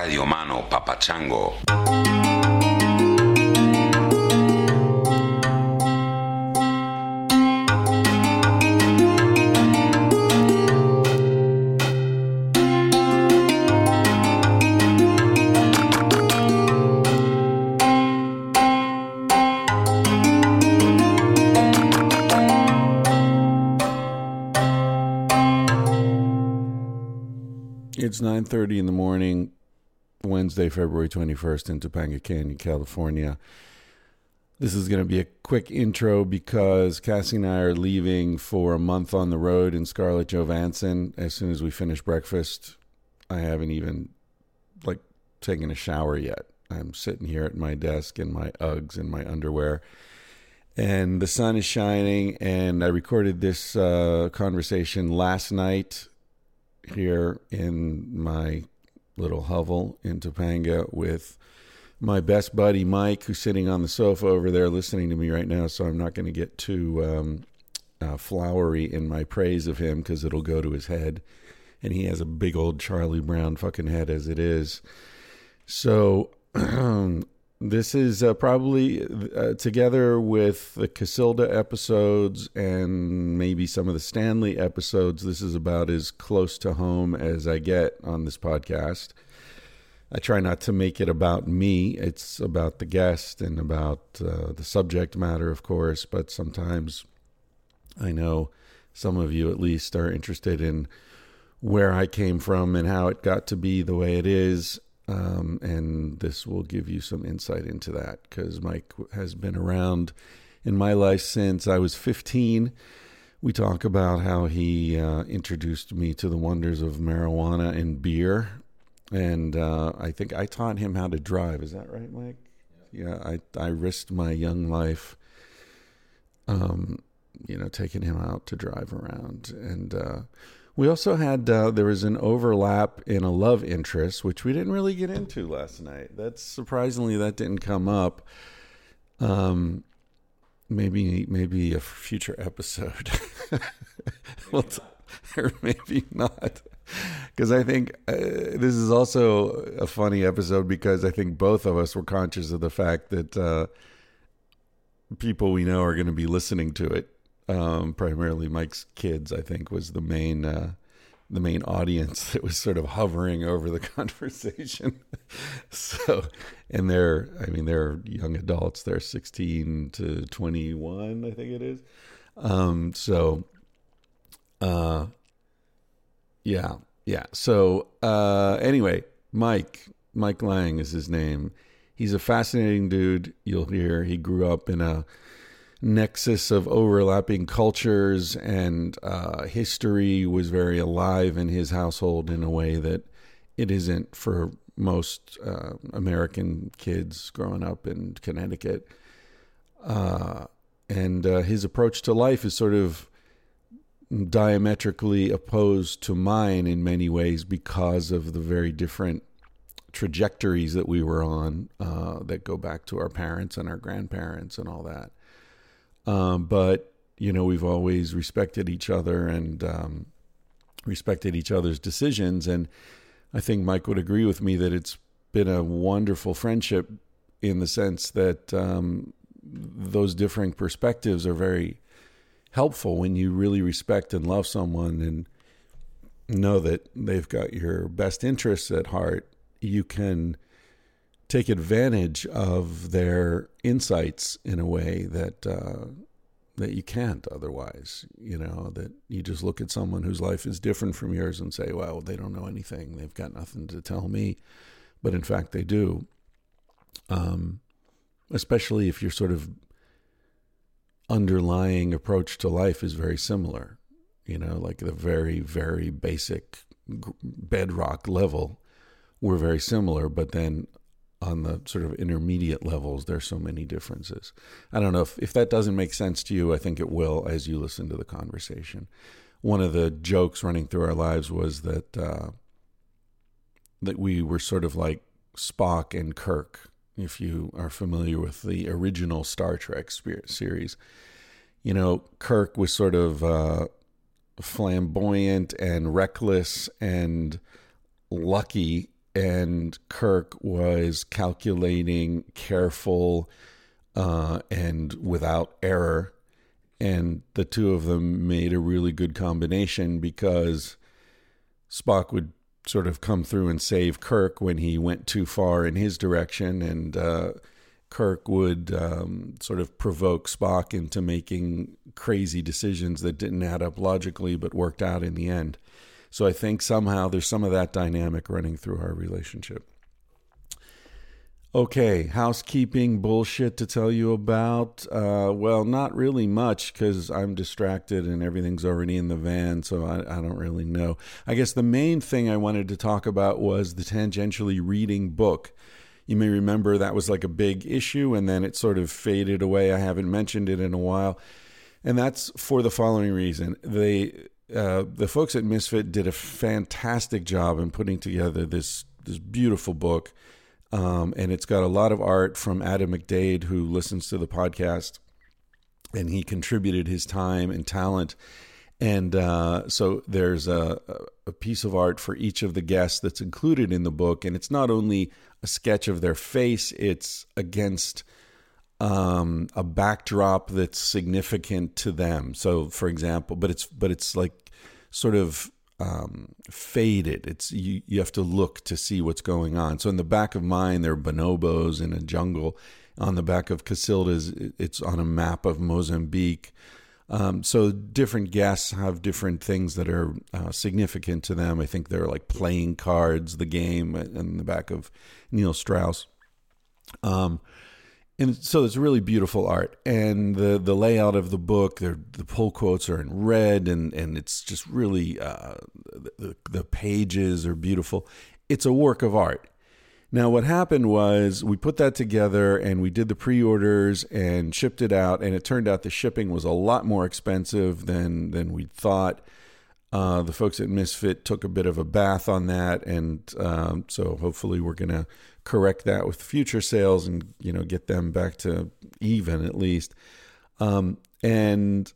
Radio Mano Papachango. It's 9:30 in the morning, Wednesday, February 21st in Topanga Canyon, California. This is going to be a quick intro because Cassie and I are leaving for a month on the road in Scarlett Johansson as soon as we finish breakfast. I haven't even like taken a shower yet. I'm sitting here at my desk in my Uggs and my underwear. And the sun is shining, and I recorded this uh, conversation last night here in my little hovel in Topanga with my best buddy Mike, who's sitting on the sofa over there listening to me right now. So I'm not going to get too um, uh, flowery in my praise of him because it'll go to his head. And he has a big old Charlie Brown fucking head as it is. So this is uh, probably uh, together with the Casilda episodes and maybe some of the Stanley episodes. This is about as close to home as I get on this podcast. I try not to make it about me. It's about the guest and about uh, the subject matter, of course. But sometimes I know some of you, at least, are interested in where I came from and how it got to be the way it is um, and this will give you some insight into that because Mike has been around in my life since I was 15. We talk about how he uh, introduced me to the wonders of marijuana and beer. And uh, I think I taught him how to drive. Is that right, Mike? Yeah, I, I risked my young life, um, you know, taking him out to drive around. And, uh, we also had uh, there was an overlap in a love interest, which we didn't really get into last night. That's surprisingly that didn't come up. Um, maybe maybe a future episode. well, t- or maybe not, because I think uh, this is also a funny episode because I think both of us were conscious of the fact that uh, people we know are going to be listening to it um, primarily Mike's kids, I think, was the main uh, the main audience that was sort of hovering over the conversation. so, and they're, I mean, they're young adults. They're sixteen to twenty one, I think it is. Um, so, uh, yeah, yeah. So, uh, anyway, Mike, Mike Lang is his name. He's a fascinating dude. You'll hear he grew up in a nexus of overlapping cultures and uh, history was very alive in his household in a way that it isn't for most uh, American kids growing up in Connecticut. Uh, and uh, his approach to life is sort of diametrically opposed to mine in many ways because of the very different trajectories that we were on uh, that go back to our parents and our grandparents and all that. Um, but you know, we've always respected each other and um, respected each other's decisions. And I think Mike would agree with me that it's been a wonderful friendship in the sense that um, those differing perspectives are very helpful when you really respect and love someone and know that they've got your best interests at heart. You can take advantage of their insights in a way that uh, that you can't otherwise. You know that you just look at someone whose life is different from yours and say, "Well, they don't know anything. They've got nothing to tell me," but in fact, they do. Um, especially if your sort of underlying approach to life is very similar. You know, like the very, very basic bedrock level, we're very similar, but then on the sort of intermediate levels, there's so many differences. I don't know if, if that doesn't make sense to you. I think it will as you listen to the conversation. One of the jokes running through our lives was that uh, that we were sort of like Spock and Kirk. If you are familiar with the original Star Trek series, you know Kirk was sort of uh, flamboyant and reckless and lucky and Kirk was calculating, careful, uh, and without error. And the two of them made a really good combination because Spock would sort of come through and save Kirk when he went too far in his direction, and uh, Kirk would um, sort of provoke Spock into making crazy decisions that didn't add up logically but worked out in the end. So I think somehow there's some of that dynamic running through our relationship. Okay, housekeeping bullshit to tell you about. Uh, well, not really much because I'm distracted and everything's already in the van, so I, I, don't really know. I guess the main thing I wanted to talk about was the tangentially reading book. You may remember that was like a big issue and then it sort of faded away. I haven't mentioned it in a while. And that's for the following reason. They, uh, the folks at Misfit did a fantastic job in putting together this, this beautiful book um, and it's got a lot of art from Adam McDade, who listens to the podcast, and he contributed his time and talent. And uh, so there's a, a piece of art for each of the guests that's included in the book, and it's not only a sketch of their face; it's against um, a backdrop that's significant to them. So, for example, but it's but it's like sort of um, faded. It's you, you have to look to see what's going on. So in the back of mine, there are bonobos in a jungle. On the back of Casilda's, it's on a map of Mozambique. Um, so different guests have different things that are uh, significant to them. I think they're like playing cards, the game, in the back of Neil Strauss. Um, and so it's really beautiful art. And the the layout of the book the pull quotes are in red and and it's just really uh, the, the pages are beautiful. It's a work of art. Now what happened was we put that together and we did the pre-orders and shipped it out and it turned out the shipping was a lot more expensive than than we thought. Uh, the folks at Misfit took a bit of a bath on that, and um, so hopefully we're going to correct that with future sales and you know get them back to even at least. Um, and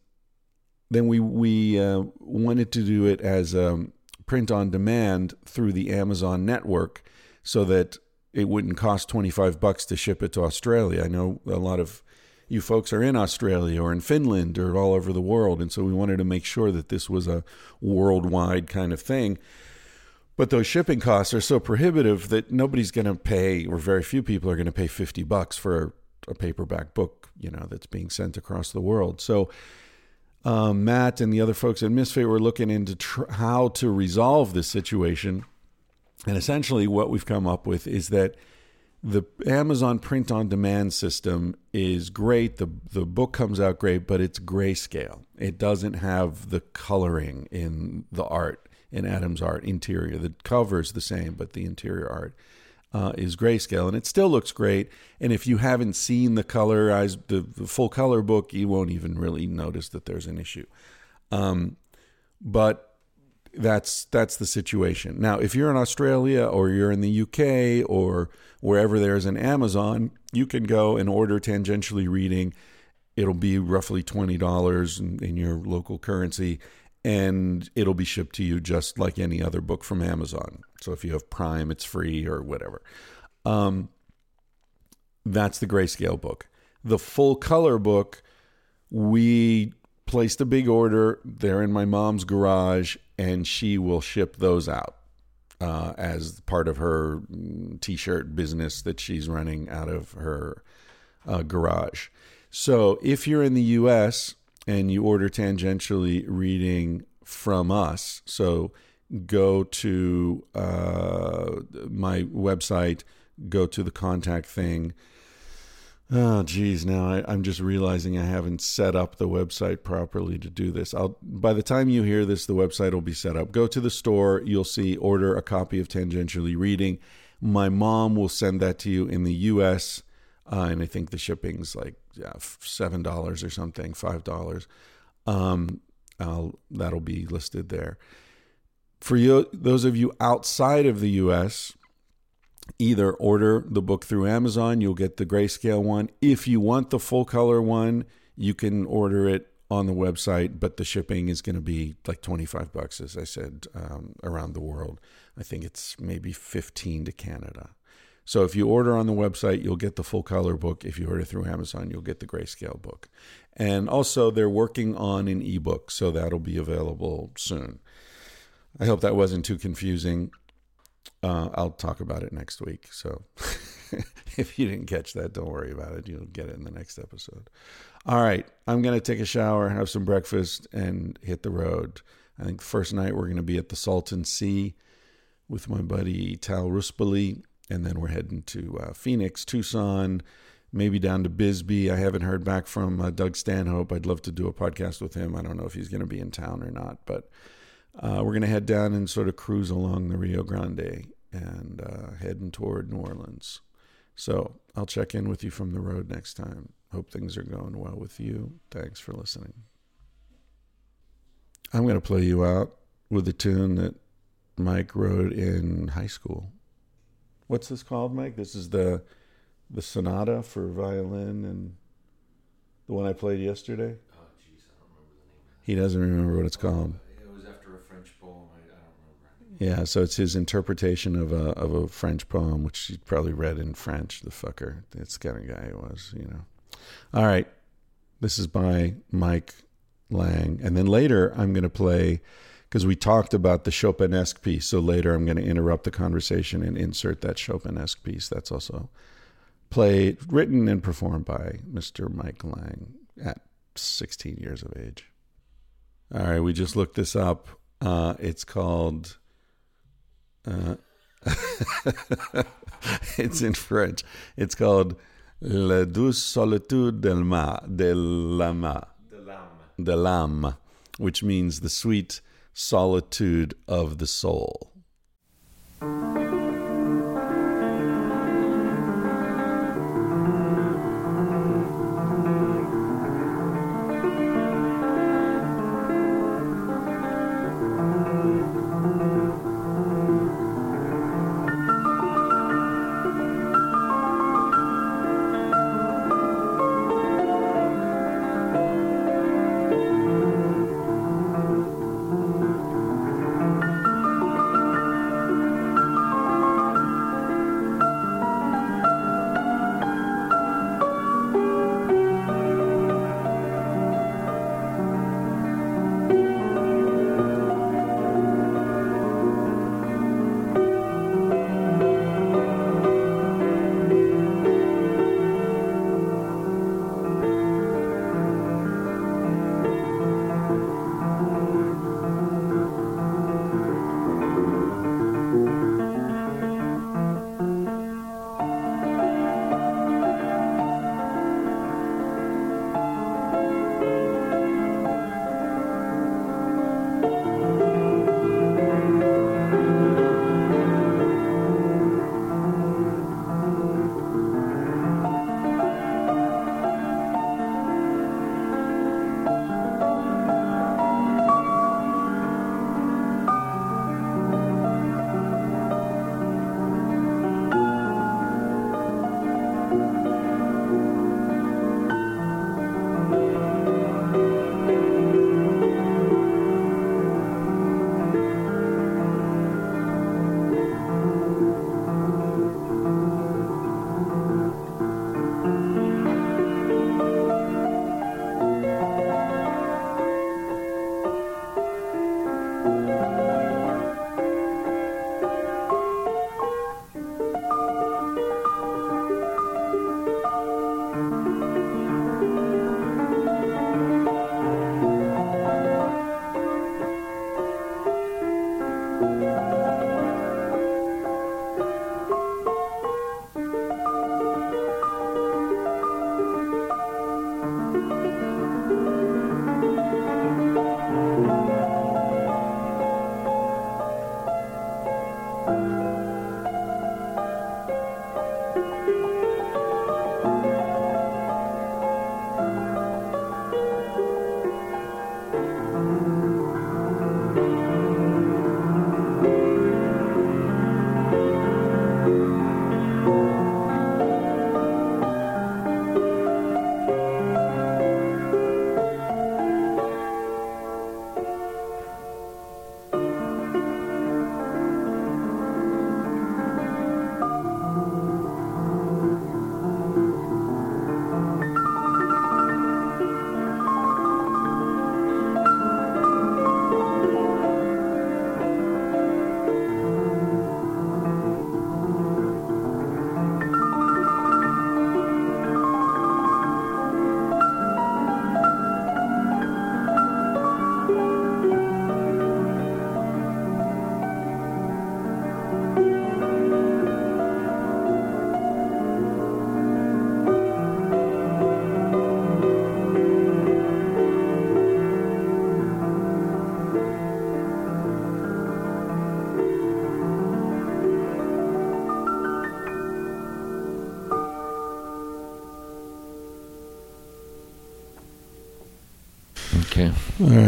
then we we uh, wanted to do it as um, print on demand through the Amazon network, so that it wouldn't cost twenty five bucks to ship it to Australia. I know a lot of you folks are in Australia or in Finland or all over the world. And so we wanted to make sure that this was a worldwide kind of thing. But those shipping costs are so prohibitive that nobody's going to pay, or very few people are going to pay 50 bucks for a paperback book, you know, that's being sent across the world. So um, Matt and the other folks at Misfit were looking into tr- how to resolve this situation. And essentially, what we've come up with is that the Amazon print on demand system is great. The the book comes out great, but it's grayscale. It doesn't have the coloring in the art in Adam's art interior. The cover is the same, but the interior art uh, is grayscale, and it still looks great. And if you haven't seen the colorized the, the full color book, you won't even really notice that there's an issue. Um, but that's that's the situation. Now, if you're in Australia or you're in the UK or wherever there's an Amazon, you can go and order tangentially reading. It'll be roughly twenty dollars in, in, your local currency, and it'll be shipped to you just like any other book from Amazon. So if you have Prime, it's free or whatever. Um, that's the grayscale book. The full color book, we placed a big order. They're in my mom's garage, and she will ship those out uh, as part of her t-shirt business that she's running out of her uh, garage. So if you're in the U.S. and you order tangentially reading from us, so go to uh, my website, go to the contact thing Oh, geez. Now I, am just realizing I haven't set up the website properly to do this. I'll by the time you hear this, the website will be set up. Go to the store. You'll see order a copy of Tangentially Reading. My mom will send that to you in the U.S. Uh, and I think the shipping's like yeah, seven dollars or something, five dollars. Um, I'll, that'll be listed there. For you, those of you outside of the U.S either order the book through Amazon, you'll get the grayscale one. If you want the full color one, you can order it on the website, but the shipping is going to be like 25 bucks, as I said, um, around the world. I think it's maybe 15 to Canada. So if you order on the website, you'll get the full color book. If you order through Amazon, you'll get the grayscale book. And also, they're working on an ebook, so that'll be available soon. I hope that wasn't too confusing. Uh, I'll talk about it next week. So if you didn't catch that, don't worry about it. You'll get it in the next episode. All right. I'm going to take a shower, have some breakfast, and hit the road. I think the first night we're going to be at the Salton Sea with my buddy Tal Ruspoli. And then we're heading to uh, Phoenix, Tucson, maybe down to Bisbee. I haven't heard back from uh, Doug Stanhope. I'd love to do a podcast with him. I don't know if he's going to be in town or not, but uh, we're going to head down and sort of cruise along the Rio Grande and uh, heading toward New Orleans. So I'll check in with you from the road next time. Hope things are going well with you. Thanks for listening. I'm going to play you out with a tune that Mike wrote in high school. What's this called, Mike? This is the the sonata for violin and the one I played yesterday. Oh, jeez, I don't remember the name. Of He doesn't remember what it's uh, called. that. It was after a French poem. I, I don't remember. Yeah, so it's his interpretation of a of a French poem, which he probably read in French. The fucker, that's kind of guy he was, you know. All right, this is by Mike Lang, and then later I'm going to play because we talked about the Chopinesque piece. So later I'm going to interrupt the conversation and insert that Chopinesque piece. That's also played, written, and performed by Mr. Mike Lang at 16 years of age. All right, we just looked this up. Uh, it's called. Uh, it's in French. It's called La douce solitude del ma, de l'âme, de l'âme, which means the sweet solitude of the soul.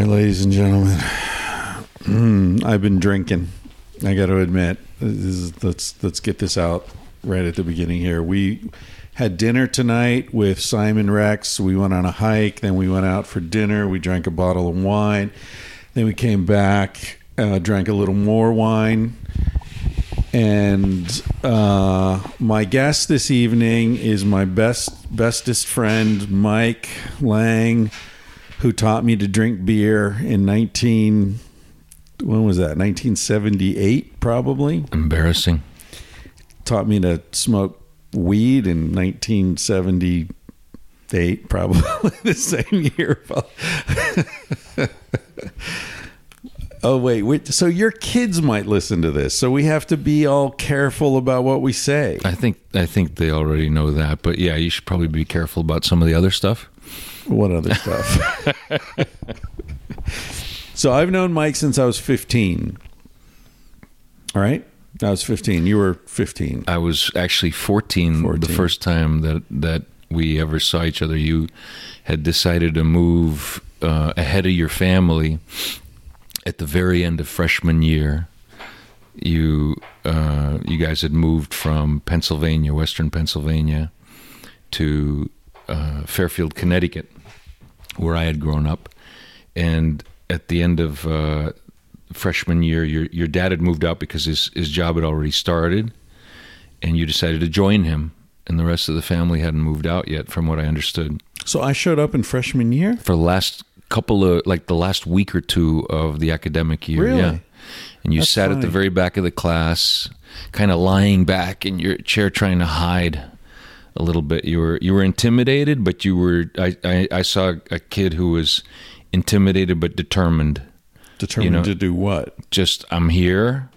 Ladies and gentlemen. Mm, I've been drinking. I got to admit. Is, let's let's get this out right at the beginning here. We had dinner tonight with Simon Rex. We went on a hike. Then we went out for dinner. We drank a bottle of wine. Then we came back, uh, drank a little more wine. And uh, my guest this evening is my best bestest friend, Mike Lang, who taught me to drink beer in 19 when was that 1978 probably Embarrassing. taught me to smoke weed in 1978 probably the same year oh wait, wait so your kids might listen to this so we have to be all careful about what we say I think I think they already know that, but yeah, you should probably be careful about some of the other stuff. What other stuff so i've known mike since i was 15 all right i was 15 you were 15 I was actually 14, 14. the first time that that we ever saw each other. You had decided to move uh, ahead of your family at the very end of freshman year. You uh, you guys had moved from Pennsylvania, Western Pennsylvania, to uh, Fairfield, Connecticut, where I had grown up, and at the end of uh, freshman year, your your dad had moved out because his his job had already started, and you decided to join him, and the rest of the family hadn't moved out yet, from what I understood. so i showed up in freshman year For the last couple of like the last week or two of the academic year, Really? yeah. And you That's sat at the very back of the class, kind of lying back in your chair, trying to hide a little bit. You were you were intimidated, but you were. I I, I saw a kid who was intimidated but determined. determined you know- to do what Just I'm here.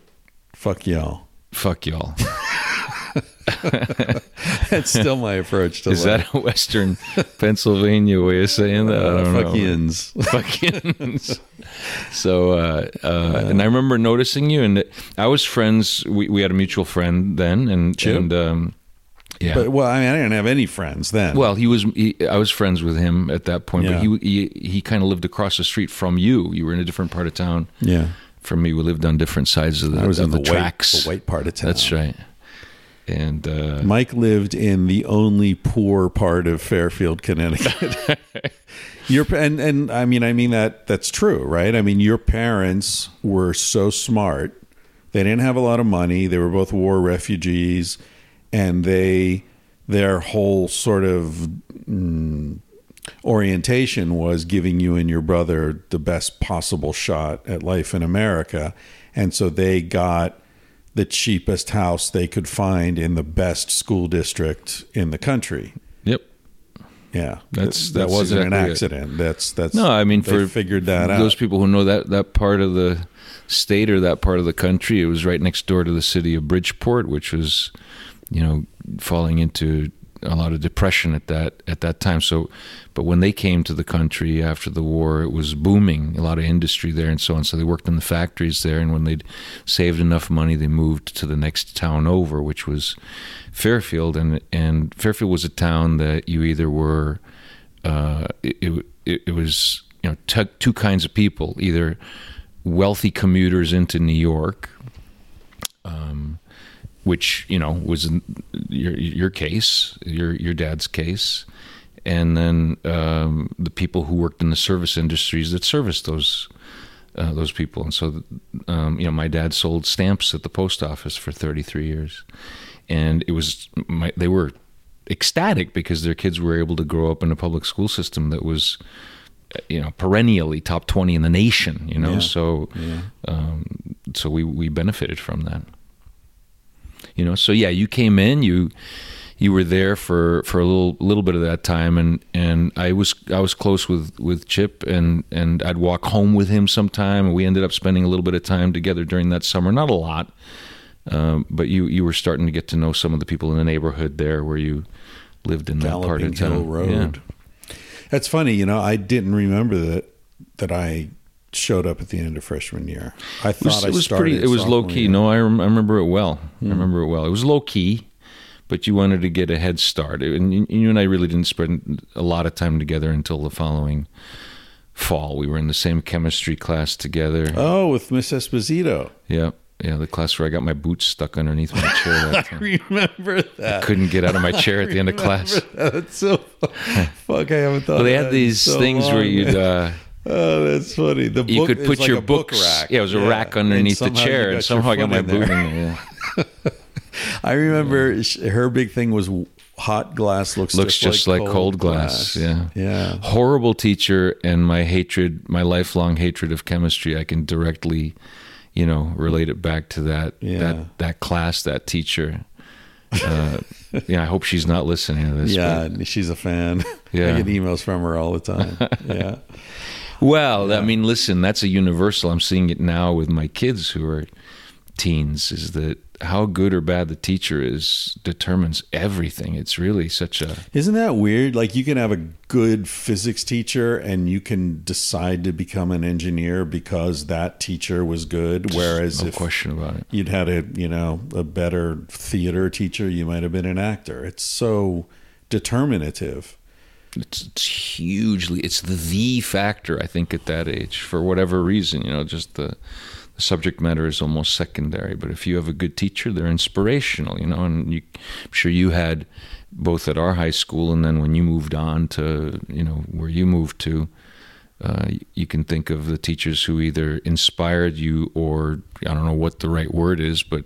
fuck y'all Fuck y'all. That's still my approach to Is life. that a Western Pennsylvania way of saying that? I Uh, don't know. So, uh, uh, and I remember noticing you, and I was friends. We, we had a mutual friend then, and Chip? and um, yeah. But well, I mean, I didn't have any friends then. well, he was. He, I was friends with him at that point, Yeah. but he he, he kind of lived across the street from you. You were in a different part of town yeah, from me. We lived on different sides of the, I was of in the, the, tracks. white, the white part of town. That's right. And uh, Mike lived in the only poor part of Fairfield, Connecticut. your and and I mean, I mean that that's true, right? I mean, your parents were so smart. They didn't have a lot of money. They were both war refugees, and they their whole sort of mm, orientation was giving you and your brother the best possible shot at life in America. And so they got the cheapest house they could find in the best school district in the country. yep. Yeah. That's- that that's wasn't an exactly it. accident. That's that's No, I mean they for figured that those out. Those people who know that that part of the state or that part of the country, it was right next door to the city of Bridgeport, which was, you know, falling into a lot of depression at that at that time. So, but when they came to the country after the war, it was booming, a lot of industry there and so on. So they worked in the factories there, and when they'd saved enough money, they moved to the next town over, which was Fairfield, and and Fairfield was a town that you either were uh, it, it, it was you know t- two kinds of people either wealthy commuters into New York um, which you know was your your case your your dad's case. And then um, the people who worked in the service industries that serviced those uh, those people. And so um, you know my dad sold stamps at the post office for 33 years. And it was my, they were ecstatic because their kids were able to grow up in a public school system that was you know perennially top 20 in the nation you know? Yeah. so Yeah. um, so we we benefited from that you know so yeah you came in you you were there for for a little little bit of that time and and I was I was close with with Chip and and I'd walk home with him sometime and we ended up spending a little bit of time together during that summer not a lot um, but you you were starting to get to know some of the people in the neighborhood there where you lived in that part of town Hill Road. Yeah. That's funny, you know, I didn't remember that that I showed up at the end of freshman year. I It thought was, I it was started pretty. It was low key. year. No, I, rem- I remember it well. I remember it well. It was low key, but you wanted to get a head start. And you, you and I really didn't spend a lot of time together until the following fall. We were in the same chemistry class together. Oh, with Miss Esposito. Yeah, yeah, the class where I got my boots stuck underneath my chair. That time. Remember that? I couldn't get out of my chair at the end of class. That's so fuck. I haven't thought. Well, they had that these so things where you'd. Uh, oh, that's funny. The you book could is put like your book books. rack. Yeah, it was a rack underneath the And somehow you chair, and somehow I got my boot in there. I remember sh her big thing was hot glass looks Looks just like cold glass, yeah. yeah. Horrible teacher, and my hatred, my lifelong hatred of chemistry, I can directly, you know, relate it back to that Yeah. that that class, that teacher. Uh, yeah, I hope she's not listening to this. Yeah, but- she's a fan. Yeah. I get emails from her all the time. Yeah. Well, I mean, listen, that's a universal. I'm seeing it now with my kids who are teens. Is that how good or bad the teacher is determines everything. It's really such a Isn't that weird? Like you can have a good physics teacher and you can decide to become an engineer because that teacher was good. Whereas no if question about it. you'd had a you know a better theater teacher, you might have been an actor. It's so determinative. It's, it's hugely. It's the the factor I think at that age for whatever reason. You know, just the, the subject matter is almost secondary. But if you have a good teacher, they're inspirational. You know, and you, I'm sure you had both at our high school and then when you moved on to you know where you moved to. Uh, you can think of the teachers who either inspired you or I don't know what the right word is, but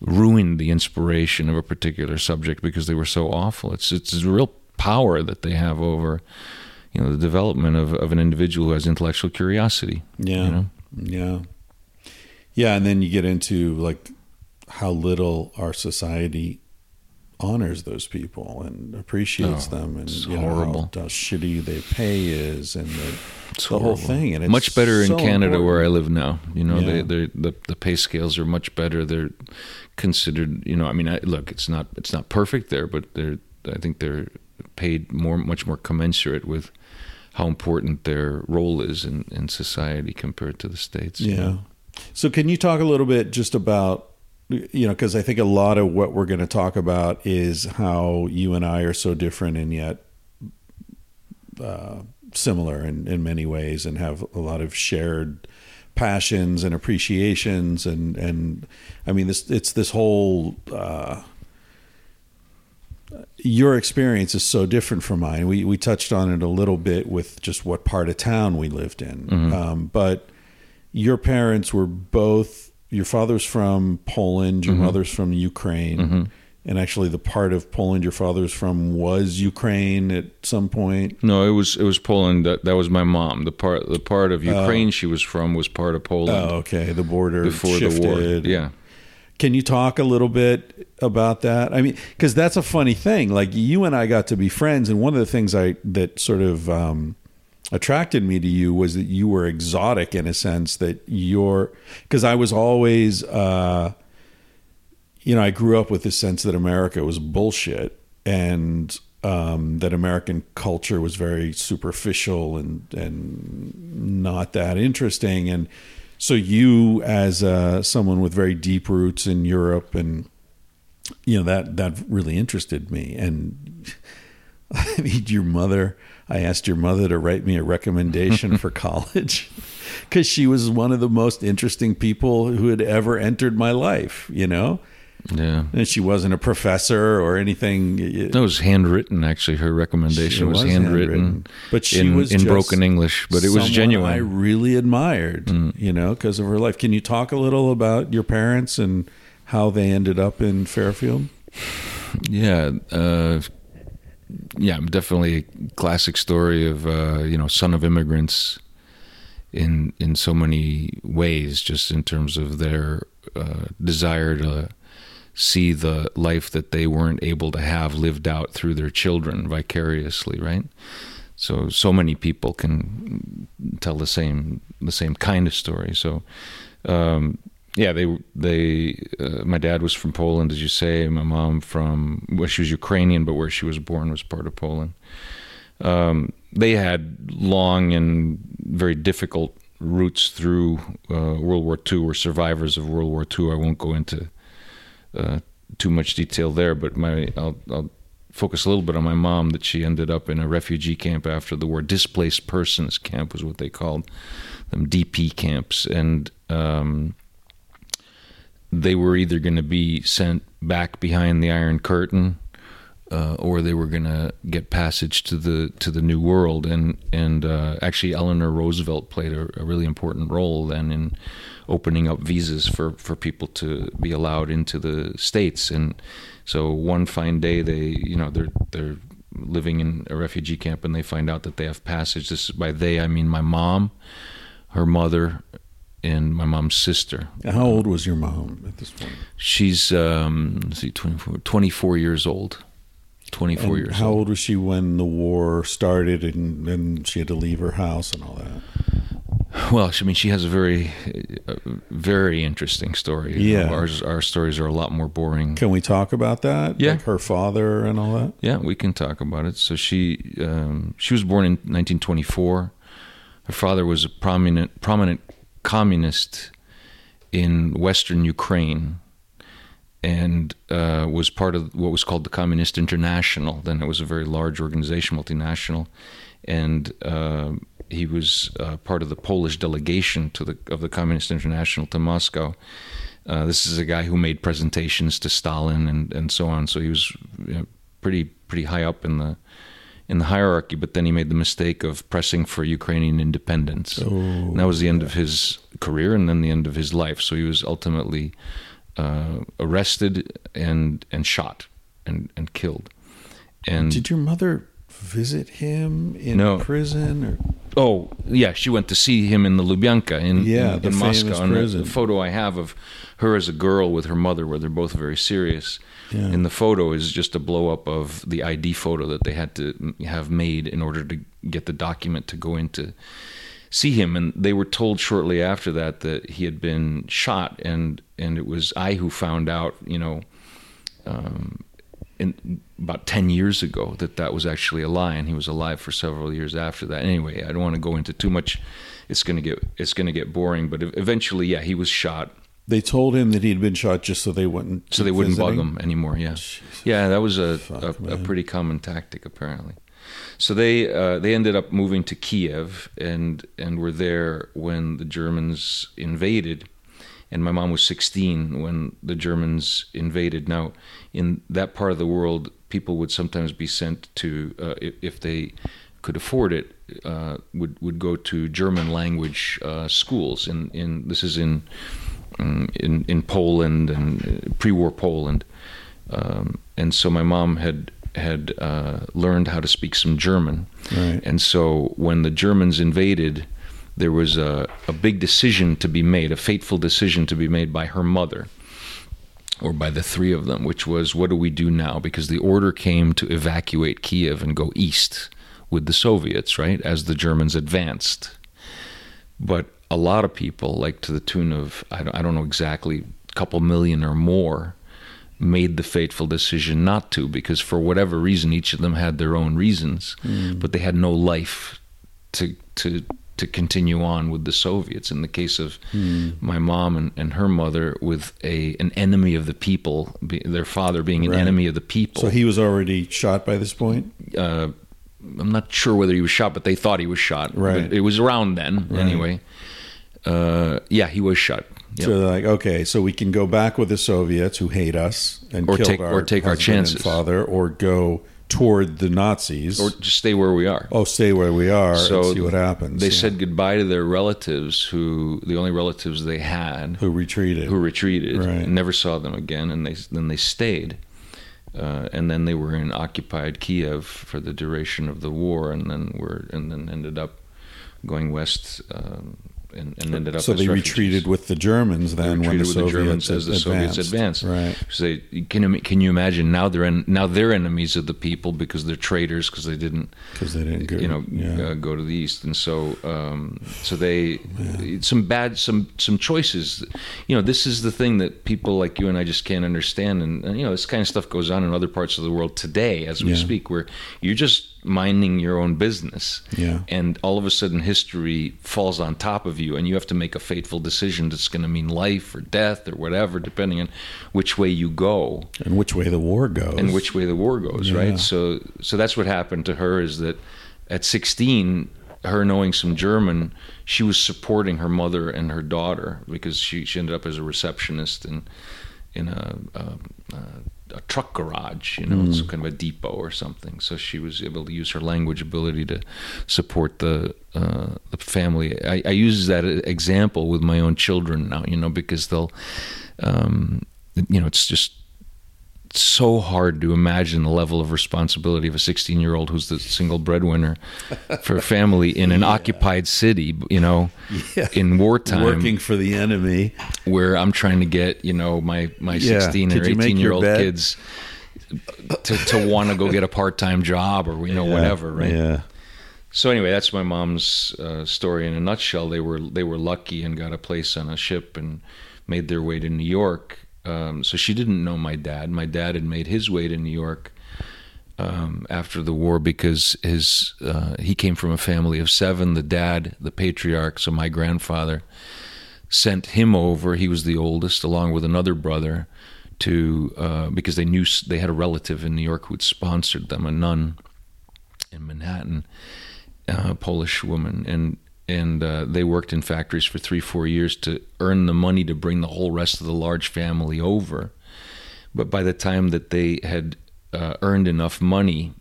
ruined the inspiration of a particular subject because they were so awful. It's it's a real power that they have over you know the development of, of an individual who has intellectual curiosity. Yeah. You know? Yeah. Yeah, and then you get into like how little our society honors those people and appreciates Oh, them and you know, how- horrible. How, shitty their pay is and the, the whole thing and it's much better in Canada important. where I live now. You know, Yeah. they they the the pay scales are much better. They're considered. You know, I mean, I, look, it's not it's not perfect there, but they're I think they're paid more much more commensurate with how important their role is in, in society compared to the states. Yeah. So can you talk a little bit just about you know because I think a lot of what we're going to talk about is how you and I are so different and yet uh, similar in, in many ways and have a lot of shared passions and appreciations and and I mean this it's this whole uh, your experience is so different from mine. We we touched on it a little bit with just what part of town we lived in, mm-hmm. um, but your parents were both. Your father's from Poland. Your mm-hmm. mother's from Ukraine, mm-hmm. and actually, the part of Poland your father's from was Ukraine at some point. No, it was it was Poland. That that was my mom. The part the part of oh. Ukraine she was from was part of Poland Oh, okay. The border before shifted. the war. Yeah. Can you talk a little bit about that? I mean, because that's a funny thing. Like you and I got to be friends, and one of the things I that sort of um, attracted me to you was that you were exotic in a sense that you're because I was always, uh, you know, I grew up with this sense that America was bullshit and um, that American culture was very superficial and and not that interesting and so you as uh, someone with very deep roots in Europe and you know that that really interested me. And I mean your mother I asked your mother to write me a recommendation for college cuz she was one of the most interesting people who had ever entered my life you know Yeah. and she wasn't a professor or anything That was handwritten. Actually, her recommendation was, was handwritten, handwritten. But she in, was in broken English, but it was genuine. Mm. I really admired, you know, because of her life. Can you talk a little about your parents and how they ended up in Fairfield? Yeah, uh, yeah, definitely a classic story of uh, you know son of immigrants in in so many ways, just in terms of their uh, desire to see the life that they weren't able to have lived out through their children vicariously, right? So so many people can tell the same the same kind of story. So. Um, yeah, they they. Uh, my dad was from Poland, as you say. My mom from well, she was Ukrainian, but where she was born was part of Poland. Um, they had long and very difficult routes through uh, World War II. Were survivors of World War II. I won't go into uh, too much detail there, but my I'll, I'll focus a little bit on my mom that she ended up in a refugee camp after the war. Displaced persons camp was what they called them, DP camps, and um, they were either going to be sent back behind the Iron Curtain. Uh, or they were going to get passage to the to the new world, and and uh, actually Eleanor Roosevelt played a, a, really important role then in opening up visas for, for people to be allowed into the states, and so one fine day they you know they're they're living in a refugee camp and they find out that they have passage. This by they I mean my mom, her mother, and my mom's sister. How old was your mom at this point? She's um, let's see, 24, 24 years old. 24 and years how old. old was she when the war started and then she had to leave her house and all that? Well, I mean, she has a very, very interesting story. Yeah. Ours, our stories are a lot more boring. Can we talk about that? Yeah. Like her father and all that? Yeah, we can talk about it. So she um, she was born in 1924. Her father was a prominent prominent communist in Western Ukraine, and uh, was part of what was called the Communist International. Then it was a very large organization, multinational, and uh, he was uh, part of the Polish delegation to the of the Communist International to Moscow. Uh, this is a guy who made presentations to Stalin and, and so on. So he was you know, pretty pretty high up in the in the hierarchy. But then he made the mistake of pressing for Ukrainian independence. and that was the end of his career and then the end of his life. So he was ultimately uh, arrested and and shot and and killed. And Did your mother visit him in No. prison or Oh, yeah, she went to see him in the Lubyanka in, Yeah, in, the in Moscow. And the- prison. the photo I have of her as a girl with her mother, where they're both very serious. Yeah. And the photo is just a blow up of the ID photo that they had to have made in order to get the document to go in to see him. And they were told shortly after that that he had been shot, and and it was I who found out, you know, um, in about 10 years ago that that was actually a lie and he was alive for several years after that. Anyway i don't want to go into too much. It's going to get it's going to get boring but eventually yeah he was shot. They told him that he'd been shot just so they wouldn't so they wouldn't visiting? bug him anymore yeah. Yeah that was a, Fuck, a, a pretty common tactic apparently. So they uh, they ended up moving to kiev and and were there when the germans invaded and my mom was 16 when the Germans invaded. Now, in that part of the world, people would sometimes be sent to, uh, if, if they could afford it, uh, would would go to German language uh, schools. In in this is in um, in in Poland and uh, pre-war Poland, um, and so my mom had had uh, learned how to speak some German, Right. and so when the Germans invaded, there was a, a big decision to be made, a fateful decision to be made by her mother, or by the three of them, which was what do we do now? Because the order came to evacuate Kiev and go east with the Soviets, right, as the Germans advanced. But a lot of people, like to the tune of, I don't, I don't know exactly, a couple million or more, made the fateful decision not to because for whatever reason each of them had their own reasons hmm. but they had no life to to to continue on with the Soviets in the case of my mom and, and her mother with a an enemy of the people be, their father being an Right. enemy of the people So he was already shot by this point? uh, I'm not sure whether he was shot, but they thought he was shot. Right. But it was around then, anyway. Uh, yeah, he was shot. Yep. So they're like, okay, so we can go back with the Soviets who hate us and Or take- our or take our chances. father, or go toward the Nazis, or just stay where we are. oh, stay where we are so and see what happens. They Yeah. said goodbye to their relatives, who the only relatives they had, who retreated. who retreated, Right. and never saw them again, and they then they stayed, uh, and then they were in occupied Kiev for the duration of the war, and then were and then ended up going west. Um, and, and ended up so they refugees. retreated with the Germans then when the with the Soviets Germans as the advanced. Soviets advanced. Right. So they, can you can you imagine now they're en- now they're enemies of the people because they're traitors because they didn't Because they didn't go, you know yeah. uh, go to the east and so um, so they some bad some some choices you know this is the thing that people like you and I just can't understand and, and you know this kind of stuff goes on in other parts of the world today as we Yeah. speak where you're just minding your own business. Yeah. And all of a sudden, history falls on top of you, and you have to make a fateful decision that's going to mean life or death or whatever, depending on which way you go And which way the war goes. and which way the war goes, Yeah. right? So, so that's what happened to her. Is that at 16, her knowing some German, she was supporting her mother and her daughter because she, she ended up as a receptionist in in a, a, a, a truck garage, you know, some kind of a depot or something. So she was able to use her language ability to support the uh, the family. I, I use that example with my own children now, you know, because they'll, um, you know, it's just so hard to imagine the level of responsibility of a 16 year old who's the single breadwinner for a family in an occupied city, you know, Yeah. in wartime, working for the enemy. where I'm trying to get, you know, my, my Yeah. 16 Could or 18 year old bed? kids to, to want to go get a part time job or, you know, Yeah. whatever, right? Yeah. So anyway, that's my mom's uh, story in a nutshell. They were they were lucky and got a place on a ship and made their way to New York. Um, so she didn't know my dad. My dad had made his way to New York um, after the war because his uh, he came from a family of seven. The dad, the patriarch, so my grandfather, sent him over. He was the oldest, along with another brother, to uh, because they knew they had a relative in New York who had sponsored them, a nun in Manhattan, a Polish woman, and and uh, they worked in factories for three, four years to earn the money to bring the whole rest of the large family over. But by the time that they had uh, earned enough money,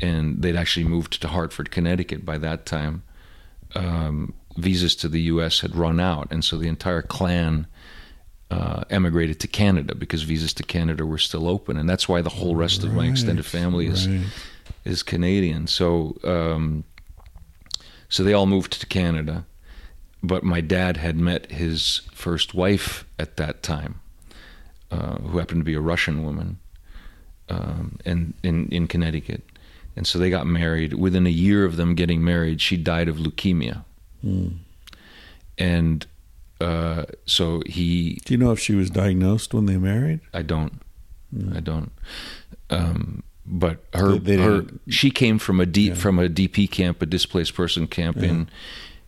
and they'd actually moved to Hartford, Connecticut by that time, um, visas to the U.S. had run out, and so the entire clan uh, emigrated to Canada because visas to Canada were still open, and that's why the whole rest of my extended family is right. is Canadian. So um, so they all moved to Canada, but my dad had met his first wife at that time, uh, who happened to be a Russian woman, um, and in in Connecticut, and so they got married. Within a year of them getting married, she died of leukemia, and uh, so he Do you know if she was diagnosed when they married? I don't. I don't. Um, but her, They- they her she came from a D, Yeah. from a DP camp, a displaced person camp in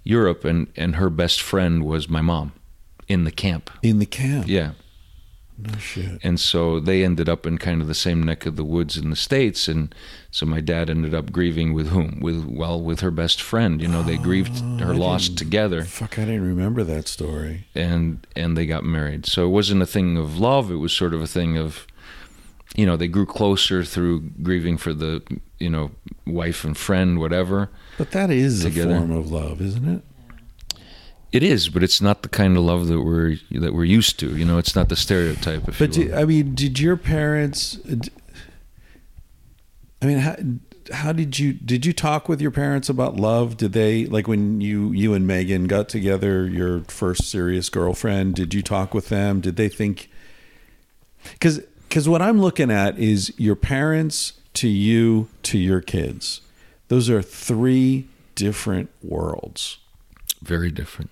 Europe, and and her best friend was my mom in the camp. In the camp. Yeah, No shit. and so they ended up in kind of the same neck of the woods in the states, and so my dad ended up grieving with whom? With well, with her best friend. You know, they grieved her Oh, I loss together. Fuck, I didn't remember that story. and and they got married. So it wasn't a thing of love. It was sort of a thing of, you know, they grew closer through grieving for the, you know, wife and friend, whatever. But that is Together. a form of love, isn't it? It is, but it's not the kind of love that we're that we're used to. You know, it's not the stereotype. But do. I mean, did your parents? I mean, how, how did you did you talk with your parents about love? Did they like when you you and Megan got together, your first serious girlfriend? Did you talk with them? Did they think? Because because what I'm looking at is your parents to you to your kids. Those are three different worlds. very different.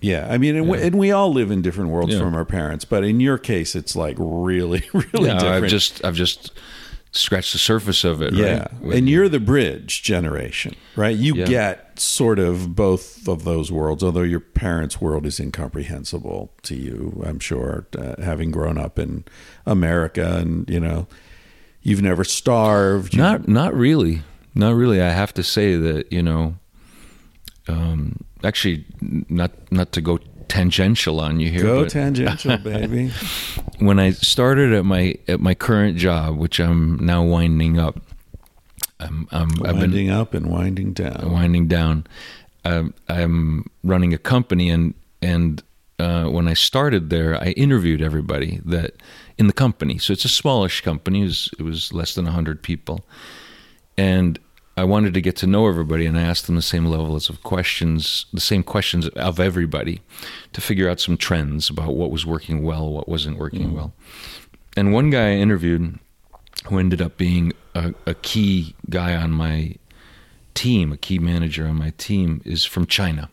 Yeah, I mean, and, we, and we all live in different worlds Yeah. from our parents, but in your case, it's like really, really yeah, different. I've just I've just scratched the surface of it. yeah, right? and you're the bridge generation, right? You Yeah. get sort of both of those worlds, although your parents' world is incomprehensible to you. I'm sure, uh, having grown up in America, and you know, you've never starved. Not not really. Not really. I have to say that, you know, um, actually not not to go tangential on you here, go tangential, baby. when I started at my at my current job, which I'm now winding up, I'm, I'm, I've been winding up and winding down. winding down. Um, I'm running a company, and and uh, when I started there, I interviewed everybody that in the company. So it's a smallish company. It was, it was less than hundred people, and I wanted to get to know everybody, and I asked them the same levels of questions, the same questions of everybody, to figure out some trends about what was working well, what wasn't working mm. well. And one guy I interviewed, who ended up being a, a key guy on my team, a key manager on my team, is from China.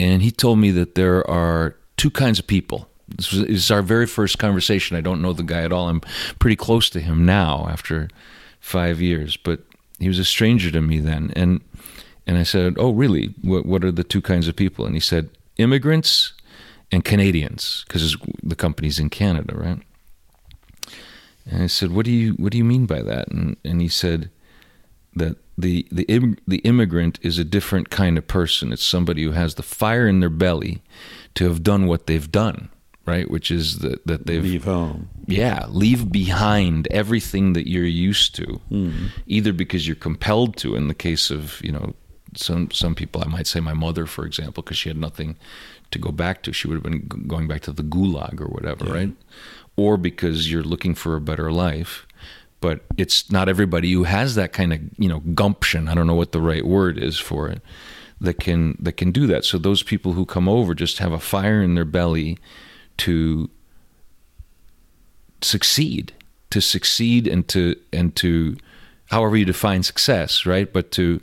And he told me that there are two kinds of people. This was, this is our very first conversation. I don't know the guy at all. I'm pretty close to him now after five years, but he was a stranger to me then. And and I said, "Oh, really? What what are the two kinds of people?" And he said, "Immigrants and Canadians, because the company's in Canada, right?" And I said, "What do you what do you mean by that?" And and he said that the the im- the immigrant is a different kind of person. It's somebody who has the fire in their belly to have done what they've done, right? Which is that that they've Leave home. yeah, leave behind everything that you're used to, hmm. either because you're compelled to. In the case of you know some some people, I might say my mother, for example, because she had nothing to go back to. She would have been g- going back to the gulag or whatever, right? Or because you're looking for a better life. But it's not everybody who has that kind of you know gumption. I don't know what the right word is for it. That can that can do that. So those people who come over just have a fire in their belly to succeed to succeed and to and to however you define success right? But to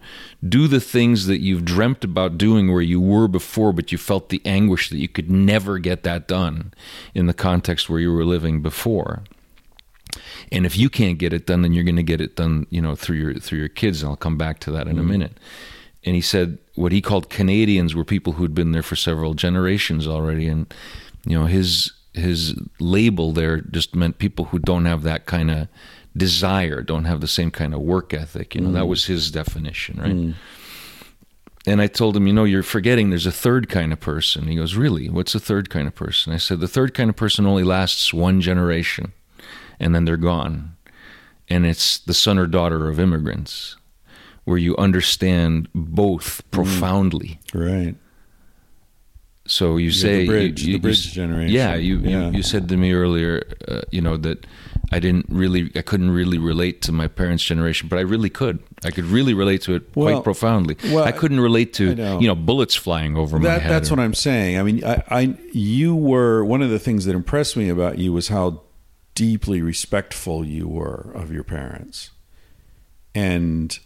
do the things that you've dreamt about doing where you were before but you felt the anguish that you could never get that done in the context where you were living before. And if you can't get it done then you're going to get it done you know through your through your kids and I'll come back to that in a mm-hmm. minute. And he said what he called Canadians were people who'd been there for several generations already and you know his his label there just meant people who don't have that kind of desire don't have the same kind of work ethic you know that mm. was his definition right mm. and I told him, you know, you're forgetting there's a third kind of person. He goes, really? What's the third kind of person? I said, the third kind of person only lasts one generation and then they're gone. And it's the son or daughter of immigrants, where you understand both mm. profoundly. Right. So you say the bridge, you- the bridge you- generation. Yeah, you, Yeah. you you said to me earlier, uh, you know that I didn't really, I couldn't really relate to my parents' generation, but I really could. I could really relate to it Well- quite profoundly. well, I couldn't relate to know. you know bullets flying over my head. that's or- what I'm saying. I mean, I, I, you were one of the things that impressed me about you was how deeply respectful you were of your parents, and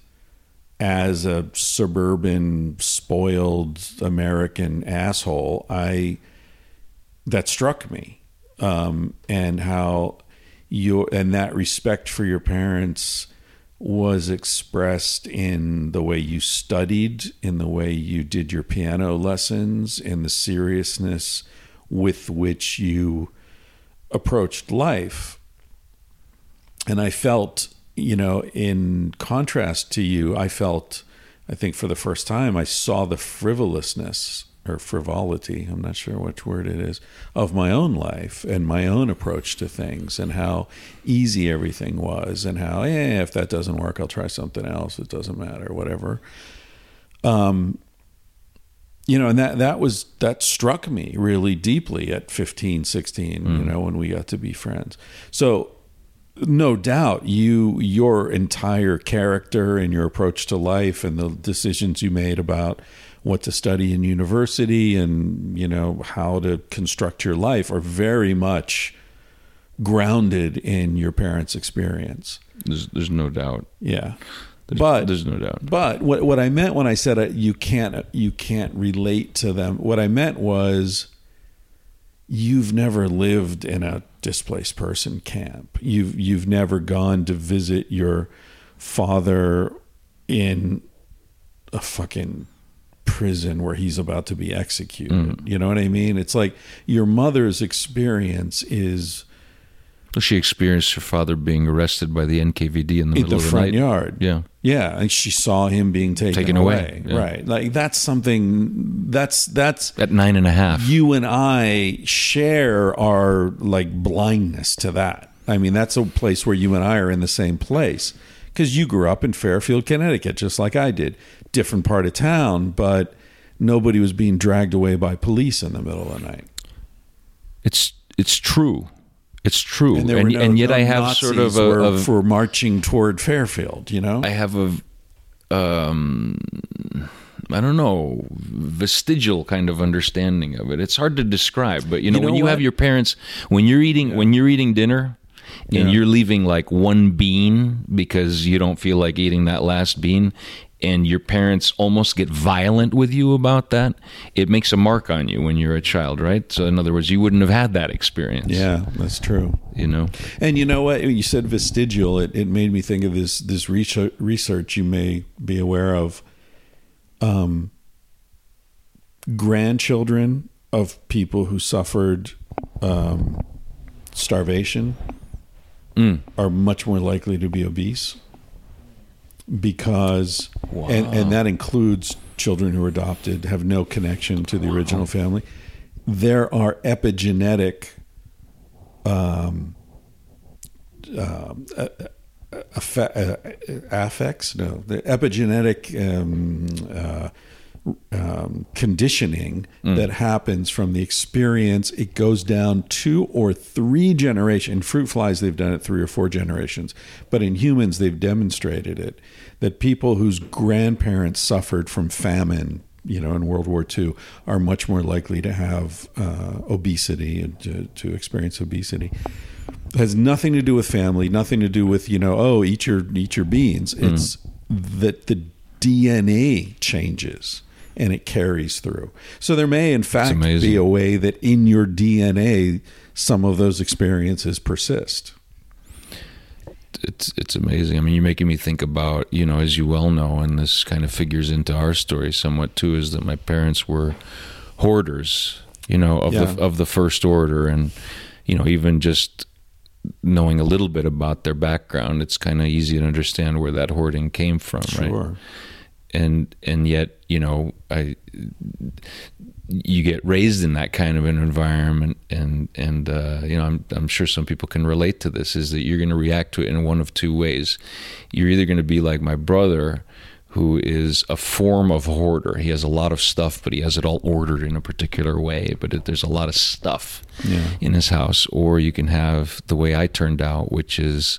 as a suburban, spoiled American asshole, I that struck me, um, and how your and that respect for your parents was expressed in the way you studied, in the way you did your piano lessons, in the seriousness with which you approached life. And I felt, you know, in contrast to you, I felt, I think for the first time, I saw the frivolousness or frivolity, I'm not sure which word it is, of my own life and my own approach to things and how easy everything was and how, eh, if that doesn't work, I'll try something else. It doesn't matter, whatever. Um, you know, and that, that was, that struck me really deeply at 15, 16, you know, when we got to be friends. So, no doubt you your entire character and your approach to life and the decisions you made about what to study in university and you know how to construct your life are very much grounded in your parents experience there's, there's no doubt. yeah There's, but there's no doubt. but what what I meant when I said uh, you can't you can't relate to them, what I meant was you've never lived in a displaced person camp. You've you've never gone to visit your father in a fucking prison where he's about to be executed. Mm-hmm. You know what I mean? It's like your mother's experience is Well, she experienced her father being arrested by the NKVD in the in middle the of the front night. yard. Yeah. Yeah, and she saw him being taken, Taken away. away, yeah. Right. Like that's something that's that's At nine and a half. you and I share our like blindness to that. I mean, that's a place where you and I are in the same place because you grew up in Fairfield, Connecticut, just like I did. Different part of town, but nobody was being dragged away by police in the middle of the night. It's it's true. It's true. And And, no, and yet no I have Nazis sort of a, were, of for marching toward Fairfield. You know, I have a um I don't know vestigial kind of understanding of it. It's hard to describe, but you know, You know when you what? have your parents when you're eating when you're eating dinner and Yeah. you're leaving like one bean because you don't feel like eating that last bean and your parents almost get violent with you about that, it makes a mark on you when you're a child, right? So, in other words, you wouldn't have had that experience. Yeah, that's true. You know? And you know what? You said vestigial. It, it made me think of this this research, you may be aware of. Um, grandchildren of people who suffered um, starvation Mm. are much more likely to be obese because and, and that includes children who are adopted have no connection to the original family. There are epigenetic um, uh, affects no the epigenetic um, uh, um, conditioning that happens from the experience. It goes down two or three generations. In fruit flies, they've done it three or four generations, but in humans, they've demonstrated it that people whose grandparents suffered from famine. You know, in World War II, are much more likely to have uh, obesity and to, to experience obesity. It has nothing to do with family, nothing to do with you know, oh, eat your eat your beans. It's that the DNA changes and it carries through. So there may, in fact, be a way that in your DNA, some of those experiences persist. it's it's amazing. I mean, you're making me think about you know, as you well know, and this kind of figures into our story somewhat too, is that my parents were hoarders, you know, of Yeah. the of the first order, and you know, even just knowing a little bit about their background, it's kind of easy to understand where that hoarding came from, right? And and yet you know I you get raised in that kind of an environment and and uh, you know I'm I'm sure some people can relate to this is that you're going to react to it in one of two ways. You're either going to be like my brother who is a form of hoarder. He has a lot of stuff but he has it all ordered in a particular way but it, there's a lot of stuff Yeah. in his house. Or you can have the way I turned out which is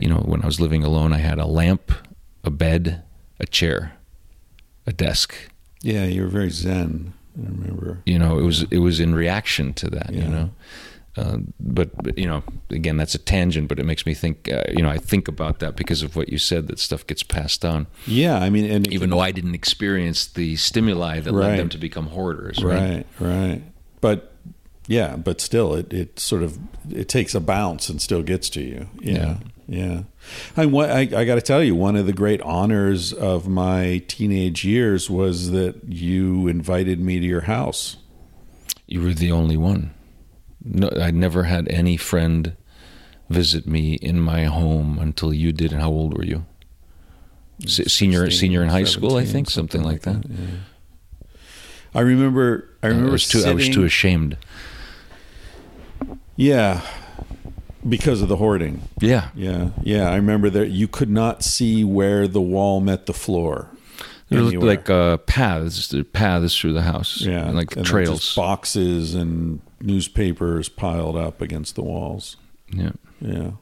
you know when I was living alone I had a lamp a bed a chair a desk Yeah, you were very zen. I remember. you know it was it was in reaction to that you know uh, but, but you know again that's a tangent but it makes me think uh, you know I think about that because of what you said that stuff gets passed on Yeah, I mean, and even can- though I didn't experience the stimuli that led them to become hoarders right, right, right, but yeah, but still, it it sort of it takes a bounce and still gets to you. Yeah, yeah. And what I, I got to tell you, one of the great honors of my teenage years was that you invited me to your house. you were the only one no I never had any friend visit me in my home until you did and how old were you Se- senior 16, senior in high school I think something, like that, yeah. I remember. I uh, I remember. was too I was too ashamed Yeah, because of the hoarding. yeah Yeah, yeah. I remember that you could not see where the wall met the floor. There anywhere. like uh, paths, there paths through the house, yeah, and like and trails. boxes and newspapers piled up against the walls. yeah, Yeah,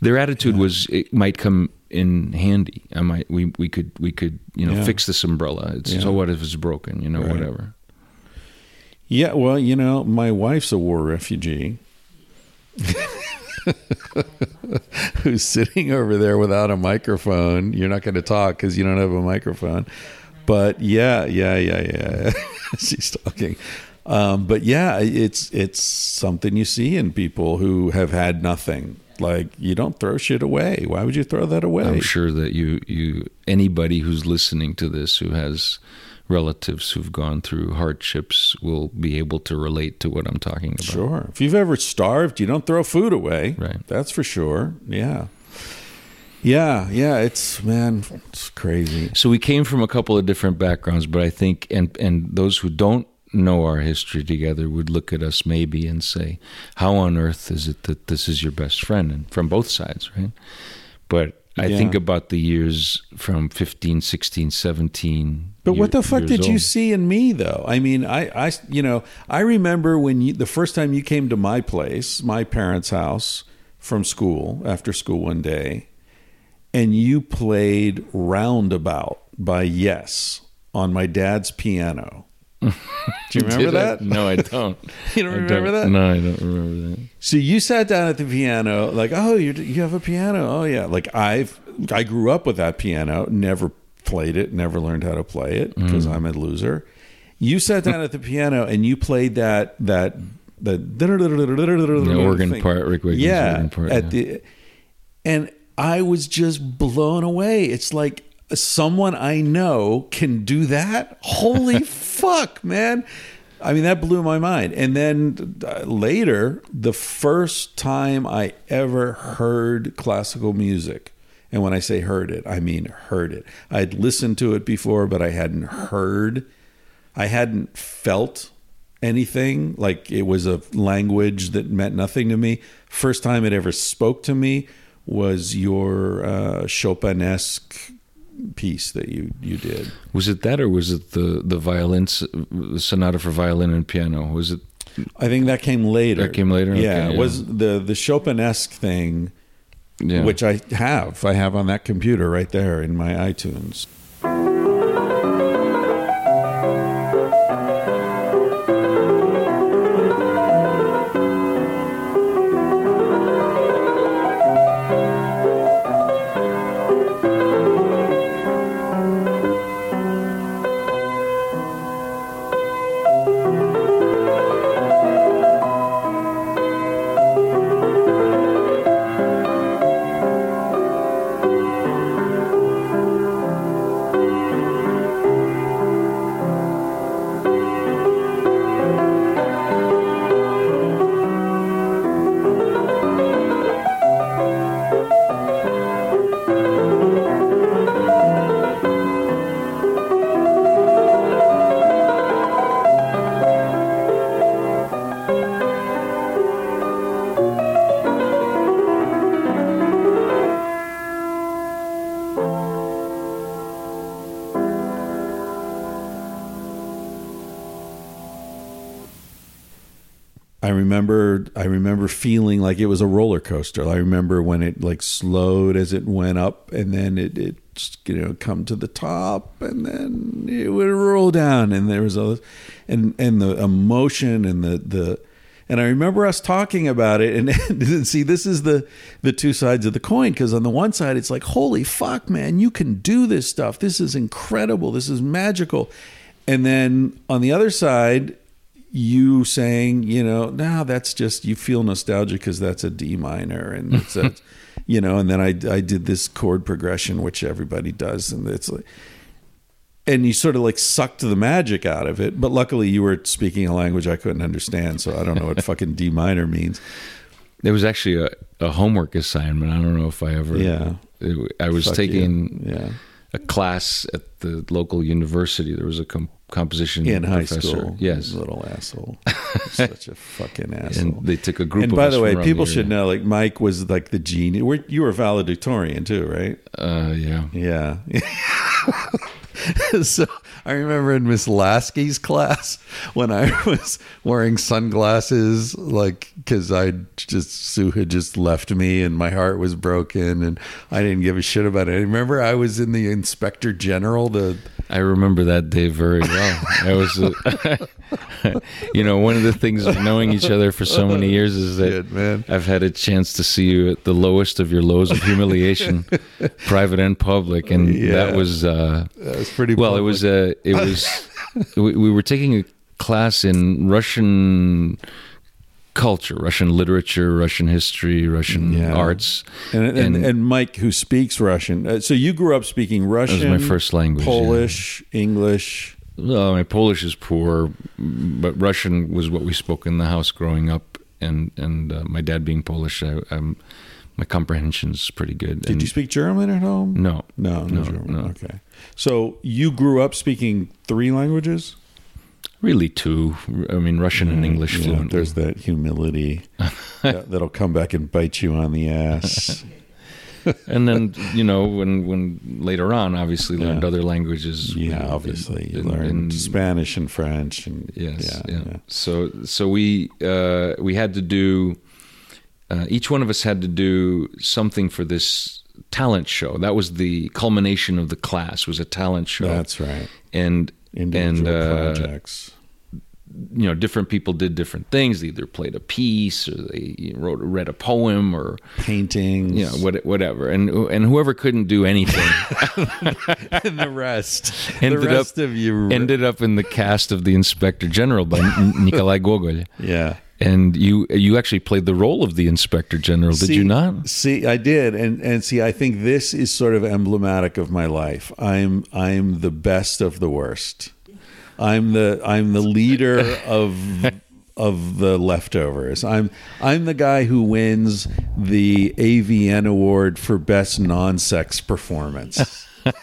their attitude was it might come in handy. I might we we could we could you know Yeah. fix this umbrella. It's, Yeah. So what if it's broken? You know Right. whatever. yeah. Well, you know, my wife's a war refugee. Who's sitting over there without a microphone? You're not going to talk because you don't have a microphone. But yeah, yeah, yeah, yeah. She's talking. Um, but yeah, it's it's something you see in people who have had nothing. Like you don't throw shit away. Why would you throw that away? I'm sure that you you anybody who's listening to this who has relatives who've gone through hardships will be able to relate to what I'm talking about. Sure. If you've ever starved, you don't throw food away. Right. That's for sure. Yeah. Yeah, yeah, it's man, it's crazy. So we came from a couple of different backgrounds, but I think and and those who don't know our history together would look at us maybe and say, "How on earth is it that this is your best friend?" And from both sides, right? But I Yeah. think about the years from 15, 16, 17. But what the fuck did you see in me though? I mean, I I you know, I remember when you the first time you came to my place, my parents' house from school after school one day and you played Roundabout by Yes on my dad's piano. Do you remember Did I? that? No, I don't. You don't I remember that? No, I don't remember that. So you sat down at the piano, like, oh, you you have a piano, oh yeah. Like I've I grew up with that piano, never played it, never learned how to play it because I'm a loser. You sat down at the piano and you played that that the, The organ thing. part, Rick Wakeman's yeah, organ part, at yeah. the and I was just blown away. It's like someone I know can do that. Holy fuck, man. I mean, that blew my mind. And then uh, later, the first time I ever heard classical music, and when I say heard it, I mean heard it. I'd listened to it before, but I hadn't heard, I hadn't felt anything. Like it was a language that meant nothing to me. First time it ever spoke to me was your uh, Chopin-esque piece that you you did. Was it that, or was it the the violin sonata for violin and piano? Was it? I think that came later. That came later? Yeah, Okay, it was the the Chopin-esque thing, Yeah. which I have. I have on that computer right there in my iTunes. Like it was a roller coaster. I remember when it like slowed as it went up and then it it you know come to the top and then it would roll down and there was a and and the emotion and the the and I remember us talking about it and, and see this is the the two sides of the coin because on the one side it's like holy fuck man you can do this stuff. This is incredible. This is magical. And then on the other side you saying, you know, now that's just you feel nostalgic because that's a D minor, and it's a, you know, and then I I did this chord progression which everybody does, and it's like, and you sort of like sucked the magic out of it. But luckily, you were speaking a language I couldn't understand, so I don't know what fucking D minor means. There was actually a, a homework assignment. I don't know if I ever. Yeah. It- I was Fuck taking you. yeah a class at the local university. There was a com- composition in high professor. school. Yes. little asshole, such a fucking asshole. And they took a group and by the way, people the should know, like Mike was like the genius. We're, you were valedictorian too, right? Uh, yeah. Yeah. so I remember in Miss Lasky's class when I was wearing sunglasses, like because I just Sue had just left me and my heart was broken and I didn't give a shit about it. I remember I was in the inspector general, the I remember that day very well. I was, uh, you know, one of the things of knowing each other for so many years is that Good. I've had a chance to see you at the lowest of your lows of humiliation, private and public, and Yeah. that was uh, that was pretty well. It public. was uh, it was we, we were taking a class in Russian culture, Russian literature, Russian history, Russian Yeah. arts, and, and, and- and Mike, who speaks Russian. Uh, so you grew up speaking Russian, That was my first language, yeah. Polish, English. Well, my Polish is poor, but Russian was what we spoke in the house growing up, and and uh, my dad being Polish, I, um, my comprehension's pretty good. Did And- you speak German at home? No, No, no, No, German. no. Okay. So you grew up speaking three languages? really two. I mean, Russian and English Yeah, fluently. there's that humility that, that'll come back and bite you on the ass. and then you know when when later on, obviously learned Yeah. other languages. yeah, in- obviously. You learned in- Spanish and French. And, Yes, yeah, yeah. So so we uh, we had to do. Uh, each one of us had to do something for this talent show. That was the culmination of the class. Was a talent show. That's right. and Individual and uh, projects. you know, different people did different things. They either played a piece or they wrote, read a poem or Paintings. you know, what, whatever. And and whoever couldn't do anything and the rest. ended the rest up of you. ended up in the cast of the Inspector General by Nikolai Gogol. yeah. And you you actually played the role of the Inspector General, did See- you not? See, I did, and and see, I think this is sort of emblematic of my life. I'm I'm the best of the worst. I'm the I'm the leader of of the leftovers. I'm I'm the guy who wins the AVN award for best non-sex performance.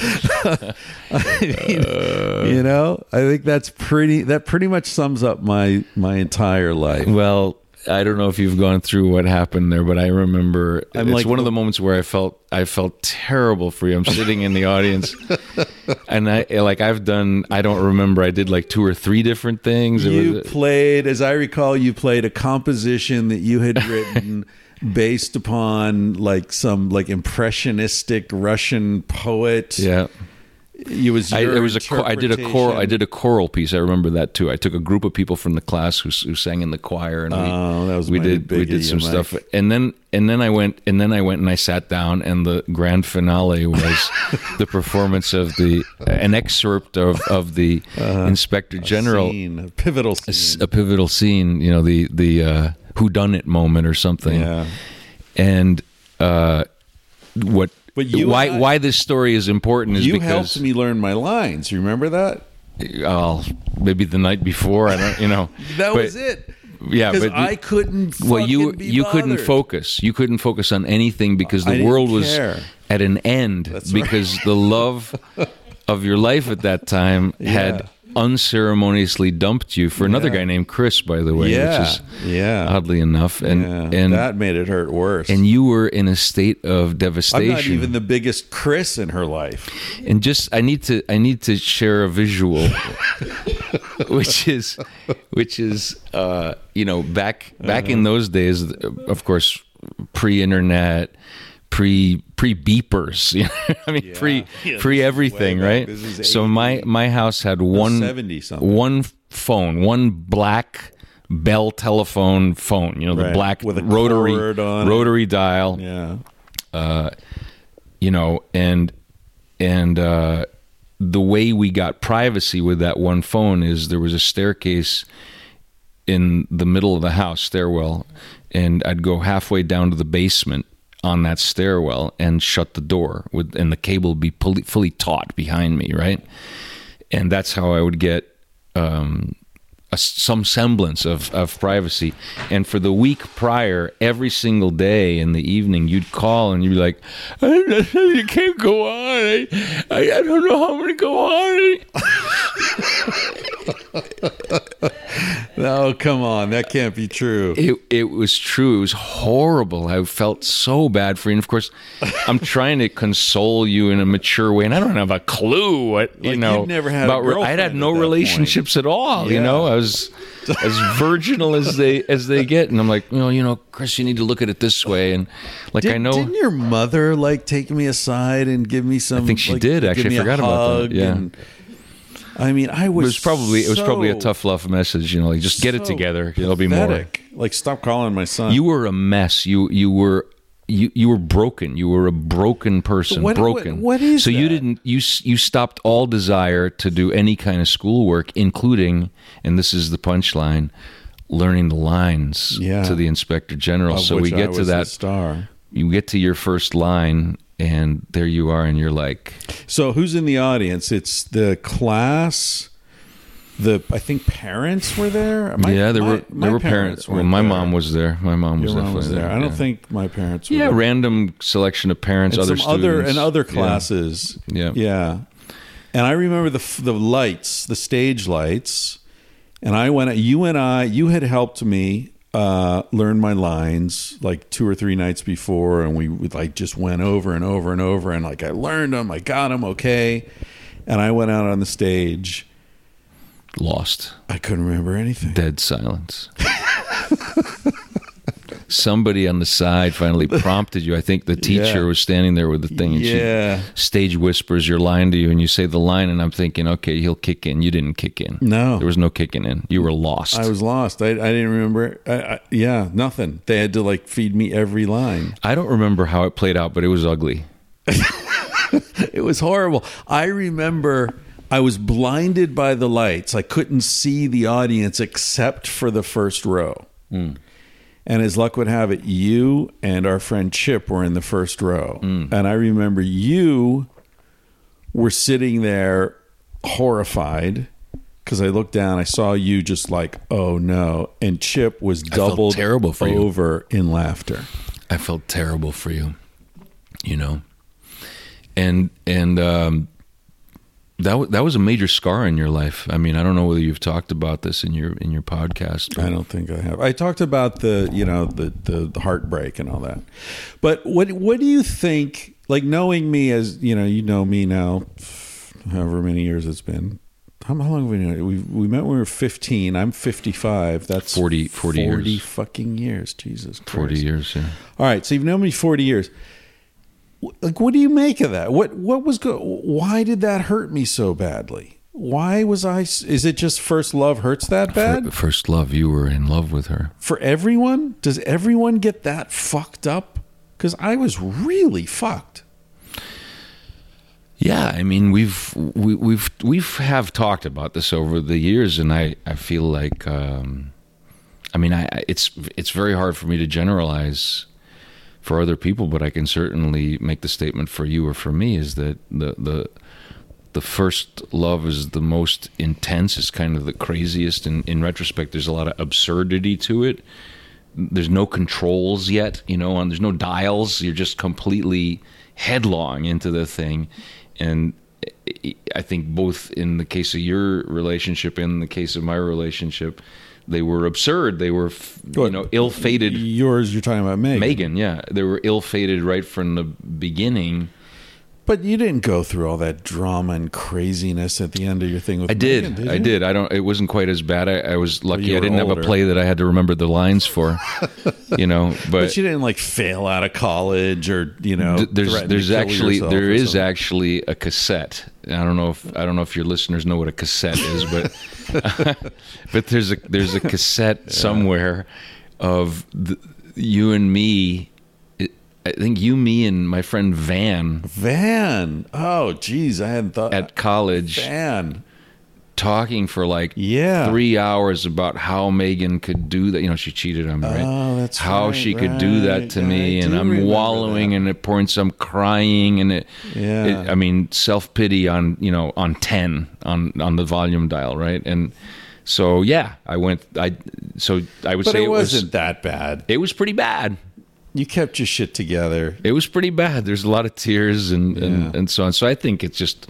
I mean, you know, I think that's pretty. That pretty much sums up my my entire life. Well, I don't know if you've gone through what happened there, but I remember I'm it's like- one of the moments where I felt I felt terrible for you. I'm sitting in the audience, and I like I've done. I don't remember. I did like two or three different things. It You was- played, as I recall, you played a composition that you had written based upon like some like impressionistic Russian poet. yeah. it was. I, it was a I did a choral I did a choral piece. I remember that too. I took a group of people from the class who, who sang in the choir, and we, Oh, that was we did we did some stuff. And then and then I went and then I went and I sat down, and the grand finale was the performance of the an excerpt of of the Inspector General, Uh-huh. Scene, a pivotal a, scene. a pivotal scene. You know the the uh, who done it moment or something. Yeah. And uh, what? But you why I- why this story is important is because You because helped me learn my lines. You remember that? oh, maybe the night before. I don't, you know. That But- was it. Yeah, Because but I couldn't. well, you you couldn't focus. You couldn't focus on anything because the world was care. at an end That's right. because the love of your life at that time had unceremoniously dumped you for another Yeah. guy named Chris, by the way, Yeah, which is yeah. oddly enough, and yeah, and that made it hurt worse. and you were in a state of I'm devastation. not even the biggest Chris in her life. and just I need to I need to share a visual, which is which is uh, you know back back Uh-huh. in those days, of course, pre-internet, pre pre beepers. You know, I mean, pre Yeah, pre everything, right? So my my house had one one phone, one black. Bell telephone phone, you know the Right. black With a rotary on it. rotary dial, Yeah. you know, and and uh, the way we got privacy with that one phone is there was a staircase in the middle of the house stairwell, and I'd go halfway down to the basement on that stairwell and shut the door with, and the cable be fully, fully taut behind me, right, and that's how I would get. Um, a, some semblance of, of privacy. And for the week prior, every single day in the evening, you'd call and you'd be like, "You can't go on. I, I, I don't know how I'm going to go on." Oh, come on. That can't be true. It it was true. It was horrible. I felt so bad for you. And of course, I'm trying to console you in a mature way, and I don't have a clue what you Like, know. never had about I had no relationships at all. You know, I was as virginal as they as they get, and I'm like, well, you know, Chris, you need to look at it this way, and like Did, I know. Didn't your mother like take me aside and give me some? I think she like, did, actually. I forgot about that. Yeah. and- I mean, I was. it was. was probably it was probably a tough love message, you know. Like just get it together. It'll be more. Like, stop calling my son. You were a mess. You you were you you were broken. You were a broken person. What- broken. what- what is so you didn't you you stopped all desire to do any kind of schoolwork, including and this is the punchline, learning the lines Yeah. to the inspector general. of so we get to that. star. You get to your first line, and there you are, and you're like, So who's in the audience? It's the class. The I think parents were there. My- yeah, there my- were my there were parents. Well, my there. mom was there. My mom was Your mom definitely was there. I don't yeah. think my parents. were Yeah, there. random selection of parents, and other some other students. and other classes. Yeah. yeah. And I remember the the lights, the stage lights, and I went. You and I, you had helped me uh, learn my lines like two or three nights before, and we would like just went over and over and over, and like I learned them, I got them okay, and I went out on the stage. Lost. I couldn't remember anything. Dead silence. somebody on the side finally prompted you. I think the teacher Yeah. was standing there with the thing, and Yeah. she stage whispers your line to you, and you say the line, and I'm thinking, okay, he'll kick in. You didn't kick in. No. there was no kicking in. You were lost. I was lost. I, I didn't remember. I, I, yeah, nothing. They had to like feed me every line. I don't remember how it played out, but it was ugly. It was horrible. I remember I was blinded by the lights. I couldn't see the audience except for the first row. And as luck would have it, you and our friend Chip were in the first row. And I remember you were sitting there horrified because I looked down, I saw you just like, oh no. And Chip was doubled terrible for you. over in laughter. I felt terrible for you, you know, and and um, that wa- that was a major scar in your life. I mean, I don't know whether you've talked about this in your in your podcast. but- I don't think I have. I talked about the you know the, the the heartbreak and all that, but what what do you think? Like knowing me as you know, you know me now, however many years it's been. How, how long have we known? We we met when we were fifteen. I'm fifty five. That's 40 40 40 years. fucking years. Jesus, Christ. Forty years, yeah. All right, so you've known me forty years. Like, what do you make of that? What what was go? Why did that hurt me so badly? Why was i Is it just first love hurts that bad? Fir- First love, you were in love with her. for everyone? Does everyone get that fucked up? Because I was really fucked. Yeah, I mean we've we, we've we've have talked about this over the years, and I I feel like um, I mean I- it's it's very hard for me to generalize for other people, but I can certainly make the statement for you or for me is that the the the first love is the most intense, is kind of the craziest, and in retrospect, there's a lot of absurdity to it. There's no controls yet, you know, and there's no dials. You're just completely headlong into the thing, and I think both in the case of your relationship and in the case of my relationship, they were absurd. They were, you know, ill-fated. Yours, you're talking about Megan. Megan, yeah, they were ill-fated right from the beginning. But you didn't go through all that drama and craziness at the end of your thing with I did. Megan, I did. I don't. It wasn't quite as bad. I, I was lucky. I didn't have a play that I had to remember the lines for. you know, But, but, you didn't like fail out of college or, you know, th- there's there's actually there is actually a cassette. I don't know if I don't know if your listeners know what a cassette is, but but there's a there's a cassette somewhere of the, you and me. I think you, me, and my friend Van Van. Oh, geez. I hadn't thought. at college Van. talking for like Yeah. three hours about how Megan could do that. You know, she cheated on me, right? Oh, that's how right, she could do that to I me, and I'm wallowing that. in it, pouring some crying, and it. Yeah. it- I mean, self pity on you know on ten on on the volume dial, right? And so yeah, I went. I so I would But say it it was wasn't that bad. it was pretty bad. You kept your shit together. It was pretty bad. There's a lot of tears and, and, Yeah. and so on. So I think it's just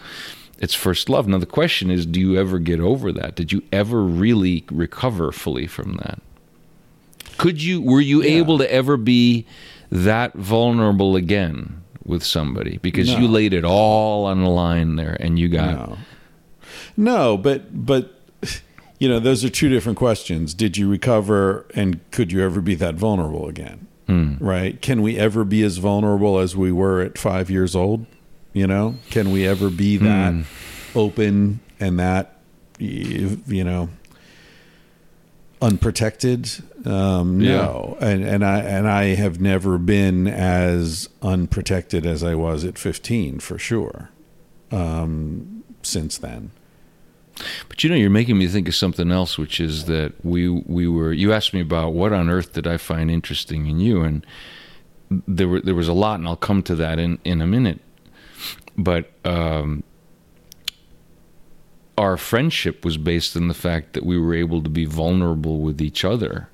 it's first love. Now the question is, do you ever get over that? Did you ever really recover fully from that? Could you were you able to ever be that vulnerable again with somebody? Because you laid it all on the line there and you got No. No, but but you know, those are two different questions. Did you recover and could you ever be that vulnerable again? Right? Can we ever be as vulnerable as we were at 5 years old? You know? Can we ever be that open and that you know unprotected? Um, no. And and I and I have never been as unprotected as I was at 15 for sure. Um, since then. But you know, you're making me think of something else, which is that we we were. You asked me about what on earth did I find interesting in you, and there were there was a lot, and I'll come to that in in a minute. But um, our friendship was based on the fact that we were able to be vulnerable with each other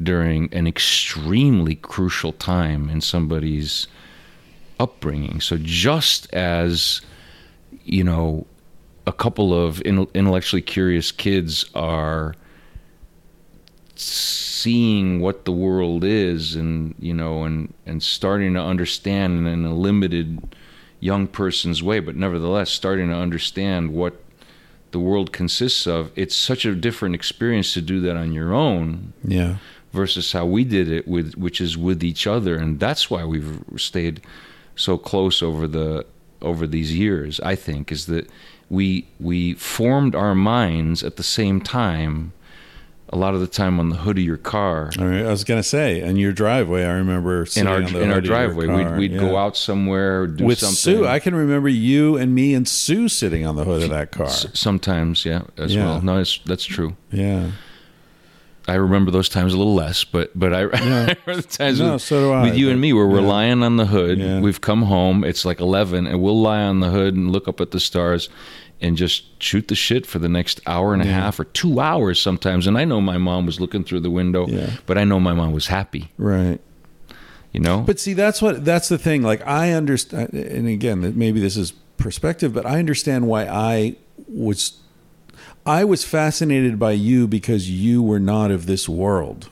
during an extremely crucial time in somebody's upbringing. So just as you know a couple of in- intellectually curious kids are seeing what the world is and you know and and starting to understand in a limited young person's way but nevertheless starting to understand what the world consists of it's such a different experience to do that on your own Yeah. versus how we did it with which is with each other and that's why we've stayed so close over the over these years i think is that we we formed our minds at the same time a lot of the time on the hood of your car right, I was gonna say, in your driveway, I remember in our on the in our hood of your driveway we'd, we'd go out somewhere do with something Sue. I can remember you and me and Sue sitting on the hood of that car. S- sometimes yeah as Yeah. well no it's, that's true Yeah, I remember those times a little less, but but I, I remember the times No, with, so I, with you and me where we're yeah. lying on the hood. Yeah. We've come home. It's like eleven, and we'll lie on the hood and look up at the stars, and just shoot the shit for the next hour and a half or two hours sometimes. And I know my mom was looking through the window, Yeah. but I know my mom was happy. right. You know, But see, that's what that's the thing. Like I understand, and again, maybe this is perspective, but I understand why I was. I was fascinated by you because you were not of this world,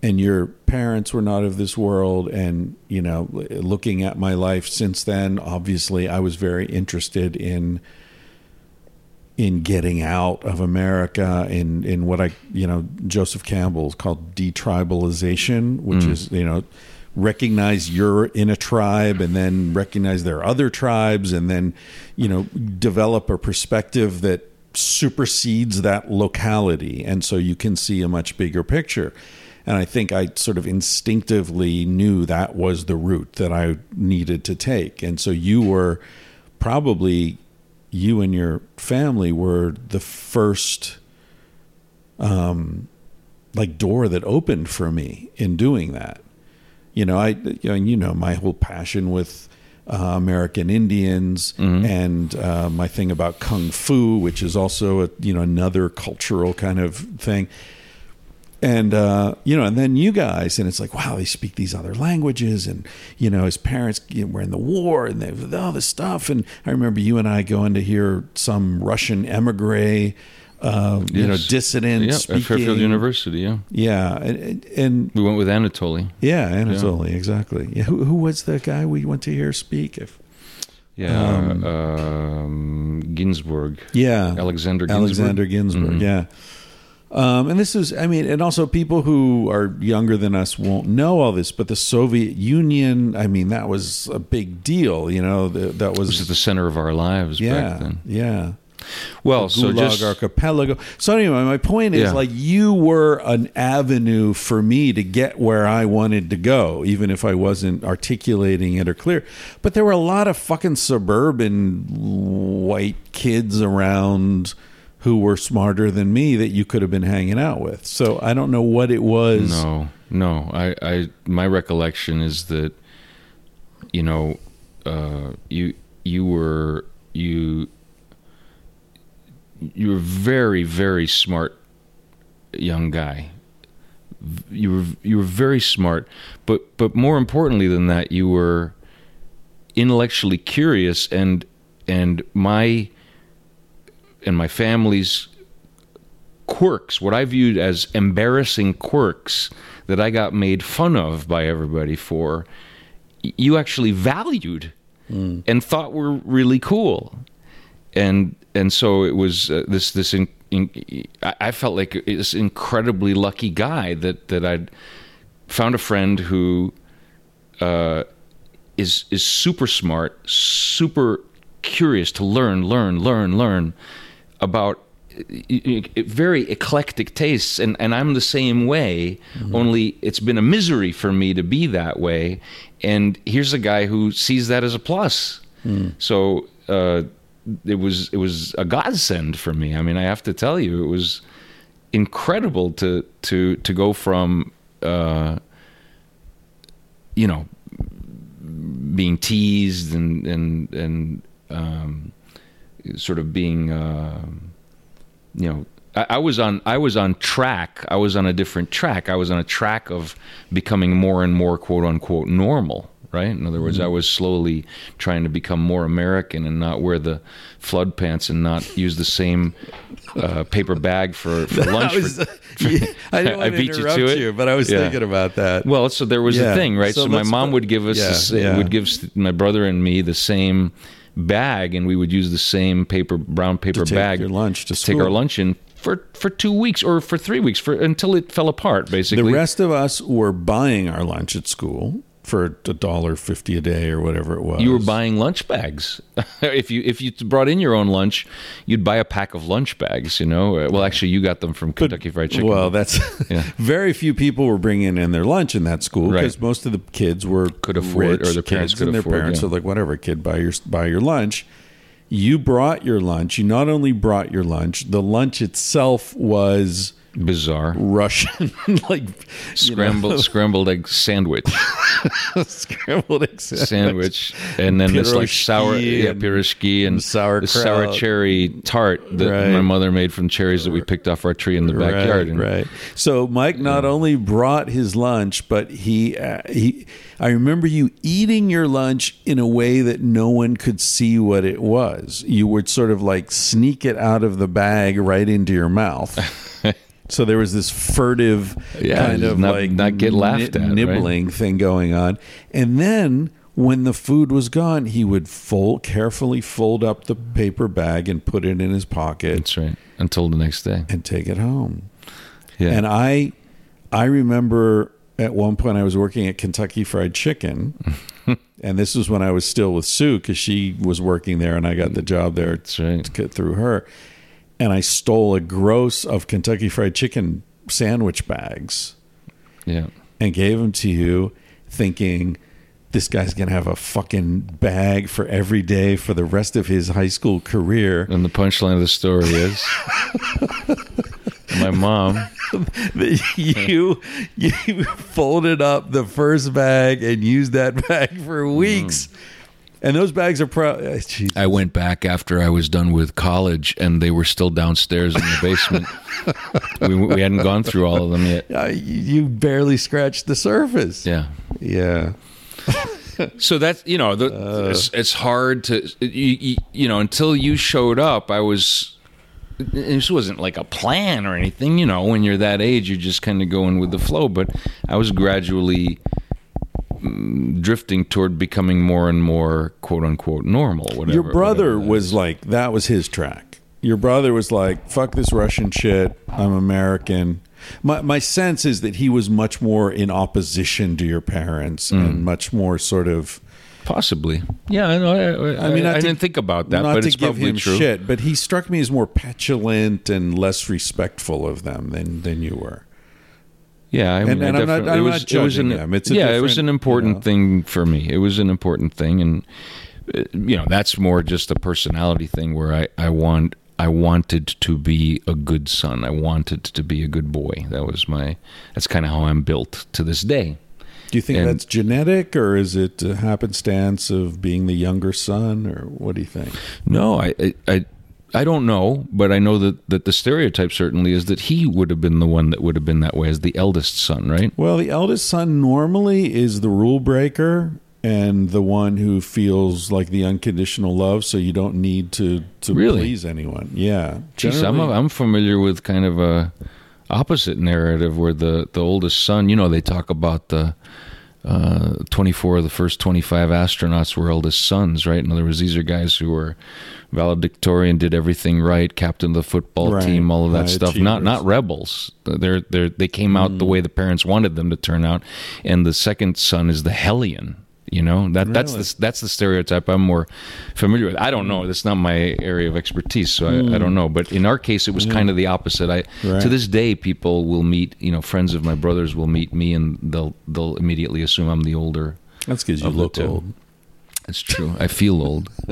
and your parents were not of this world. And you know, looking at my life since then, obviously, I was very interested in in getting out of America in in what I you know Joseph Campbell called detribalization, which mm. is you know recognize you're in a tribe and then recognize there are other tribes and then you know develop a perspective that supersedes that locality and so you can see a much bigger picture. And I think I sort of instinctively knew that was the route that I needed to take. And so you were probably you and your family were the first um like door that opened for me in doing that. You know i you know, you know my whole passion with uh, American Indians and uh, my thing about kung fu, which is also a you know another cultural kind of thing, and uh, you know, and then you guys, and it's like, wow, they speak these other languages, and you know, his parents you know, were in the war, and they all this stuff, and I remember you and I going to hear some Russian emigre, uh, you know, Yes. dissident yeah, speaking, at Fairfield University. Yeah, yeah, and, and we went with Anatoly. yeah, Anatoly, exactly. Yeah, who, who was the guy we went to hear speak? If Yeah, Um, um, Ginzburg. yeah, Alexander Ginzburg. Alexander Ginzburg. Mhm. Yeah. Um, and this is, I mean, and also people who are younger than us won't know all this, but the Soviet Union, I mean, that was a big deal. You know, the, that was, is the center of our lives yeah, back then. yeah. Well, so Gulag just Archipelago. So anyway, my point is Yeah. like you were an avenue for me to get where I wanted to go, even if I wasn't articulating it or clear. But there were a lot of fucking suburban white kids around who were smarter than me that you could have been hanging out with. So I don't know what it was. No, no. I, I, my recollection is that, you know, uh, you, you were, you, you were very, very smart young guy. You were, you were very smart, but, but more importantly than that, you were intellectually curious, and, and my, and my family's quirks, what I viewed as embarrassing quirks that I got made fun of by everybody for, you actually valued mm. and thought were really cool. And and so it was uh, this this in, in, I I felt like this incredibly lucky guy that that I'd found a friend who uh, is is super smart, super curious to learn, learn, learn, learn about i- very eclectic tastes. And, and I'm the same way only it's been a misery for me to be that way. And here's a guy who sees that as a plus. So uh, it was it was a godsend for me. I mean I have to tell you it was incredible to to to go from uh, you know being teased and and and um, sort of being uh, you know I, was on I was on track. I was on a different track. I was on a track of becoming more and more quote unquote normal right in other words I was slowly trying to become more American and not wear the flood pants and not use the same uh, paper bag for, for lunch I, was, for, I didn't I want to beat you interrupt to it? you, but I was Yeah. thinking about that. well, so there was Yeah. a thing, right? So So, my mom would give us Yeah, the yeah. would give my brother and me the same bag, and we would use the same paper brown paper bag lunch to take our lunch in for for two weeks or for three weeks for until it fell apart. Basically, The rest of us were buying our lunch at school for a dollar fifty a day or whatever it was. you were buying lunch bags. if you if you brought in your own lunch, you'd buy a pack of lunch bags. You know, well, actually, you got them from Kentucky Fried Chicken. Well, that's Yeah. very few people were bringing in their lunch in that school Right. because most of the kids were Could afford- rich or their parents could and their afford, parents yeah. are like, whatever, kid, buy your buy your lunch. You brought your lunch. You not only brought your lunch, the lunch itself was bizarre. Russian, like Scrambled know, scrambled egg sandwich, scrambled egg sandwich. sandwich, and then this like sour Pierogi yeah and and sauerkraut. the sour cherry tart that Right. my mother made from cherries that we picked off our tree in the backyard. Right, and right. So Mike not only brought his lunch, but he uh, he. I remember you eating your lunch in a way that no one could see what it was. You would sort of like sneak it out of the bag right into your mouth. so there was this furtive Yeah, kind of not- like not get laughed at, right? nibbling thing going on, and then. When the food was gone, he would fold carefully fold up the paper bag and put it in his pocket That's right. Until the next day. and take it home. Yeah. And I I remember at one point I was working at Kentucky Fried Chicken. and this was when I was still with Sue because she was working there and I got the job there That's right. through her. And I stole a gross of Kentucky Fried Chicken sandwich bags Yeah. and gave them to you thinking this guy's going to have a fucking bag for every day for the rest of his high school career. And the punchline of the story is my mom. you you folded up the first bag and used that bag for weeks. Mm. And those bags are pro. uh. I went back after I was done with college, and they were still downstairs in the basement. we, we hadn't gone through all of them yet. Uh, you you barely scratched the surface. Yeah. Yeah. So that's you know the, it's, it's hard to you, you, you know until you showed up. I was this wasn't like a plan or anything. You know, when you're that age, you're just kind of going with the flow. But I was gradually drifting toward becoming more and more quote unquote normal. Whatever. Your brother whatever was like that was his track. Your brother was like, "Fuck this Russian shit. I'm American." My my sense is that he was much more in opposition to your parents Mm. and much more sort of. possibly. Yeah, I know. I, I, mean, I, to- didn't think about that, not but to it's give probably him true. shit, but he struck me as more petulant and less respectful of them than than you were. Yeah, I And- mean, I and I'm not- I'm it not was, it was judging an, them. It's a yeah, it was an important you know. thing for me. It was an important thing, and uh, you know, that's more just a personality thing where I I want I wanted to be a good son. I wanted to be a good boy. That was my. That's kind of how I'm built to this day. Do you think And- that's genetic, or is it a happenstance of being the younger son, or what do you think? No, I, I, I, I don't know, but I know that, that the stereotype certainly is that he would have been the one that would have been that way as the eldest son, right? Well, the eldest son normally is the rule breaker and the one who feels like the unconditional love, so you don't need to to Really? please anyone. Yeah, Geez, I'm, I'm familiar with kind of a opposite narrative where the, the oldest son, you know, they talk about the uh, 24 of the first 25 astronauts were eldest sons, right? In other words, these are guys who were valedictorian, did everything right, captain of the football Right. team, all of that High stuff. Not not rebels. They're they're, they came out Mm. the way the parents wanted them to turn out. And the second son is the hellion. You know that that's the that's the stereotype I'm more familiar with. I don't know. That's not my area of expertise, so I, I don't know. But in our case, it was kind of the opposite. I Right. to this day, people will meet. You know, friends of my brothers will meet me, and they'll they'll immediately assume I'm the older. that's because you look old. It's true. I feel old.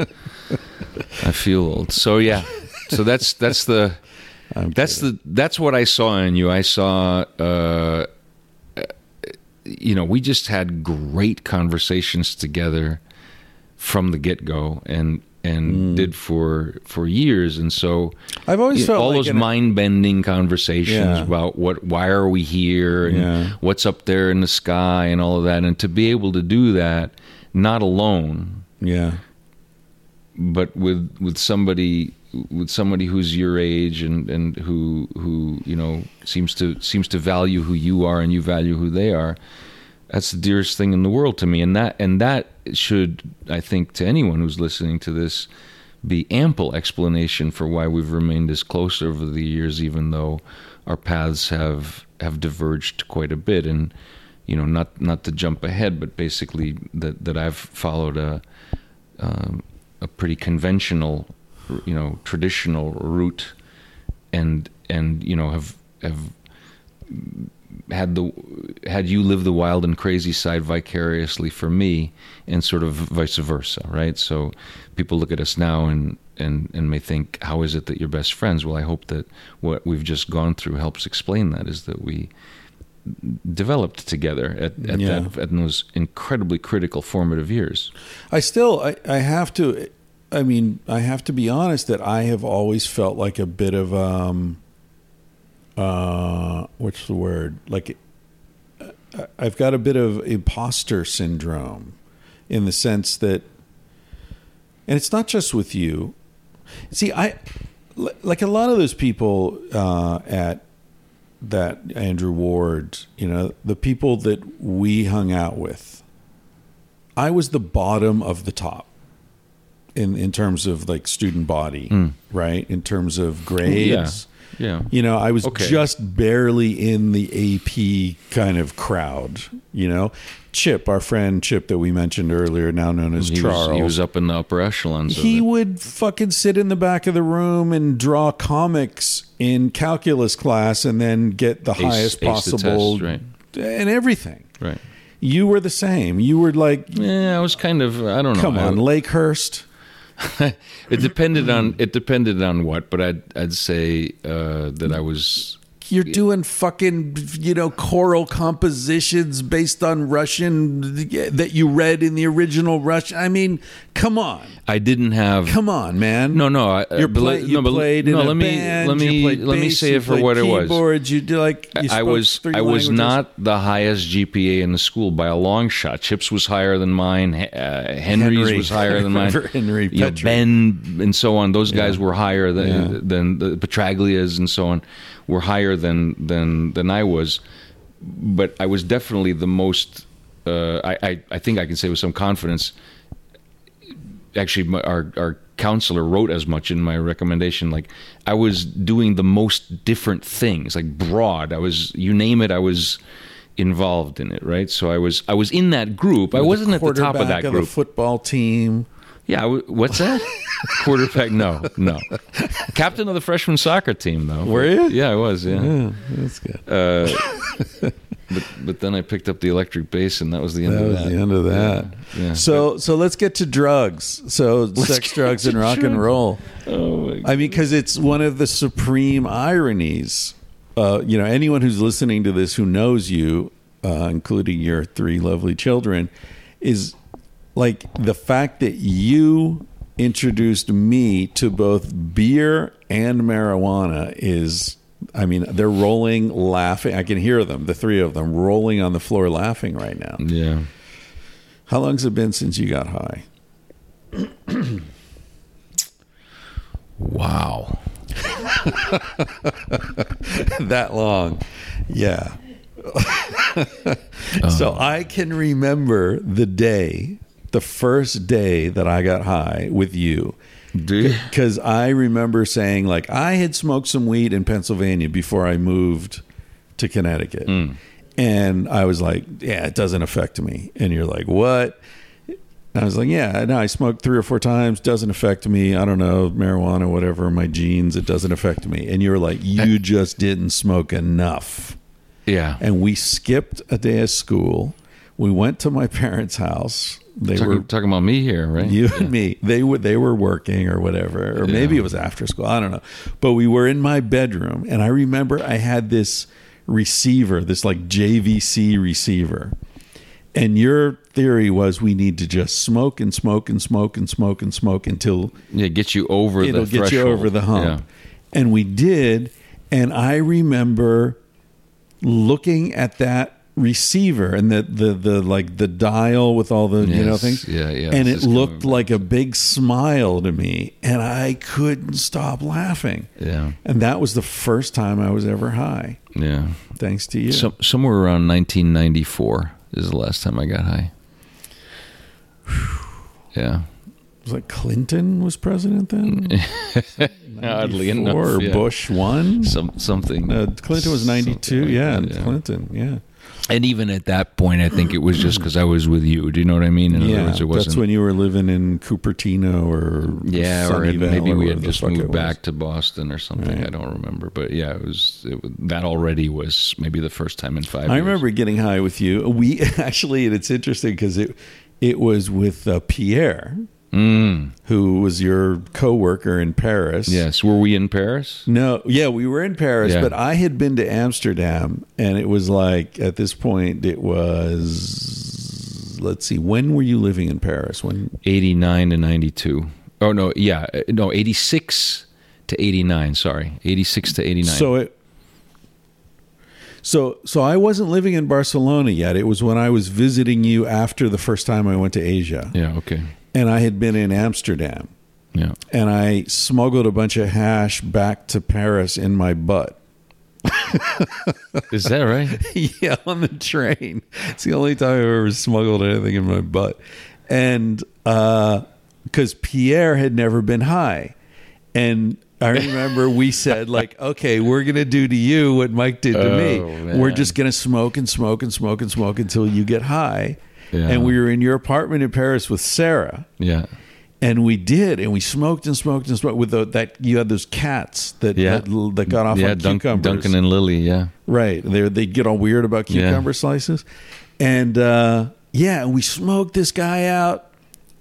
I feel old. So yeah. So that's that's the I'm that's the that's what I saw in you. I saw. Uh, you know, we just had great conversations together from the get go, and and mm. did for for years. And so I've always felt all like those mind bending conversations Yeah. about what why are we here and Yeah. what's up there in the sky and all of that, and to be able to do that not alone, Yeah, but with with somebody with somebody who's your age and and who who you know seems to seems to value who you are and you value who they are that's the dearest thing in the world to me and that and that should i think to anyone who's listening to this be ample explanation for why we've remained as close over the years, even though our paths have have diverged quite a bit. And you know, not not to jump ahead, but basically that that I've followed a um, a pretty conventional, you know, traditional route, and and you know have have had the had you live the wild and crazy side vicariously for me and sort of vice versa right? So people look at us now and and and may think how is it that you're best friends? Well i hope that what we've just gone through helps explain that is that we developed together at, at Yeah. that at those incredibly critical formative years. I still I, I have to I mean I have to be honest that I have always felt like a bit of um uh what's the word? Like I've got a bit of imposter syndrome in the sense that and it's not just with you. See I like a lot of those people uh at that Andrew Warde you know the people that we hung out with I was the bottom of the top in in terms of like student body, Mm. right? In terms of grades. yeah You know, I was Okay. just barely in the AP kind of crowd, you know. Chip, our friend Chip that we mentioned earlier, now known as he Charles. was, he was up in the upper echelons He would fucking sit in the back of the room and draw comics in calculus class and then get the Ace- highest ace the possible test, right. and everything. right You were the same. You were like, yeah i was kind of i don't know come I- on, Lakehurst. it depended on it depended on what, but I'd I'd say uh, that I was You're doing fucking, you know, choral compositions based on Russian that you read in the original Russian. I mean, come on, I didn't have come on, man. no no I, You're play, you no, played no in a let me band. let me let me bass, say you it for what it was. keyboards, You do like you I was I was not the highest GPA in the school by a long shot. Chips was higher than mine. Uh, Henry's Henry. was higher than mine. Henry You know, Ben and so on. Those guys were higher than Yeah. than the Petraglias and so on were higher than than than I was. But I was definitely the most. Uh, I, I I think I can say with some confidence. Actually, my, our our counselor wrote as much in my recommendation. Like I was doing the most different things, like broad. I was you name it. I was involved in it, right? So I was I was in that group. I wasn't at the top of that the group. football team. Yeah, what's that? Quarterback? No, no. Captain of the freshman soccer team, though. Were you? Yeah, I was. Yeah. Yeah, that's good. Uh, but but then I picked up the electric bass, and that was the end that of was that. the end of that. Yeah. So so let's get to drugs. So sex, drugs, and rock and roll. Oh my I mean, because it's one of the supreme ironies. Uh, you know, anyone who's listening to this who knows you, uh, including your three lovely children, is like the fact that you introduced me to both beer and marijuana is. I mean, they're rolling, laughing. I can hear them, the three of them, rolling on the floor, laughing right now. Yeah. How long's it been since you got high? Wow. that long. Yeah. so uh-huh. I can remember the day, the first day that I got high with you. Because I remember saying, like, I had smoked some weed in Pennsylvania before I moved to Connecticut. And I was like, yeah, it doesn't affect me. And you're like, what? And I was like, yeah, no, I smoked three or four times. Doesn't affect me. I don't know, marijuana, whatever, my genes, it doesn't affect me. And you were like, you just didn't smoke enough. Yeah. And we skipped a day of school. We went to my parents' house. They talking, were talking about me here, right? you and me. They were they were working or whatever, or maybe it was after school. I don't know. But we were in my bedroom, and I remember I had this receiver, this like JVC receiver. And your theory was we need to just smoke and smoke and smoke and smoke and smoke until Yeah, get you over it'll the get you over the hump. Yeah. And we did. And I remember looking at that receiver and the, the, the like the dial with all the you know things. Yeah, yeah. And it looked like a big smile to me. And I couldn't stop laughing. Yeah. And that was the first time I was ever high. Yeah. Thanks to you. Some, somewhere around 1994 is the last time I got high. Yeah. was like Clinton was president then. Oddly 94, enough, or yeah. Bush one. Some something. Uh, Clinton was ninety two. Something like Yeah, that, yeah. Clinton. Yeah, And even at that point, I think it was just because I was with you. Do you know what I mean? In yeah. words. That's when you were living in Cupertino or yeah, or maybe we had just moved back to Boston or something. Right. I don't remember, but yeah, it was, it that already was maybe the first time in five. I years. remember getting high with you. We actually, and it's interesting because it it was with uh, Pierre, Mm, who was your coworker in Paris. yes, were we in Paris? No, yeah, we were in Paris, Yeah. but I had been to Amsterdam, and it was like at this point, it was. Let's see, when were you living in Paris? When Eighty nine to ninety two. Oh no, yeah, uh, no, eighty six to eighty nine. Sorry, eighty six to eighty nine. so it. So so I wasn't living in Barcelona yet. It was when I was visiting you after the first time I went to Asia, yeah, okay, and I had been in Amsterdam. yeah. and I smuggled a bunch of hash back to Paris in my butt. Is that right? yeah, on the train. It's the only time I've ever smuggled anything in my butt. And uh, because Pierre had never been high. And I remember we said, like, okay, we're going to do to you what Mike did to Oh, me. man. We're just going to smoke and smoke and smoke and smoke until you get high. Yeah. And we were in your apartment in Paris with Sarah. Yeah, And we did, and we smoked and smoked and smoked with the, that. You had those cats that Yeah. that, that got off yeah. on Dun- cucumbers. Duncan and Lily. Yeah, right? They they get all weird about Yeah. cucumber slices, and uh, yeah, and we smoked this guy out,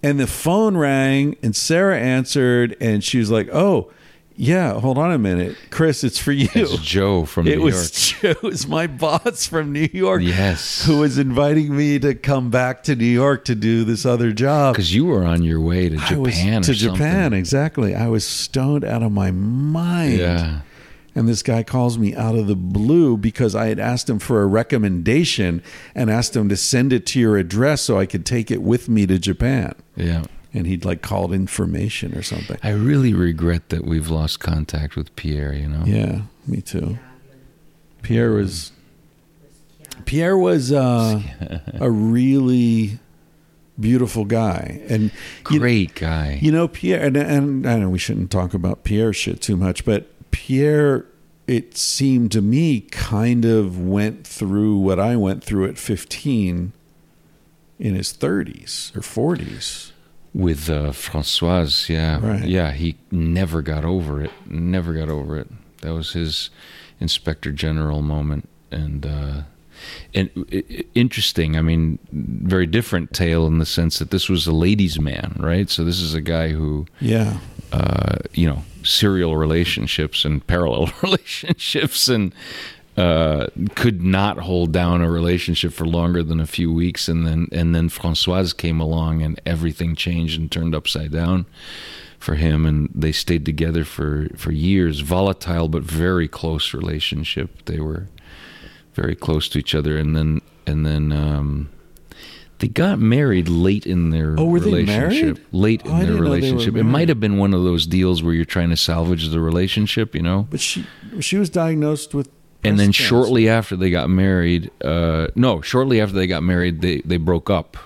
and the phone rang, and Sarah answered, and she was like, "Oh, yeah, hold on a minute, Chris, it's for you." it's Joe from it New was York. it was my boss from New York, Yes. who was inviting me to come back to New York to do this other job. Because you were on your way to I was Japan. to something. Japan, exactly. I was stoned out of my mind. Yeah. And this guy calls me out of the blue because I had asked him for a recommendation and asked him to send it to your address so I could take it with me to Japan. Yeah. And he'd like called information or something. I really regret that we've lost contact with Pierre, you know? Yeah, me too. Pierre was Pierre was uh, a really beautiful guy, and you- Great guy. You know, Pierre, and, and I know we shouldn't talk about Pierre shit too much, but Pierre, it seemed to me, kind of went through what I went through at 15 in his 30s or 40s. With uh, Francoise, yeah. Right. Yeah, he never got over it. Never got over it. That was his inspector general moment. And, uh, and i- interesting. I mean, very different tale in the sense that this was a ladies' man, right? So this is a guy who Yeah. uh, you know, serial relationships and parallel relationships and uh, could not hold down a relationship for longer than a few weeks. And then, and then Francoise came along and everything changed and turned upside down for him. And they stayed together for, for years, volatile, but very close relationship. They were very close to each other. And then, and then, um, they got married late in their Oh, were they relationship. married? Late Oh, in their didn't know they were relationship. It might have been one of those deals where you're trying to salvage the relationship, you know? But she she was diagnosed with and then shortly after they got married, uh, no, shortly after they got married, they, they broke up.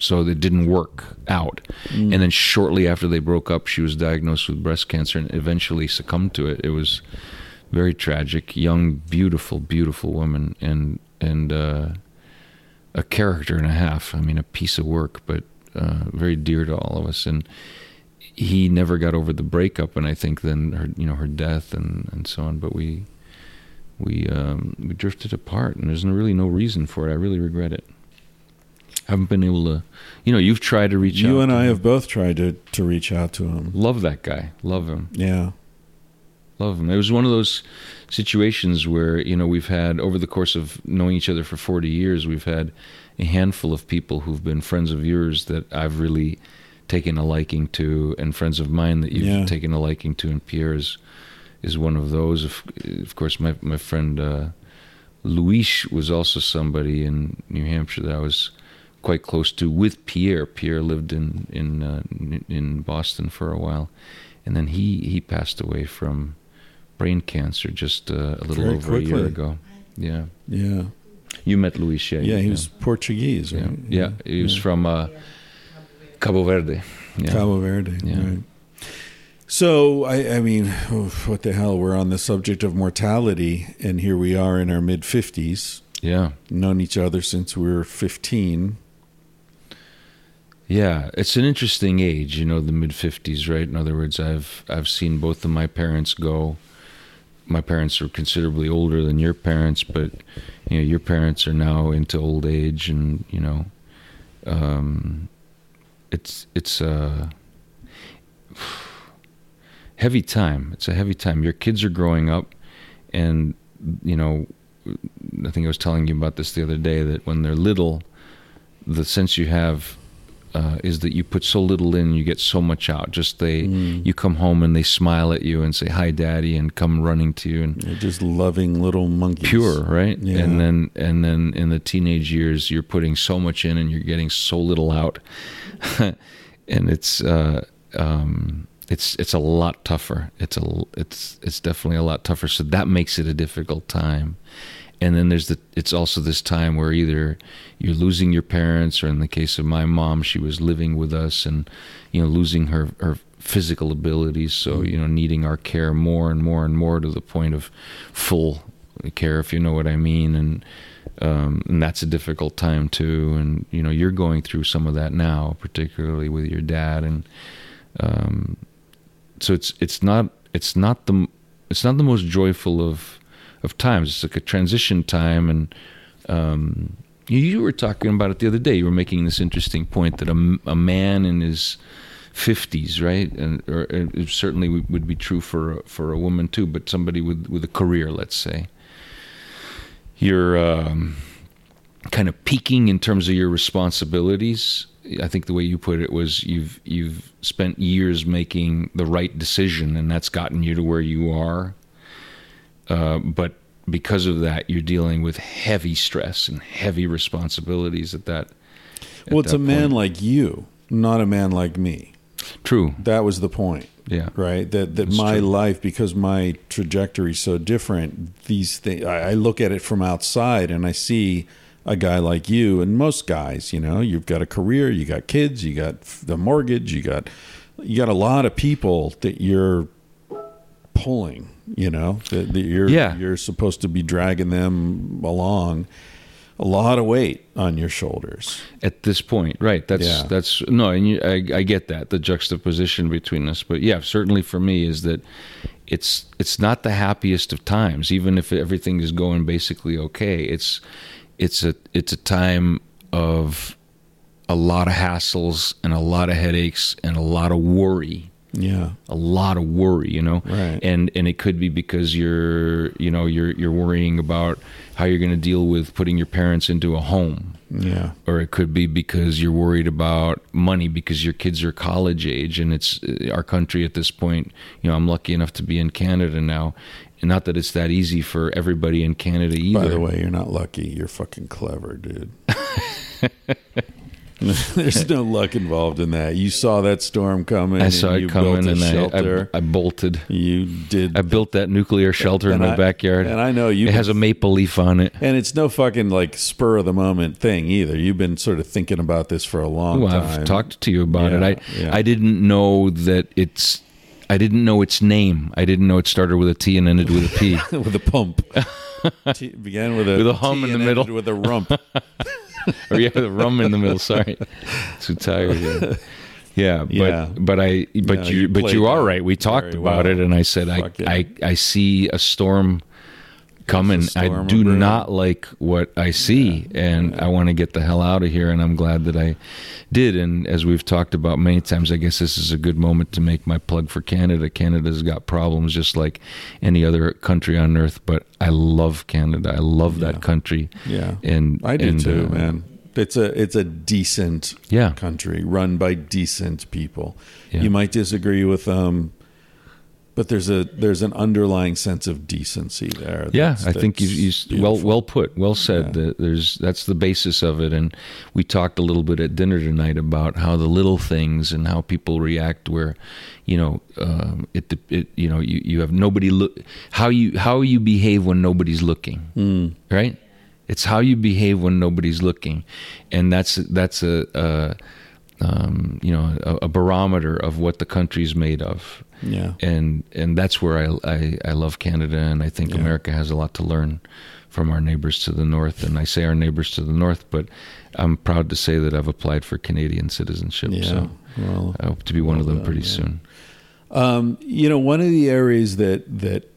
So it didn't work out. Mm. And then shortly after they broke up, she was diagnosed with breast cancer and eventually succumbed to it. It was very tragic. Young, beautiful, beautiful woman, and and uh, a character and a half. I mean, a piece of work, but uh, very dear to all of us. And he never got over the breakup, and I think then her, you know, her death and and so on. But we we um, we drifted apart, and there's really no reason for it. I really regret it. Haven't been able to, you know, you've tried to reach out. You and to I him. have both tried to to reach out to him. love that guy. Love him. Yeah. Love him. It was one of those situations where you know we've had over the course of knowing each other for 40 years, we've had a handful of people who've been friends of yours that I've really taken a liking to, and friends of mine that you've Yeah. taken a liking to. And Pierre is one of those. Of, of course, my my friend uh, Luis was also somebody in New Hampshire that I was quite close to with Pierre. Pierre lived in in uh, in Boston for a while, and then he he passed away from brain cancer just uh, a little Very over a year ago. Yeah, Yeah. you met Luis, yeah? Yeah, he yeah. was Portuguese, Yeah, right? yeah, he was from uh, Cabo Verde. Yeah. Cabo Verde. Yeah. Right. So I, I mean, what the hell? We're on the subject of mortality, and here we are in our mid fifties. Yeah. Known each other since we were fifteen. Yeah, it's an interesting age, you know, the mid fifties, right? In other words, I've I've seen both of my parents go. My parents are considerably older than your parents, but you know, your parents are now into old age, and you know, um, it's it's a heavy time. It's a heavy time. Your kids are growing up, and you know, I think I was telling you about this the other day that when they're little, the sense you have uh, is that you put so little in, you get so much out. Just they, Mm. you come home and they smile at you and say hi, daddy, and come running to you and They're just loving little monkeys. pure, right? Yeah. And then and then in the teenage years, you're putting so much in and you're getting so little out, and it's uh, um, it's it's a lot tougher. It's a it's it's definitely a lot tougher. So that makes it a difficult time. And then there's the it's also this time where either you're losing your parents, or in the case of my mom, she was living with us and you know losing her her physical abilities, so you know needing our care more and more and more to the point of full care, if you know what I mean, and um, and that's a difficult time too. And you know you're going through some of that now, particularly with your dad, and um, so it's it's not it's not the it's not the most joyful of of times. It's like a transition time, and um, you, were talking about it the other day. You were making this interesting point that a, a man in his fifties, right, and or it certainly would be true for for a woman too, but somebody with with a career, let's say, you're um, kind of peaking in terms of your responsibilities. I think the way you put it was you've you've spent years making the right decision, and that's gotten you to where you are. Uh, but because of that, you're dealing with heavy stress and heavy responsibilities at that. at Well, it's that a man point. like you, not a man like me. True. That was the point. Yeah. right that that That's my true. life because my trajectory is so different these things I, I look at it from outside and i see a guy like you and most guys you know you've got a career you got kids you got the mortgage you got you got a lot of people that you're pulling you know that, that you're Yeah. you're supposed to be dragging them along a lot of weight on your shoulders At this point, right? That's Yeah. that's no, and you, I, I get that the juxtaposition between us, but yeah, certainly for me is that it's it's not the happiest of times, even if everything is going basically okay. It's it's a it's a time of a lot of hassles and a lot of headaches and a lot of worry. Yeah. A lot of worry you know? Right. and and it could be because you're you know you're you're worrying about how you're going to deal with putting your parents into a home. Yeah. Or it could be because you're worried about money because your kids are college age and it's uh, our country at this point you know I'm lucky enough to be in Canada now and not that it's that easy for everybody in Canada either By the way, you're not lucky. You're fucking clever, dude. There's no luck involved in that. You saw that storm coming. I saw and it you coming built a and I, shelter. I I bolted you did. I built that nuclear shelter in my I- backyard and I know you. it has a maple leaf on it and it's no fucking like spur of the moment thing either. You've been sort of thinking about this for a long Well, time. I've talked to you about Yeah, it. I yeah. I didn't know that it's. I didn't know its name. I didn't know it started with a T and ended with a P. with a pump. T- began with a With a hum T in the middle. ended with a rump. or yeah, the rum in the middle. Sorry, too tired. Yeah, yeah but Yeah. but I but No, you, you but you are that right. We talked very about well. it, and I said I, yeah. I I see a storm coming. I do not like what I see, and I want to get the hell out of here. And I'm glad that I did. And as we've talked about many times, I guess this is a good moment to make my plug for Canada. Canada's got problems just like any other country on earth, but I love Canada. I love Yeah. that country. Yeah, And I do and, too, uh, man. It's a it's a decent Yeah. country run by decent people. Yeah. You might disagree with them, but there's a there's an underlying sense of decency there. Yeah, I think you, you well well put, well said. Yeah. That There's that's the basis of it, and we talked a little bit at dinner tonight about how the little things and how people react. Where, you know, um, it, it you know you, you have nobody look how you how you behave when nobody's looking, Hmm. right? It's how you behave when nobody's looking, and that's that's a. a um, you know, a, a barometer of what the country's made of Yeah. and and that's where I, I I love Canada, and I think Yeah. America has a lot to learn from our neighbors to the north. And I say our neighbors to the north, but I'm proud to say that I've applied for Canadian citizenship. Yeah. So Well, I hope to be one of them done, pretty yeah. soon. Um, you know, one of the areas that that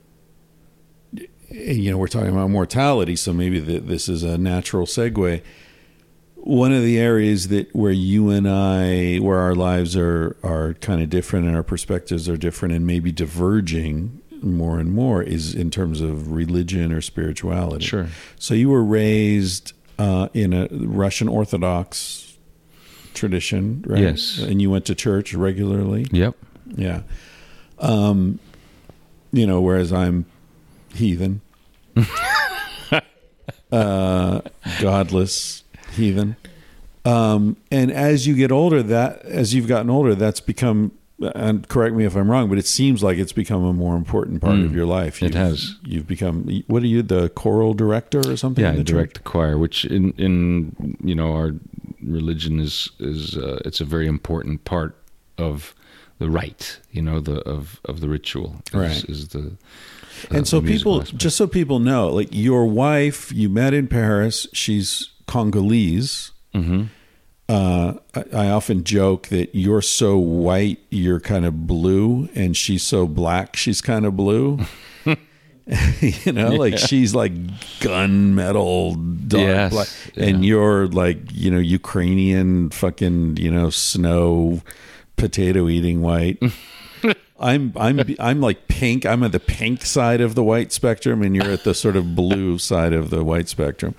you know we're talking about mortality, so maybe th this is a natural segue. One of the areas that where you and I, where our lives are are kind of different and our perspectives are different and maybe diverging more and more is in terms of religion or spirituality. Sure. So you were raised uh, in a Russian Orthodox tradition, right? Yes. And you went to church regularly. Yep. Yeah. Um, you know, whereas I'm heathen, uh, godless heathen. Um, and as you get older, that as you've gotten older, that's become. And correct me if I'm wrong, but it seems like it's become a more important part Mm, of your life. it You've- has. You've become. What are you, the choral director or something? Yeah, the direct church? the choir, which in in you know our religion is is uh, it's a very important part of the rite, you know, the of of the ritual. Is, Right. Is the uh, and so the people aspect. just so people know like your wife you met in paris she's congolese Mhm. uh, I, I often joke that you're so white you're kind of blue and she's so black she's kind of blue you know like she's like gunmetal dark Yes, black and yeah. you're like you know ukrainian fucking you know snow potato eating white I'm I'm I'm like pink. I'm at the pink side of the white spectrum, and you're at the sort of blue side of the white spectrum.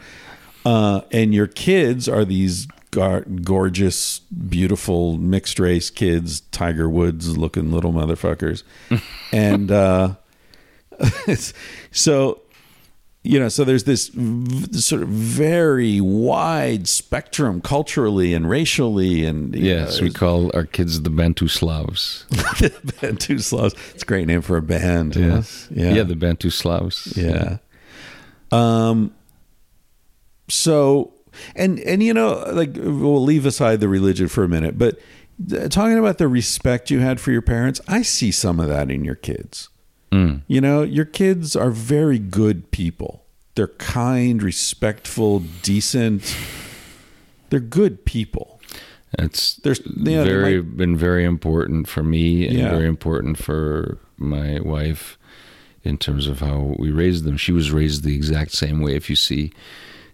Uh, and your kids are these gar- gorgeous, beautiful mixed race kids, Tiger Woods looking little motherfuckers, and uh, so you know, so there's this v- sort of very wide spectrum culturally and racially, and Yes, know, we call our kids the Bantu Slavs. Bantu Slavs. It's a great name for a band. huh? Yes. Yeah. Yeah, the Bantu Slavs. yeah. Um. So, and and you know, like we'll leave aside the religion for a minute, but talking about the respect you had for your parents, I see some of that in your kids. Mm. You know, your kids are very good people. They're kind, respectful, decent. They're good people. It's There's you know, very might- been very important for me and Yeah. very important for my wife in terms of how we raised them. She was raised the exact same way. If you see,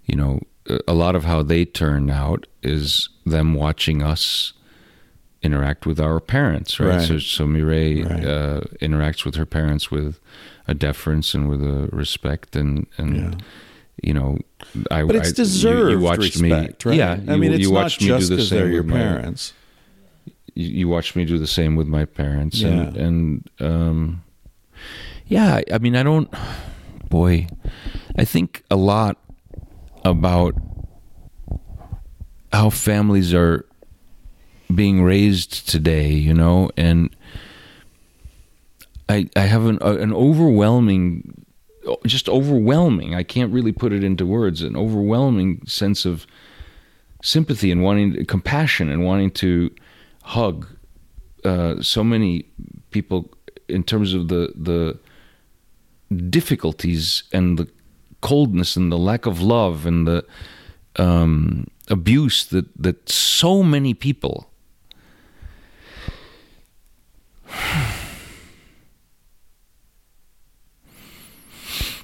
you know, a- lot of how they turn out is them watching us interact with our parents, right? Right. So, so Mireille Right. uh, interacts with her parents with a deference and with a respect, and and Yeah. you know, I But it's I- you- deserved you, watched respect, me, right? yeah. I you- mean, it's you not watched me just do the same they're your with my- parents. you, watched me do the same with my parents and and um yeah i mean i don't boy i think a lot about how families are being raised today you know? And i i have an an overwhelming just overwhelming i can't really put it into words an overwhelming sense of sympathy and wanting compassion and wanting to hug uh, so many people in terms of the the difficulties and the coldness and the lack of love and the um, abuse that that so many people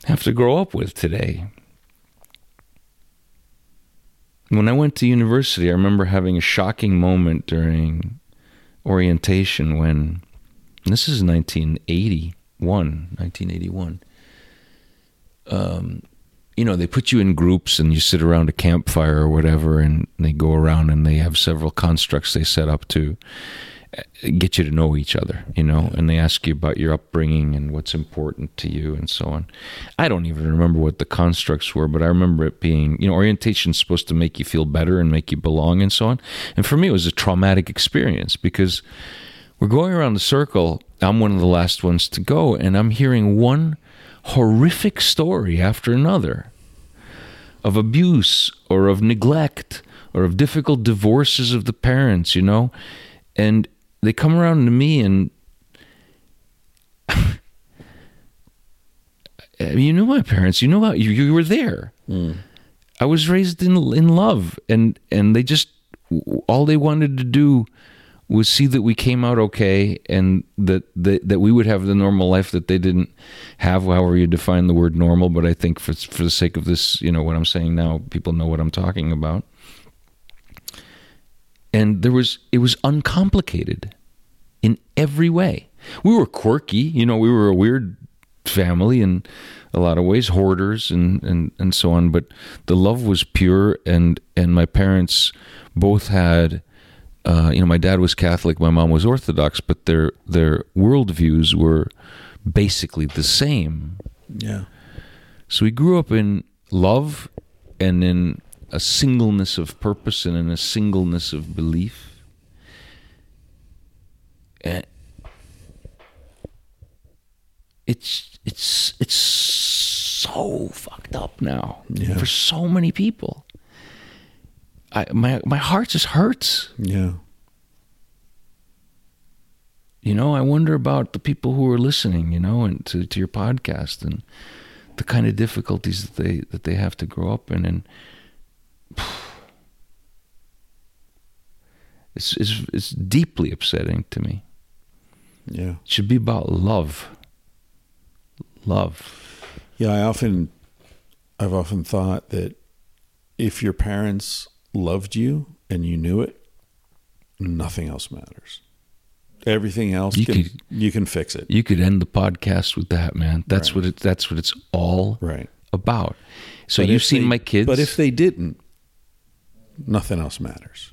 have to grow up with today. When I went to university, I remember having a shocking moment during orientation when this is 1981, 1981. Um, you know, they put you in groups and you sit around a campfire or whatever, and they go around and they have several constructs they set up to uh, get you to know each other, you know, and they ask you about your upbringing and what's important to you and so on. I don't even remember what the constructs were, but I remember it being, you know, orientation's supposed to make you feel better and make you belong and so on. And for me, it was a traumatic experience because we're going around the circle. I'm one of the last ones to go, and I'm hearing one horrific story after another of abuse or of neglect or of difficult divorces of the parents, you know, and they come around to me and you know my parents, you know how you, you were there. Hmm. I was raised in in love, and and they just all they wanted to do was see that we came out okay, and that that that we would have the normal life that they didn't have. However you define the word normal, but I think for for the sake of this, you know what I'm saying now, people know what I'm talking about. And there was it was uncomplicated in every way. We were quirky, you know, we were a weird family in a lot of ways, hoarders and, and, and so on. But the love was pure, and and my parents both had, uh, you know, my dad was Catholic, my mom was Orthodox, but their their worldviews were basically the same. Yeah. So we grew up in love and in a singleness of purpose and in a singleness of belief. And it's it's it's so fucked up now Yeah. for so many people. I my my heart just hurts. Yeah. You know, I wonder about the people who are listening, you know, and to, to your podcast and the kind of difficulties that they that they have to grow up in and it's it's it's deeply upsetting to me. Yeah. It should be about love. Love. Yeah, I often I've often thought that if your parents loved you and you knew it, nothing else matters. Everything else You can, could- you can fix it. You could end the podcast with that, man. That's Right. what it that's what it's all Right. about. So But you've seen they- my kids. But if they didn't, nothing else matters.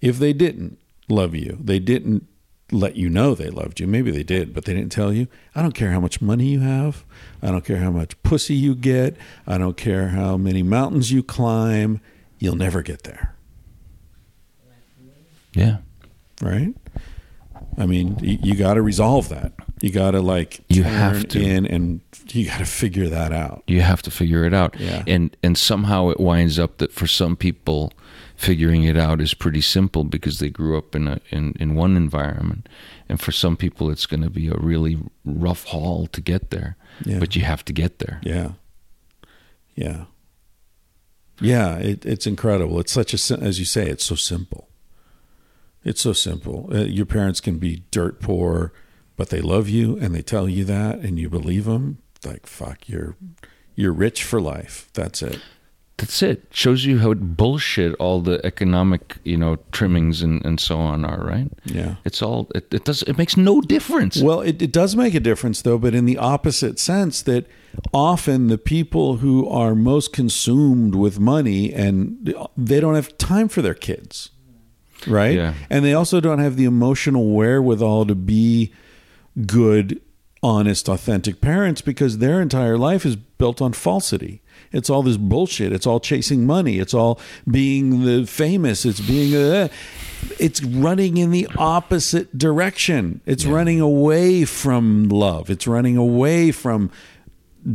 If they didn't love you, they didn't let you know they loved you. Maybe they did, but they didn't tell you. I don't care how much money you have. I don't care how much pussy you get. I don't care how many mountains you climb. You'll never get there, yeah. right? I mean, you, you got to resolve that. You got to like You turn have to. in and you got to figure that out. you have to figure it out Yeah. and and somehow it winds up that for some people figuring it out is pretty simple because they grew up in a in, in one environment and for some people it's going to be a really rough haul to get there Yeah. but you have to get there Yeah. Yeah. Yeah, it, it's incredible. It's such a, as you say, it's so simple. It's so simple. Uh, your parents can be dirt poor, but they love you and they tell you that and you believe them. Like, fuck, you're, you're rich for life. That's it. That's it shows you how bullshit all the economic you know trimmings and, and so on are right Yeah. it's all it, it does it makes no difference Well, it, it does make a difference, though, but in the opposite sense that often the people who are most consumed with money and they don't have time for their kids, right? Yeah. And they also don't have the emotional wherewithal to be good, honest, authentic parents because their entire life is built on falsity. It's all this bullshit. It's all chasing money. It's all being the famous. It's being uh, it's running in the opposite direction. It's running away from love. It's running away from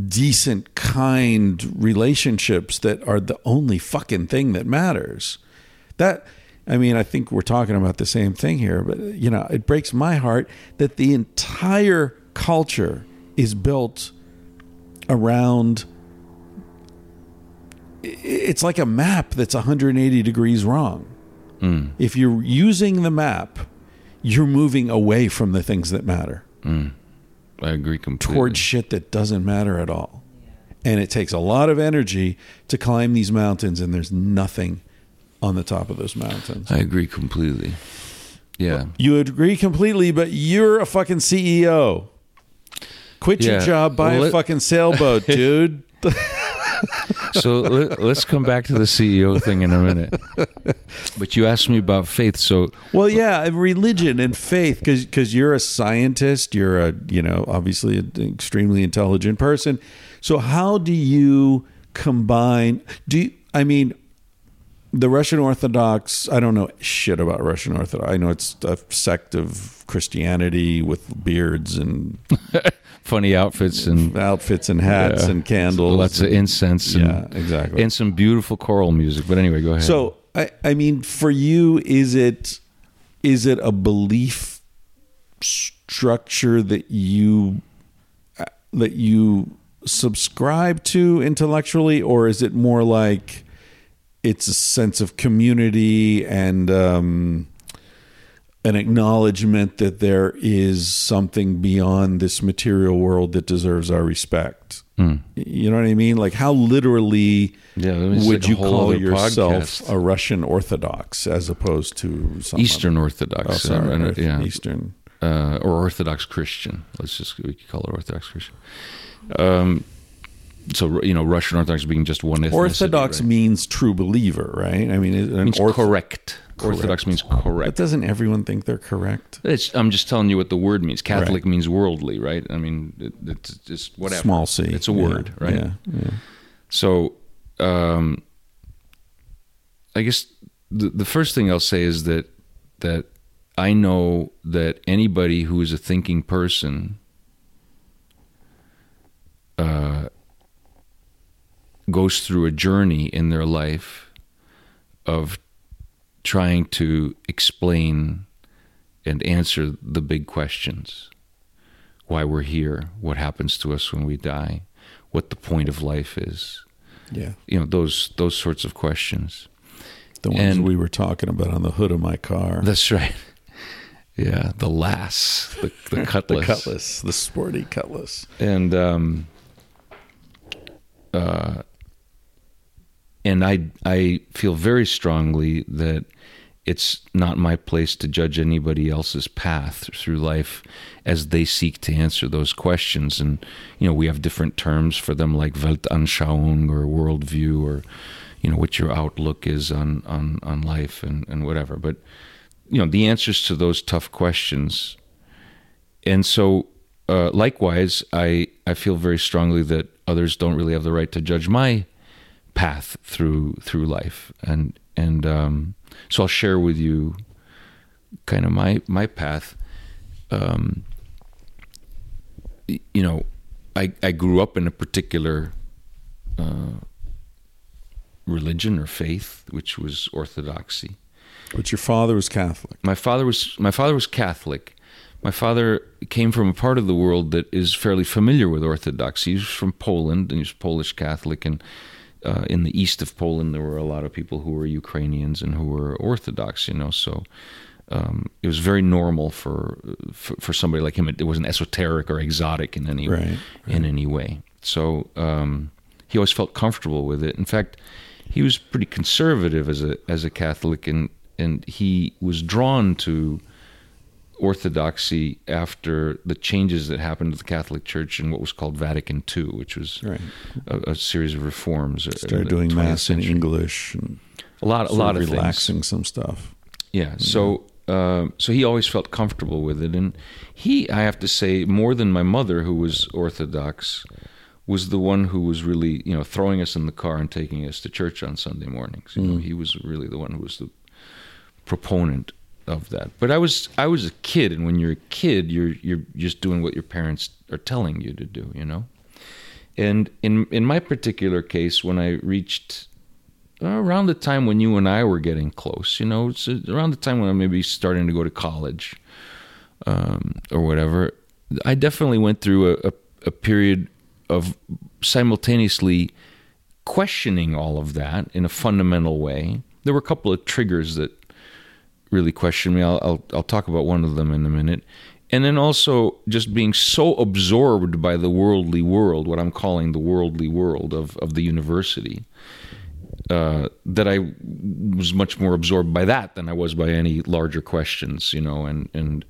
decent, kind relationships that are the only fucking thing that matters. That I mean, I think we're talking about the same thing here, but you know, it breaks my heart that the entire culture is built around it's like a map that's 180 degrees wrong. Hmm. If you're using the map, you're moving away from the things that matter hmm. i agree completely towards shit that doesn't matter at all. And it takes a lot of energy to climb these mountains, and there's nothing on the top of those mountains. i agree completely yeah You agree completely, but you're a fucking CEO. Quit your job, buy Well, a fucking sailboat, dude. so let, us come back to the CEO thing in a minute. But you asked me about faith, so Well, yeah, religion and faith, because you're a scientist, you're a you know obviously an extremely intelligent person. So how do you combine? Do you, I mean, the Russian Orthodox, I don't know shit about Russian Orthodox. I know it's a sect of Christianity with beards and Funny outfits and outfits and hats Yeah. and candles. lots of incense. And, yeah, exactly. and some beautiful choral music. But anyway, go ahead. So I, I mean, for you, is it is it a belief structure that you uh, that you subscribe to intellectually, or is it more like it's a sense of community and um, an acknowledgement that there is something beyond this material world that deserves our respect? You know what I mean? Like, how literally. Yeah, would you call yourself podcast. a Russian Orthodox as opposed to some Eastern other- Orthodox, Oh, sorry, uh, yeah, Eastern. uh, or Orthodox Christian. Let's just we could call it Orthodox Christian. Um, so you know, Russian Orthodox being just one ethnicity. Orthodox right? means true believer, right? I mean, an means orth- correct. Orthodox means correct. But correct. doesn't everyone think they're correct? It's, I'm just telling you what the word means. Catholic Right. means worldly, right? I mean, it, it's just whatever. Small c. It's a Yeah, word, right? Yeah, yeah. So, um, I guess the the first thing I'll say is that that I know that anybody who is a thinking person uh, goes through a journey in their life of trying to explain and answer the big questions why we're here what happens to us when we die what the point of life is yeah. you know those those sorts of questions The ones And- we were talking about on the hood of my car. that's right yeah the lass the, the cutlass the cutlass, the sporty cutlass. and um uh and i i feel very strongly that it's not my place to judge anybody else's path through life as they seek to answer those questions. And you know we have different terms for them like weltanschauung or worldview or you know what your outlook is on on on life and and whatever. But you know the answers to those tough questions. And so uh, likewise i i feel very strongly that others don't really have the right to judge my path through through life and and um, so i'll share with you kind of my my path um, you know i i grew up in a particular uh, religion or faith which was orthodoxy But your father was Catholic. my father was my father was Catholic. My father came from a part of the world that is fairly familiar with Orthodoxy. He's from Poland, and he's Polish Catholic. And uh, in the east of Poland, there were a lot of people who were Ukrainians and who were Orthodox. You know, so um, it was very normal for, for for somebody like him. It, it wasn't esoteric or exotic in any Right, in any way. So um, he always felt comfortable with it. In fact, he was pretty conservative as a as a Catholic, and and he was drawn to orthodoxy after the changes that happened to the Catholic Church in what was called Vatican II, which was Right. a, a series of reforms. Started doing 20th mass in. English and A lot, a lot of of things. relaxing some stuff. Yeah. So uh, so he always felt comfortable with it, and he, I have to say, more than my mother, who was Orthodox, was the one who was really, you know, throwing us in the car and taking us to church on Sunday mornings. You know, he was really the one who was the proponent of that. But I was I was a kid, and when you're a kid, you're you're just doing what your parents are telling you to do. You know. And in in my particular case, when I reached uh, around the time when you and I were getting close, you know, it's around the time when I'm maybe starting to go to college um, or whatever, I definitely went through a, a, a period of simultaneously questioning all of that in a fundamental way. There were a couple of triggers that really question me. I'll, I'll, I'll talk about one of them in a minute. And then also just being so absorbed by the worldly world, what I'm calling the worldly world of, of the university, uh, that I was much more absorbed by that than I was by any larger questions, you know, and and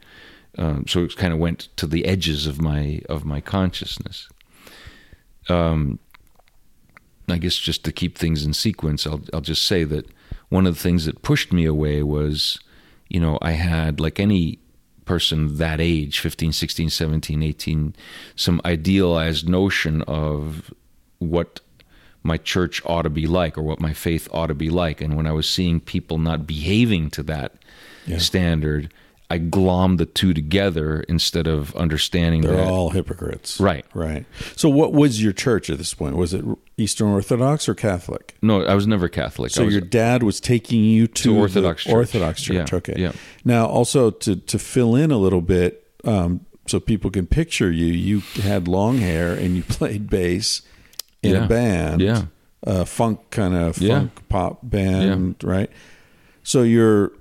um, so it kind of went to the edges of my of my consciousness. Um, I guess just to keep things in sequence, I'll I'll just say that one of the things that pushed me away was, you know, I had like any person that age 15 16 17 18 some idealized notion of what my church ought to be like or what my faith ought to be like. And when I was seeing people not behaving to that Yeah. standard, I glom the two together instead of understanding They're that. all hypocrites. Right. Right. So, what was your church at this point? Was it Eastern Orthodox or Catholic? no, I was never Catholic. So was, your dad was taking you to, To Orthodox church. Orthodox church. Yeah, Okay. yeah. Now, also to to fill in a little bit, um, so people can picture you. You had long hair and you played bass in Yeah. a band. Yeah. A funk kind of funk pop band, right? So you're.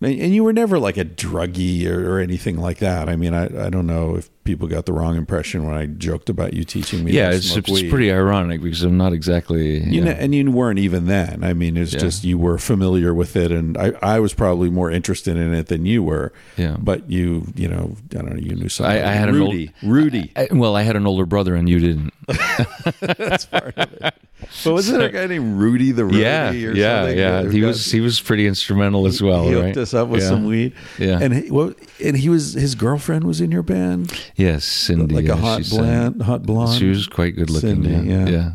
And you were never like a druggie or, or anything like that. I mean, I, I don't know if people got the wrong impression when I joked about you teaching me. yeah, it's, it's pretty ironic because I'm not exactly. You yeah. know, and you weren't even then. I mean, it's Yeah. just you were familiar with it, and I, I was probably more interested in it than you were. Yeah. But you, you know, I don't know. You knew something. I, I had Rudy. an old Rudy. I, well, I had an older brother, and you didn't. That's part of it. But wasn't there a guy named Rudy the Rudy? yeah, or yeah, something? yeah. He got- was he was pretty instrumental as well, He right? hooked us up with Yeah. some weed. Yeah. And he, well, and he was his girlfriend was in your band, Yes, Cindy, like yeah, a hot she blonde, hot blonde. She was quite good looking. Cindy, yeah. yeah. yeah.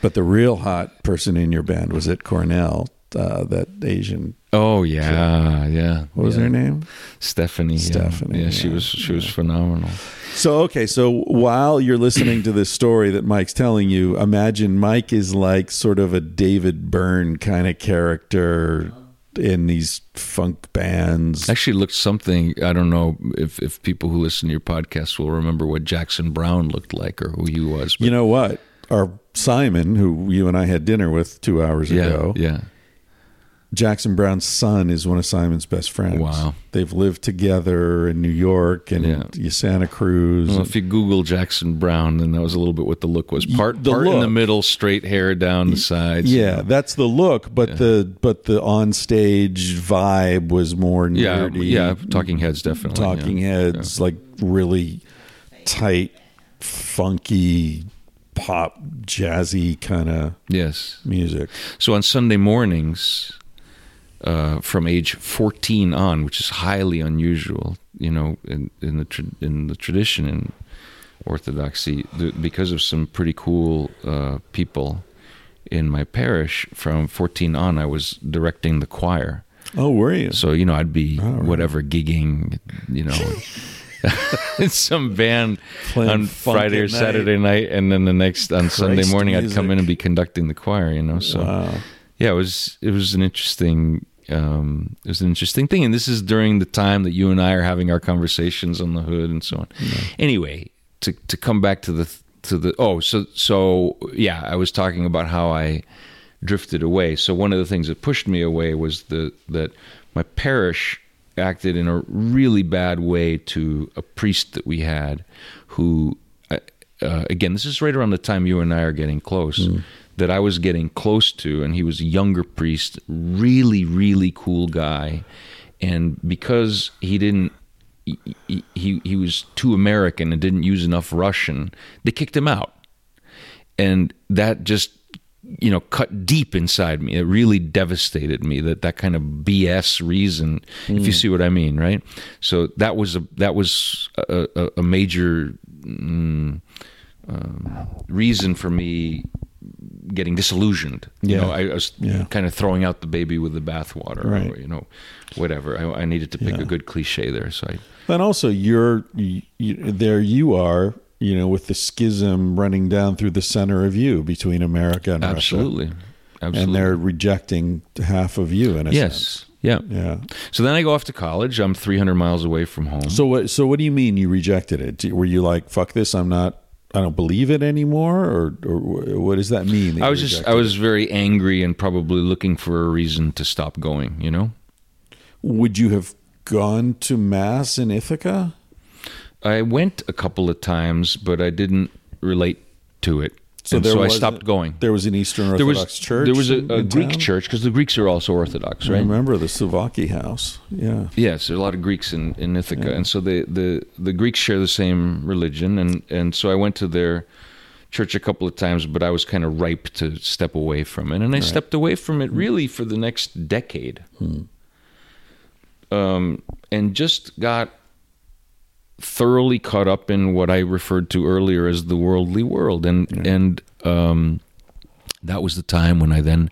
But the real hot person in your band was at Cornell. Uh, that Asian. Oh yeah, yeah. What was yeah. her name? Stephanie. yeah. Stephanie, Yeah, she was she was phenomenal. So okay, so while you're listening to this story that Mike's telling you, imagine Mike is like sort of a David Byrne kind of character in these funk bands. Actually, looked something. I don't know if if people who listen to your podcast will remember what Jackson Browne looked like or who he was. But You know what? Our Simon, who you and I had dinner with two hours yeah, ago, yeah. Jackson Browne's son is one of Simon's best friends. Wow. They've lived together in New York and Yeah. Santa Cruz. Well, if you Google Jackson Browne, then that was a little bit what the look was. Part the part in the middle, straight hair down the sides. yeah, that's the look, but the but the on stage vibe was more yeah, nerdy. yeah. Talking Heads definitely. yeah. Talking Heads, like really tight, funky, pop, jazzy kind of Yes. music. So on Sunday mornings, uh, from age 14 on, which is highly unusual, you know, in, in the tra- in the tradition in Orthodoxy, the, because of some pretty cool uh, people in my parish. From 14 on, I was directing the choir. Oh, were you? So you know, I'd be right. whatever gigging, you know. in some band Playing on Friday or night. Saturday night, and then the next on Sunday Christ morning, I'd come in and be conducting the choir. You know, so Wow. yeah, it was it was an interesting um, it was an interesting thing, and this is during the time that you and I are having our conversations on the hood and so on. Anyway, to to come back to the to the oh so so yeah, I was talking about how I drifted away. So one of the things that pushed me away was the that my parish acted in a really bad way to a priest that we had who uh, uh, again this is right around the time you and I are getting close that I was getting close to and he was a younger priest really really cool guy. And because he didn't he, he- he was too American and didn't use enough Russian they kicked him out. And that just you know cut deep inside me. It really devastated me that that kind of bs reason if you see what i mean right? So that was a that was a, a, a major mm, um, reason for me getting disillusioned you Yeah. know i was Yeah. kind of throwing out the baby with the bathwater Right. or you know whatever I, I needed to pick Yeah. a good cliche there so i And also, you're you, you, there. You are, you know, with the schism running down through the center of you between America and Russia, absolutely absolutely and they're rejecting half of you in a sense. yes yeah Yeah. So then I go off to college. I'm 300 miles away from home. So what? So what do you mean you rejected it? Were you like, "Fuck this"? I'm not. I don't believe it anymore, or or what does that mean? that I was just I was very angry and probably looking for a reason to stop going. You know. Would you have gone to mass in Ithaca? I went a couple of times, but I didn't relate to it. So And there so I stopped going. There was an Eastern There Orthodox was church. there was a, a Greek town? church because the Greeks are also Orthodox, right? I remember the Savaki house. Yeah. Yes, there are a lot of Greeks in, in Ithaca, and so the, the the Greeks share the same religion, and and so I went to their church a couple of times, but I was kind of ripe to step away from it, and I stepped away from it really for the next decade, um, and just got thoroughly caught up in what I referred to earlier as the worldly world, and and um, that was the time when I then,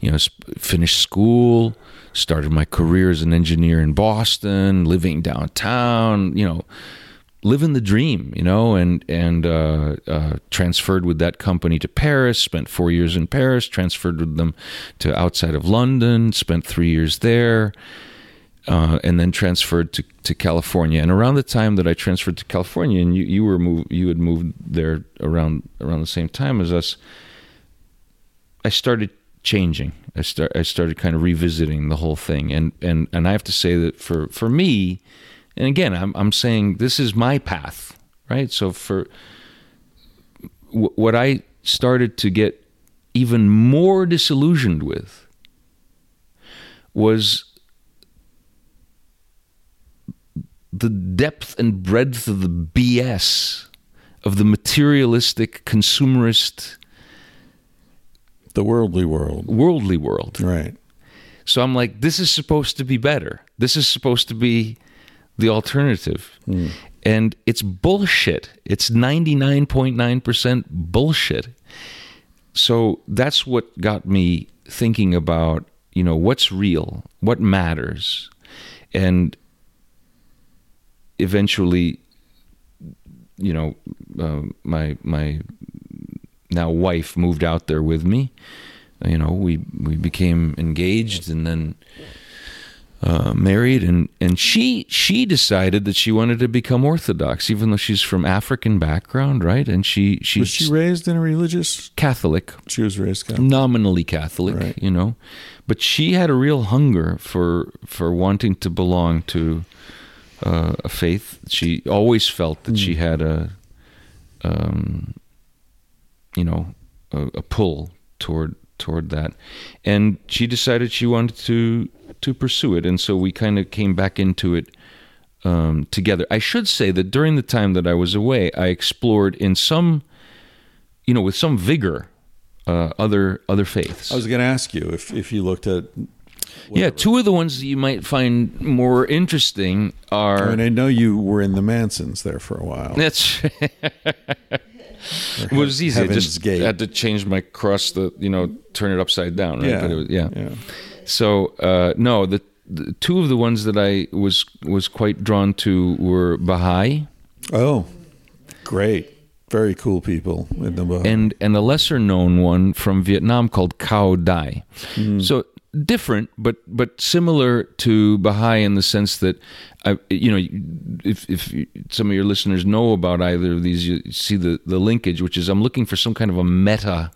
you know, finished school, started my career as an engineer in Boston, living downtown, you know, living the dream, you know, and and uh, uh, transferred with that company to Paris. Spent four years in Paris. Transferred with them to outside of London. Spent three years there. Uh, and then transferred to, to California. And around the time that I transferred to California, and you, you were moved, you had moved there around around the same time as us. I started changing. I start I started kind of revisiting the whole thing, and and and I have to say that for for me, and again, I'm I'm saying this is my path, right? So for w- what I started to get even more disillusioned with was the depth and breadth of the BS of the materialistic consumerist The worldly world. worldly world. Right. So I'm like, this is supposed to be better. This is supposed to be the alternative. Hmm. And it's bullshit. It's 99.9% bullshit. So that's what got me thinking about, you know, what's real, what matters. And eventually, you know, uh, my my now wife moved out there with me. You know, we we became engaged and then uh, married, and and she she decided that she wanted to become Orthodox, even though she's from African background, right? And she she's Was she raised in a religious? Catholic, She was raised Catholic. nominally Catholic, Right. you know, but she had a real hunger for for wanting to belong to uh, a faith. She always felt that she had a, um, you know, a, a pull toward toward that, and she decided she wanted to to pursue it, and so we kind of came back into it um, together. I should say that during the time that I was away, I explored in some, you know, with some vigor, uh, other other faiths. I was going to ask you if if you looked at. Yeah, two of the ones that you might find more interesting I are. mean, I know you were in the Mansons there for a while. That's it was easy. I just Gate. had to change my cross, the you know, turn it upside down. Right? Yeah. But it was, yeah. Yeah. So uh, no, the, the two of the ones that I was was quite drawn to were Baha'i Oh, great. Very cool people in the book. and and a lesser known one from Vietnam called Cao Dai. So different, but but similar to Baha'i in the sense that, I, you know, if if some of your listeners know about either of these, you see the the linkage, which is I'm looking for some kind of a meta,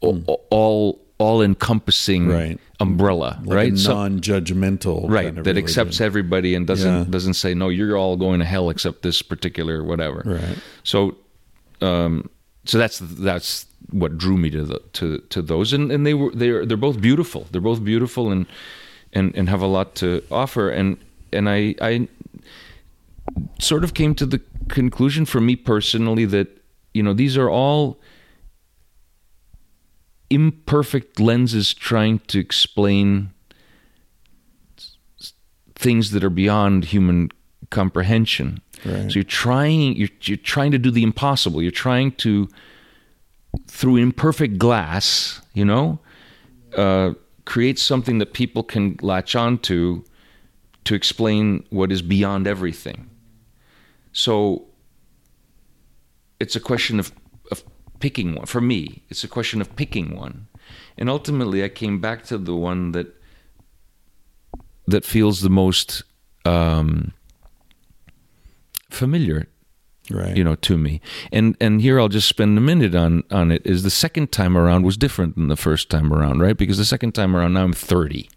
all all, all encompassing Right. umbrella, like right? a non-judgmental right kind of that religion. accepts everybody and doesn't Yeah. doesn't say no you're all going to hell except this particular whatever Right. so um so that's that's what drew me to the to to those. And and they were they're they're both beautiful. They're both beautiful and and and have a lot to offer. And and i i sort of came to the conclusion for me personally that you know these are all imperfect lenses trying to explain things that are beyond human comprehension. Right. So you're trying you're you're trying to do the impossible. You're trying to through imperfect glass, you know, uh, create something that people can latch onto to to explain what is beyond everything. So it's a question of, of picking one. For me, it's a question of picking one. And ultimately, I came back to the one that that feels the most um, familiar right. you know to me. And and here i'll just spend a minute on on it is the second time around was different than the first time around right? Because the second time around now i'm 30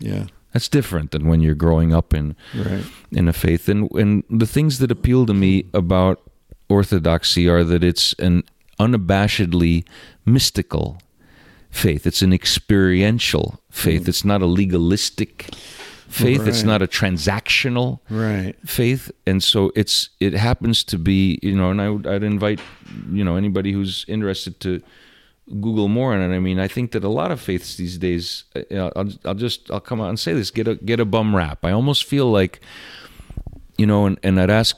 yeah. that's different than when you're growing up in Right. in a faith. And and the things that appeal to me about orthodoxy are that it's an unabashedly mystical faith. It's an experiential faith. Mm. It's not a legalistic faith it's not a transactional Right. faith and so it's it happens to be you know and I would I'd invite you know anybody who's interested to Google more on it. I mean, I think that a lot of faiths these days. uh, I'll I'll just I'll come out and say this: get a get a bum rap. I almost feel like, you know, and, and I'd ask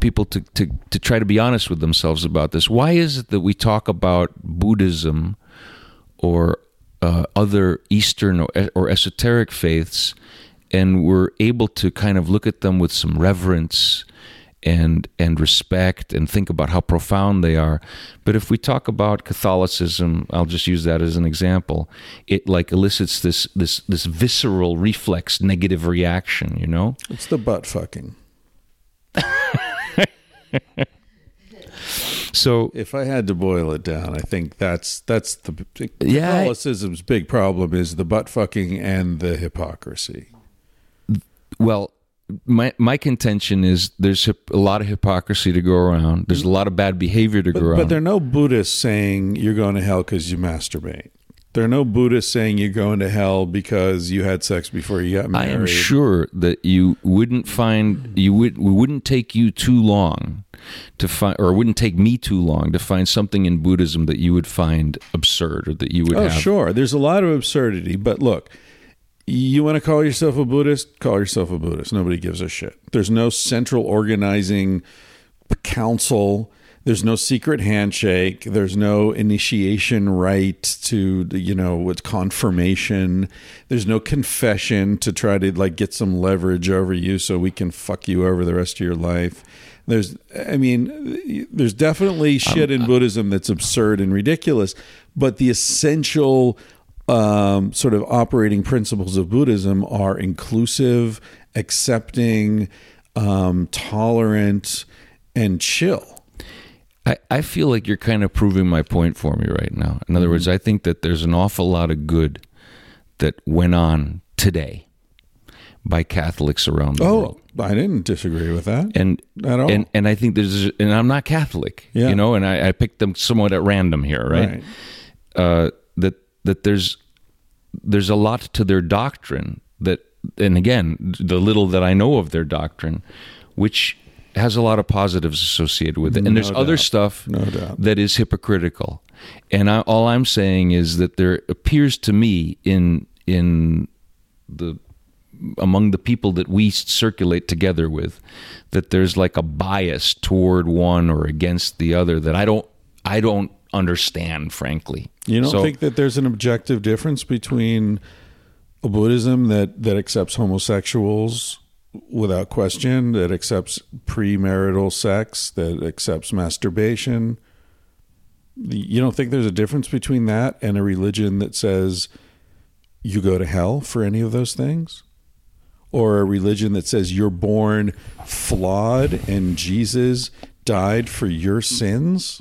people to, to to try to be honest with themselves about this. Why is it that we talk about Buddhism or uh, other Eastern or, or esoteric faiths, and we're able to kind of look at them with some reverence and and respect and think about how profound they are. But if we talk about Catholicism, I'll just use that as an example. It like elicits this this this visceral reflex negative reaction. You know, It's the butt fucking. so If I had to boil it down, I think that's that's the Yeah, I- Catholicism's big problem is the butt fucking and the hypocrisy. Well, my my contention is there's a lot of hypocrisy to go around. There's a lot of bad behavior to But, go around. but there are no Buddhists saying you're going to hell because you masturbate. There are no Buddhists saying you're going to hell because you had sex before you got married. I am sure that you wouldn't find you would it wouldn't take you too long to find, or it wouldn't take me too long to find something in Buddhism that you would find absurd or that you would Oh, have. sure. There's a lot of absurdity, but look, you want to call yourself a Buddhist? Call yourself a Buddhist. Nobody gives a shit. There's no central organizing council. There's no secret handshake. There's no initiation rite to you know with confirmation. There's no confession to try to like get some leverage over you so we can fuck you over the rest of your life. There's, I mean, there's definitely shit in Buddhism that's absurd and ridiculous, but the essential um, sort of operating principles of Buddhism are inclusive, accepting, um, tolerant, and chill. I, I feel like you're kind of proving my point for me right now. In other words, I think that there's an awful lot of good that went on today by Catholics around the world. Oh, I didn't disagree with that. and At all. and and I think there's and I'm not Catholic, Yeah. you know, and I, I picked them somewhat at random here, right? Right. Uh, that that there's there's a lot to their doctrine that, and again, the little that I know of their doctrine, which has a lot of positives associated with it, and there's No other stuff No doubt. that is hypocritical. And I, all I'm saying is that there appears to me in in the among the people that we circulate together with that there's like a bias toward one or against the other that I don't I don't understand frankly. You don't So- think that there's an objective difference between a Buddhism that, that accepts homosexuals without question, that accepts premarital sex, that accepts masturbation? You don't think there's a difference between that and a religion that says you go to hell for any of those things? Or a religion that says you're born flawed and Jesus died for your sins?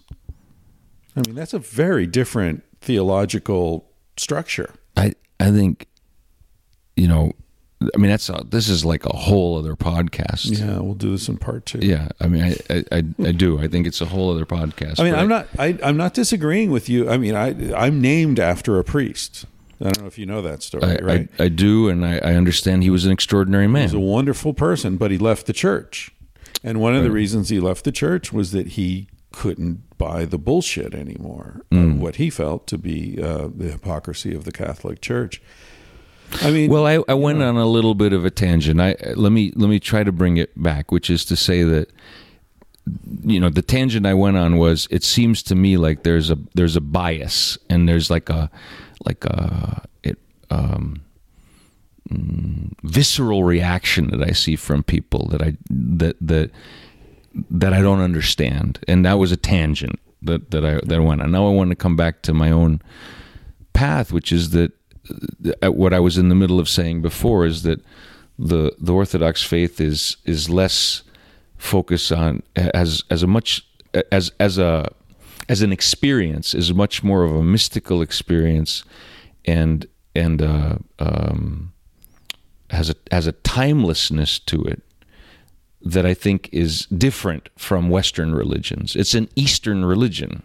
I mean, that's a very different theological structure. I I think you know I mean that's a, this is like a whole other podcast. Yeah, we'll do this in part two. Yeah, I mean I I, I, I do. I think it's a whole other podcast. I mean, I'm not. I, I'm not disagreeing with you. I mean, I I'm named after a priest. I don't know if you know that story, I, right? I, I do, and I, I understand he was an extraordinary man. He was a wonderful person, but he left the church. And one of the reasons he left the church was that he couldn't buy the bullshit anymore Mm. of what he felt to be uh, the hypocrisy of the Catholic Church. I mean, Well, I, I went on a little bit of a tangent. I let me let me try to bring it back, which is to say that you know the tangent I went on was it seems to me like there's a there's a bias and there's like a like a it um mm, visceral reaction that I see from people that I that that that I don't understand, and that was a tangent that that I that I went on. Now I want to come back to my own path, which is that uh, what I was in the middle of saying before is that the the Orthodox faith is is less focused on as as a much as as a as an experience is much more of a mystical experience and and uh, um, has a has a timelessness to it that I think is different from Western religions. It's an Eastern religion.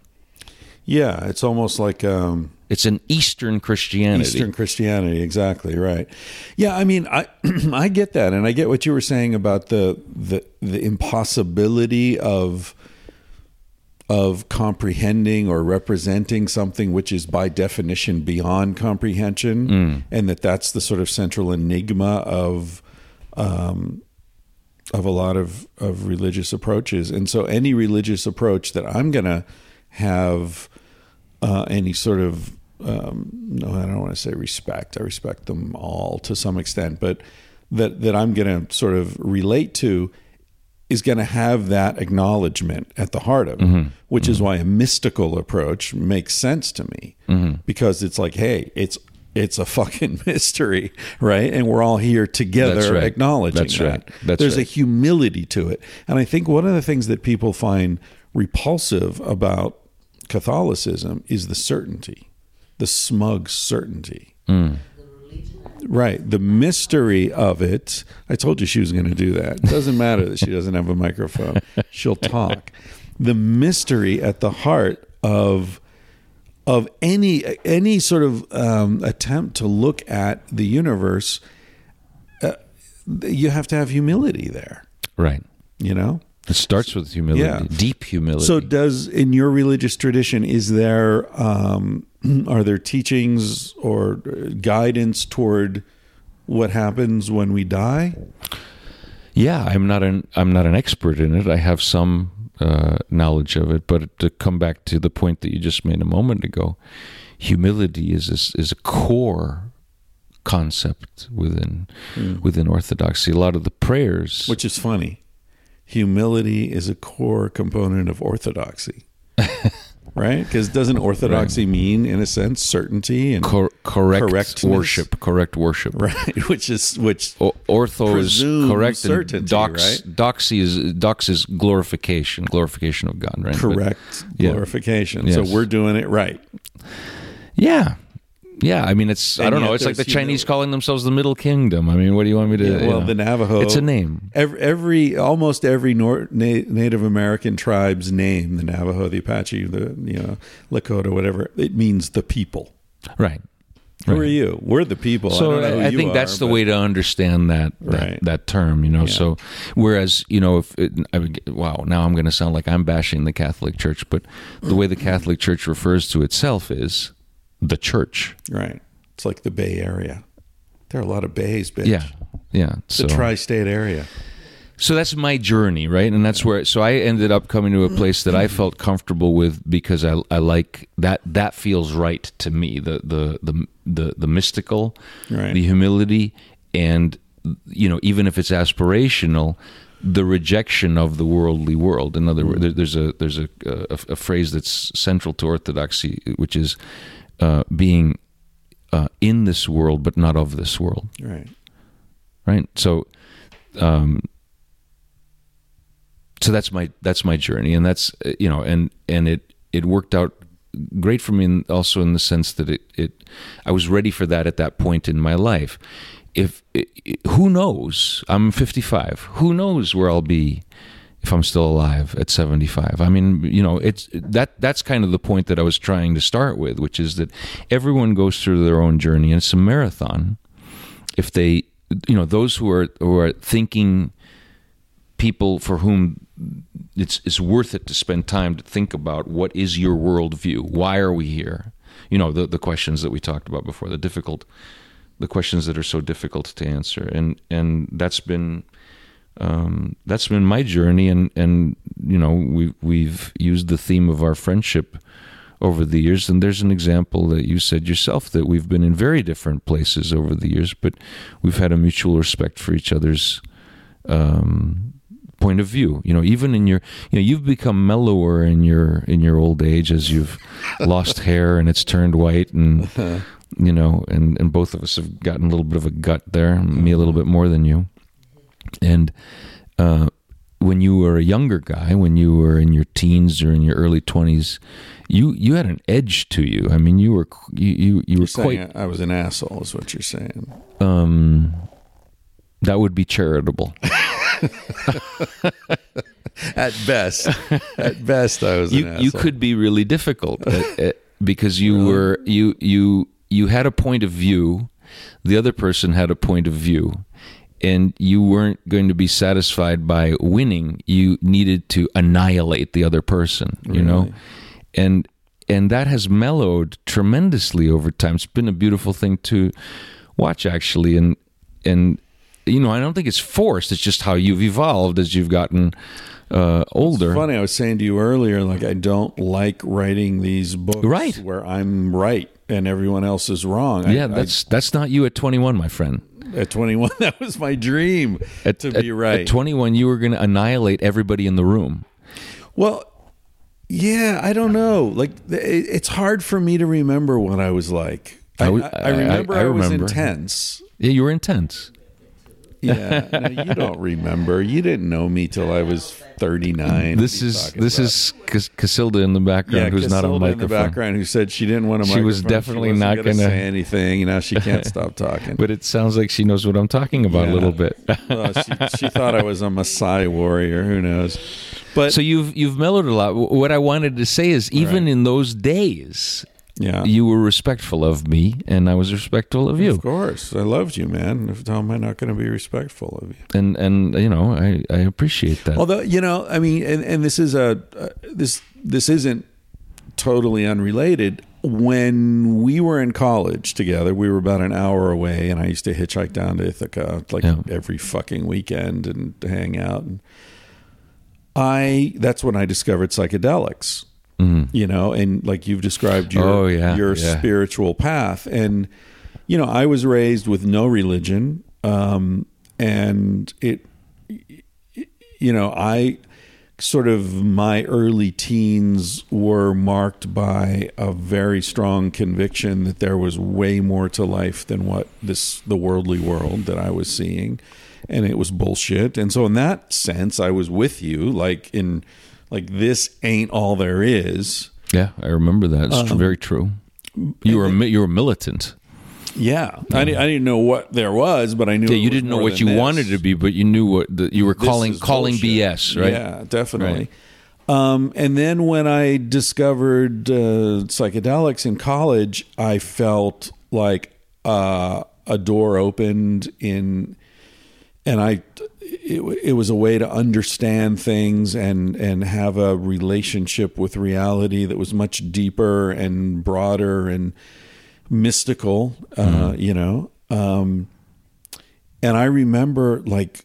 yeah, it's almost like um, It's an Eastern Christianity. Eastern Christianity, exactly right. Yeah, I mean, I I get that, and I get what you were saying about the the the impossibility of of comprehending or representing something which is by definition beyond comprehension, and that that's the sort of central enigma of um, of a lot of of religious approaches, and so any religious approach that I'm gonna have uh, any sort of um, no, I don't want to say respect. I respect them all to some extent, but that that I'm going to sort of relate to is going to have that acknowledgement at the heart of it, which is why a mystical approach makes sense to me. Because it's like, hey, it's it's a fucking mystery, right? And we're all here together That's right. acknowledging That's that. right. That's There's a humility to it, and I think one of the things that people find repulsive about Catholicism is the certainty, the smug certainty. Hmm. Right. The mystery of it. I told you she was going to do that. It doesn't matter that she doesn't have a microphone. She'll talk. The mystery at the heart of of any any sort of um, attempt to look at the universe, uh, you have to have humility there. Right. You know. It starts with humility, Yeah. deep humility. So, does in your religious tradition is there um, are there teachings or guidance toward what happens when we die? Yeah, I'm not an I'm not an expert in it. I have some uh, knowledge of it, but to come back to the point that you just made a moment ago, humility is a, is a core concept within within Orthodoxy. A lot of the prayers, Which is funny. Humility is a core component of orthodoxy. right? Because doesn't orthodoxy mean, in a sense, certainty and cor- correct worship, correct worship. right, which is which O- Ortho is correct, certainty, and dox, right? doxy is dox is glorification, glorification of God, right? But- correct Yeah. glorification. Yes. So we're doing it right. Yeah. Yeah, I mean, it's I don't know. It's like the Chinese humility. calling themselves the Middle Kingdom. I mean, what do you want me to? Yeah, you well, know? the Navajo. It's a name. Every, every almost every Nor- Na- Native American tribe's name, the Navajo, the Apache, the you know Lakota, whatever, it means the people. Right. Who Right. are you? We're the people. I, So don't know who I, you think are, that's the but- way to understand that that, Right. that term, you know. Yeah. So whereas you know, if it, I would, get- wow, now I'm going to sound like I'm bashing the Catholic Church, but the way the Catholic Church refers to itself is the Church. Right. It's like the Bay Area. There are a lot of bays, bitch. Yeah, yeah. The So tri-state area. so that's my journey, right? And that's where so I ended up coming to a place that I felt comfortable with because I I like that that feels right to me. The the the the, the mystical, Right. the humility, and you know even if it's aspirational, the rejection of the worldly world. In other words, mm-hmm. there- there's a there's a, a a phrase that's central to orthodoxy, which is uh, being uh, in this world but not of this world. Right. right? So um so that's my that's my journey. And that's uh, you know and and it it worked out great for me in, also in the sense that it it I was ready for that at that point in my life. If it, it- who knows? I'm 55 who knows where I'll be if I'm still alive at 75 I mean you know it's that that's kind of the point that I was trying to start with which is that everyone goes through their own journey and it's a marathon. If they you know those who are who are thinking people for whom it's it's worth it to spend time to think about what is your worldview? Why are we here? You know the the questions that we talked about before the difficult the questions that are so difficult to answer. And and that's been um, that's been my journey and and you know we we've used the theme of our friendship over the years. And there's an example that you said yourself that we've been in very different places over the years but we've had a mutual respect for each other's um, point of view. You know even in your you know you've become mellower in your in your old age as you've lost hair and it's turned white and you know and and both of us have gotten a little bit of a gut there me a little bit more than you and uh, when you were a younger guy, when you were in your teens or in your early twenties, you you had an edge to you. I mean, you were you you, you were quite. I was an asshole, is what you're saying. Um, that would be charitable. At best, at best, I was. you you could be really difficult at- at- because you were you you you had a point of view, the other person had a point of view, and you weren't going to be satisfied by winning. You needed to annihilate the other person. You know, and and that has mellowed tremendously over time. It's been a beautiful thing to watch, actually, and and you know, I don't think it's forced. It's just how you've evolved as you've gotten uh, older. Funny, I was saying to you earlier, like I don't like writing these books Right. where I'm right and everyone else is wrong. Yeah, I- that's that's not you at 21, my friend. at 21. That was my dream At, to at- be right. At 21, you were going to annihilate everybody in the room. Well, yeah, I don't know. Like it- it's hard for me to remember what I was like. I remember I, I was remember. intense. Yeah, you were intense. Yeah, no, you don't remember. You didn't know me till I was 39. This What are you is this about? is Cas- Casilda in the background, yeah, who's not on Casilda in the microphone. background who said she didn't want to. She was definitely wasn't not gonna gonna- say anything. Now she can't stop talking. But it sounds like she knows what I'm talking about Yeah. a little bit. Well, she, she thought I was a Maasai warrior. Who knows? But so you've you've mellowed a lot. What I wanted to say is, even Right. in those days, yeah, you were respectful of me, and I was respectful of you. Of course, I loved you, man. If how am I not going to be respectful of you? And and you know, I I appreciate that. Although you know, I mean, and, and this is a uh, this this isn't totally unrelated. When we were in college together, we were about an hour away, and I used to hitchhike down to Ithaca like Yeah. every fucking weekend and hang out. And I that's when I discovered psychedelics. Mhm. You know, and like you've described your Oh, yeah, your yeah. spiritual path, and you know, I was raised with no religion, um, and it you know, I sort of my early teens were marked by a very strong conviction that there was way more to life than what this the worldly world that I was seeing and it was bullshit. And so in that sense I was with you like in like this ain't all there is. yeah, I remember that. It's Um, very true. You were mi- you were militant. Yeah. I, di- I didn't know what there was, but I knew Yeah, it you didn't know what you this. wanted to be, but you knew what the, you were this calling calling bullshit. BS, right? Yeah, definitely. Um, and then when I discovered uh, psychedelics in college, I felt like uh, a door opened in, and I, it, it was a way to understand things and and have a relationship with reality that was much deeper and broader and mystical. Uh, you know. Um, and I remember like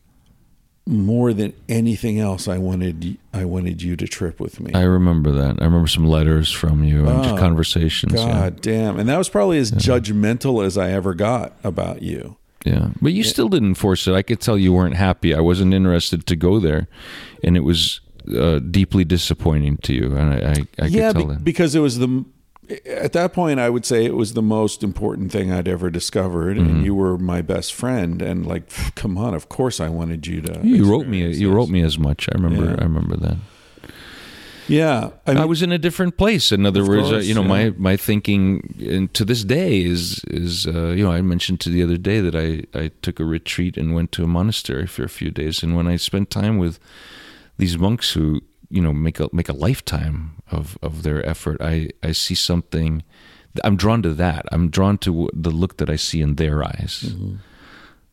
more than anything else, I wanted I wanted you to trip with me. I remember that. I remember some letters from you and Oh, conversations. yeah. God damn! And that was probably as judgmental as I ever got about you. Yeah, but you still didn't force it. I could tell you weren't happy. I wasn't interested to go there, and it was uh, deeply disappointing to you. And I, I, I yeah, could tell be- because it was the at that point I would say it was the most important thing I'd ever discovered, Mm-hmm. and you were my best friend. And like, come on, of course I wanted you to. You wrote me. experience You wrote me as much. I remember. Yeah. I remember that. Yeah, I I, was in a different place. In other words, uh, course, you know, yeah. my my thinking and to this day is is uh, you know I mentioned to the other day that I I took a retreat and went to a monastery for a few days, and when I spent time with these monks who you know make a make a lifetime of of their effort, I I see something. I'm drawn to that. I'm drawn to the look that I see in their eyes. Mm-hmm.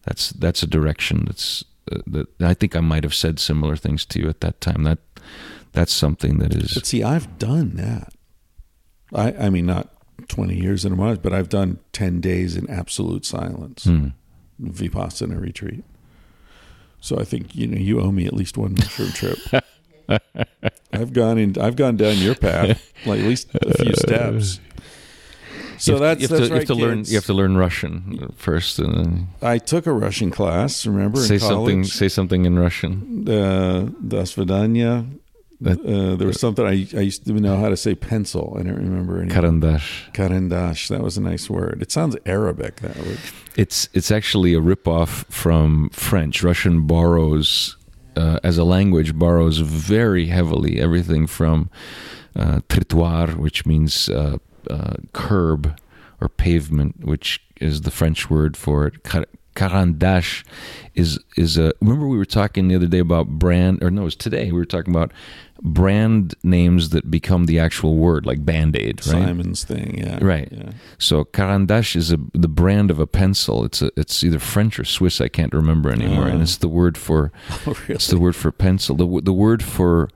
That's that's a direction that's uh, that I think I might have said similar things to you at that time. That that's something that is But see, I've done that. I I mean, not twenty years in a month, but I've done ten days in absolute silence, Hmm. vipassana retreat. So I think you know you owe me at least one mushroom trip. I've gone in. I've gone down your path, like at least a few steps. So you that's to, you have that's to, you right. have to learn. You have to learn Russian first, and then I took a Russian class. Remember say in something. Say something in Russian. uh, Das Vidanya. That- Uh, there was something I, I used to know how to say pencil. I don't remember any. Karandash. Karandash. That was a nice word. It sounds Arabic. That word. It's it's actually a ripoff from French. Russian borrows uh, as a language borrows very heavily everything from uh, trottoir, which means uh, uh, curb or pavement, which is the French word for it. Caran d'Ache is is a. Remember we were talking the other day about brand, or no, it was today. We were talking about brand names that become the actual word, like Band Aid, right? Simon's thing. Yeah. Right. Yeah. So Caran d'Ache is a, the brand of a pencil. It's a, it's either French or Swiss. I can't remember anymore. and Ah. it's the word for Oh, really? it's the word for pencil. The the word for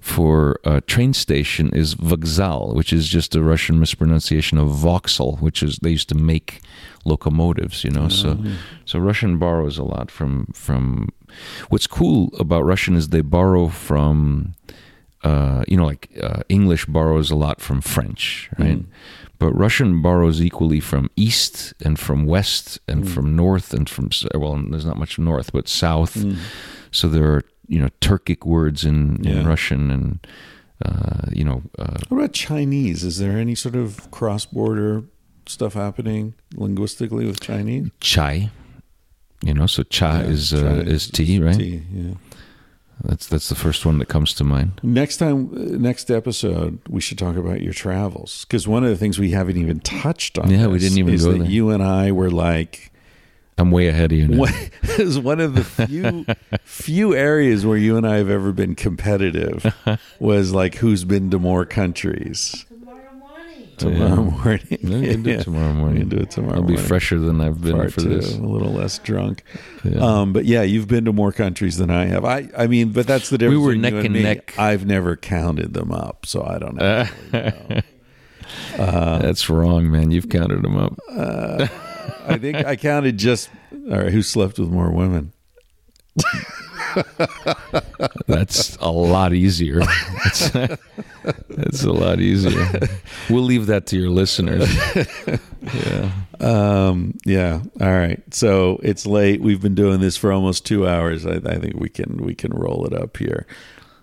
for a train station is Vokzal, which is just a Russian mispronunciation of Vauxhall, which is they used to make locomotives, you know. So so Russian borrows a lot from from what's cool about Russian is they borrow from uh, you know, like uh, English borrows a lot from French, right? But Russian borrows equally from east and from west and from north and from well, there's not much north, but south. So there are you know Turkic words in, Yeah. in Russian and uh, you know uh, What about Chinese? Is there any sort of cross border stuff happening linguistically with Chinese? chai. You know, so cha Yeah, is uh, is tea, right? Tea, yeah. That's that's the first one that comes to mind. Next time, uh, next episode, we should talk about your travels because one of the things we haven't even touched on. Yeah, we didn't even is go that there. You and I were like, I'm way ahead of you now. one, is one of the few few areas where you and I have ever been competitive. Was like who's been to more countries Tomorrow morning. tomorrow morning. Yeah, we can do it tomorrow morning. We can do it tomorrow. I'll be fresher than I've been Part for two, this. a little less drunk. Yeah. Um, but yeah, you've been to more countries than I have. I, I mean, but that's the difference. We were neck you and me. neck. I've never counted them up, so I don't know. That's wrong, man. You've counted them up. I think I counted just. All right, who slept with more women? That's a lot easier. That's, that's a lot easier. We'll leave that to your listeners. Yeah. Um, yeah. All right. So it's late. We've been doing this for almost two hours. I, I think we can we can roll it up here.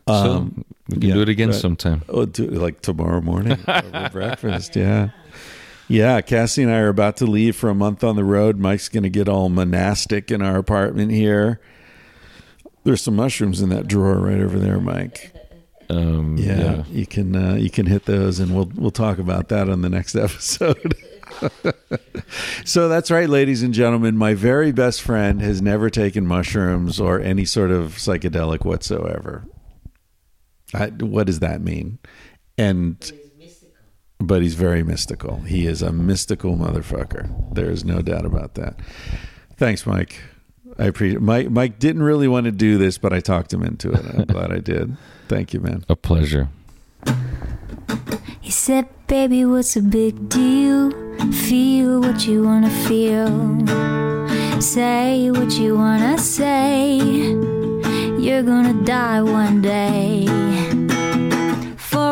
So we can yeah, do it again but- sometime. Oh, do, like tomorrow morning over breakfast. Yeah. Yeah. Cassie and I are about to leave for a month on the road. Mike's going to get all monastic in our apartment here. There's some mushrooms in that drawer right over there, Mike. Um, Yeah, yeah. you can uh, you can hit those, and we'll we'll talk about that on the next episode. so that's right, ladies and gentlemen. My very best friend has never taken mushrooms or any sort of psychedelic whatsoever. I, what does that mean? And but he's very mystical. He is a mystical motherfucker. There is no doubt about that. Thanks, Mike. I appreciate. Mike. Mike didn't really want to do this, but I talked him into it. I'm glad I did. Thank you, man. A pleasure. He said, Baby, what's a big deal? Feel what you wanna feel. Say what you wanna say. You're gonna die one day.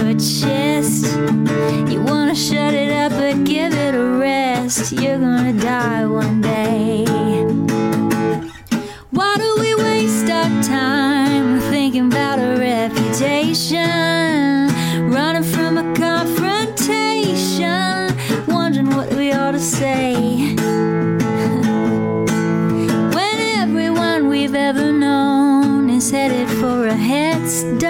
your chest. You wanna shut it up, but give it a rest. You're gonna die one day. Why do we waste our time thinking about a reputation? Running from a confrontation, wondering what we ought to say. When everyone we've ever known is headed for a headstone,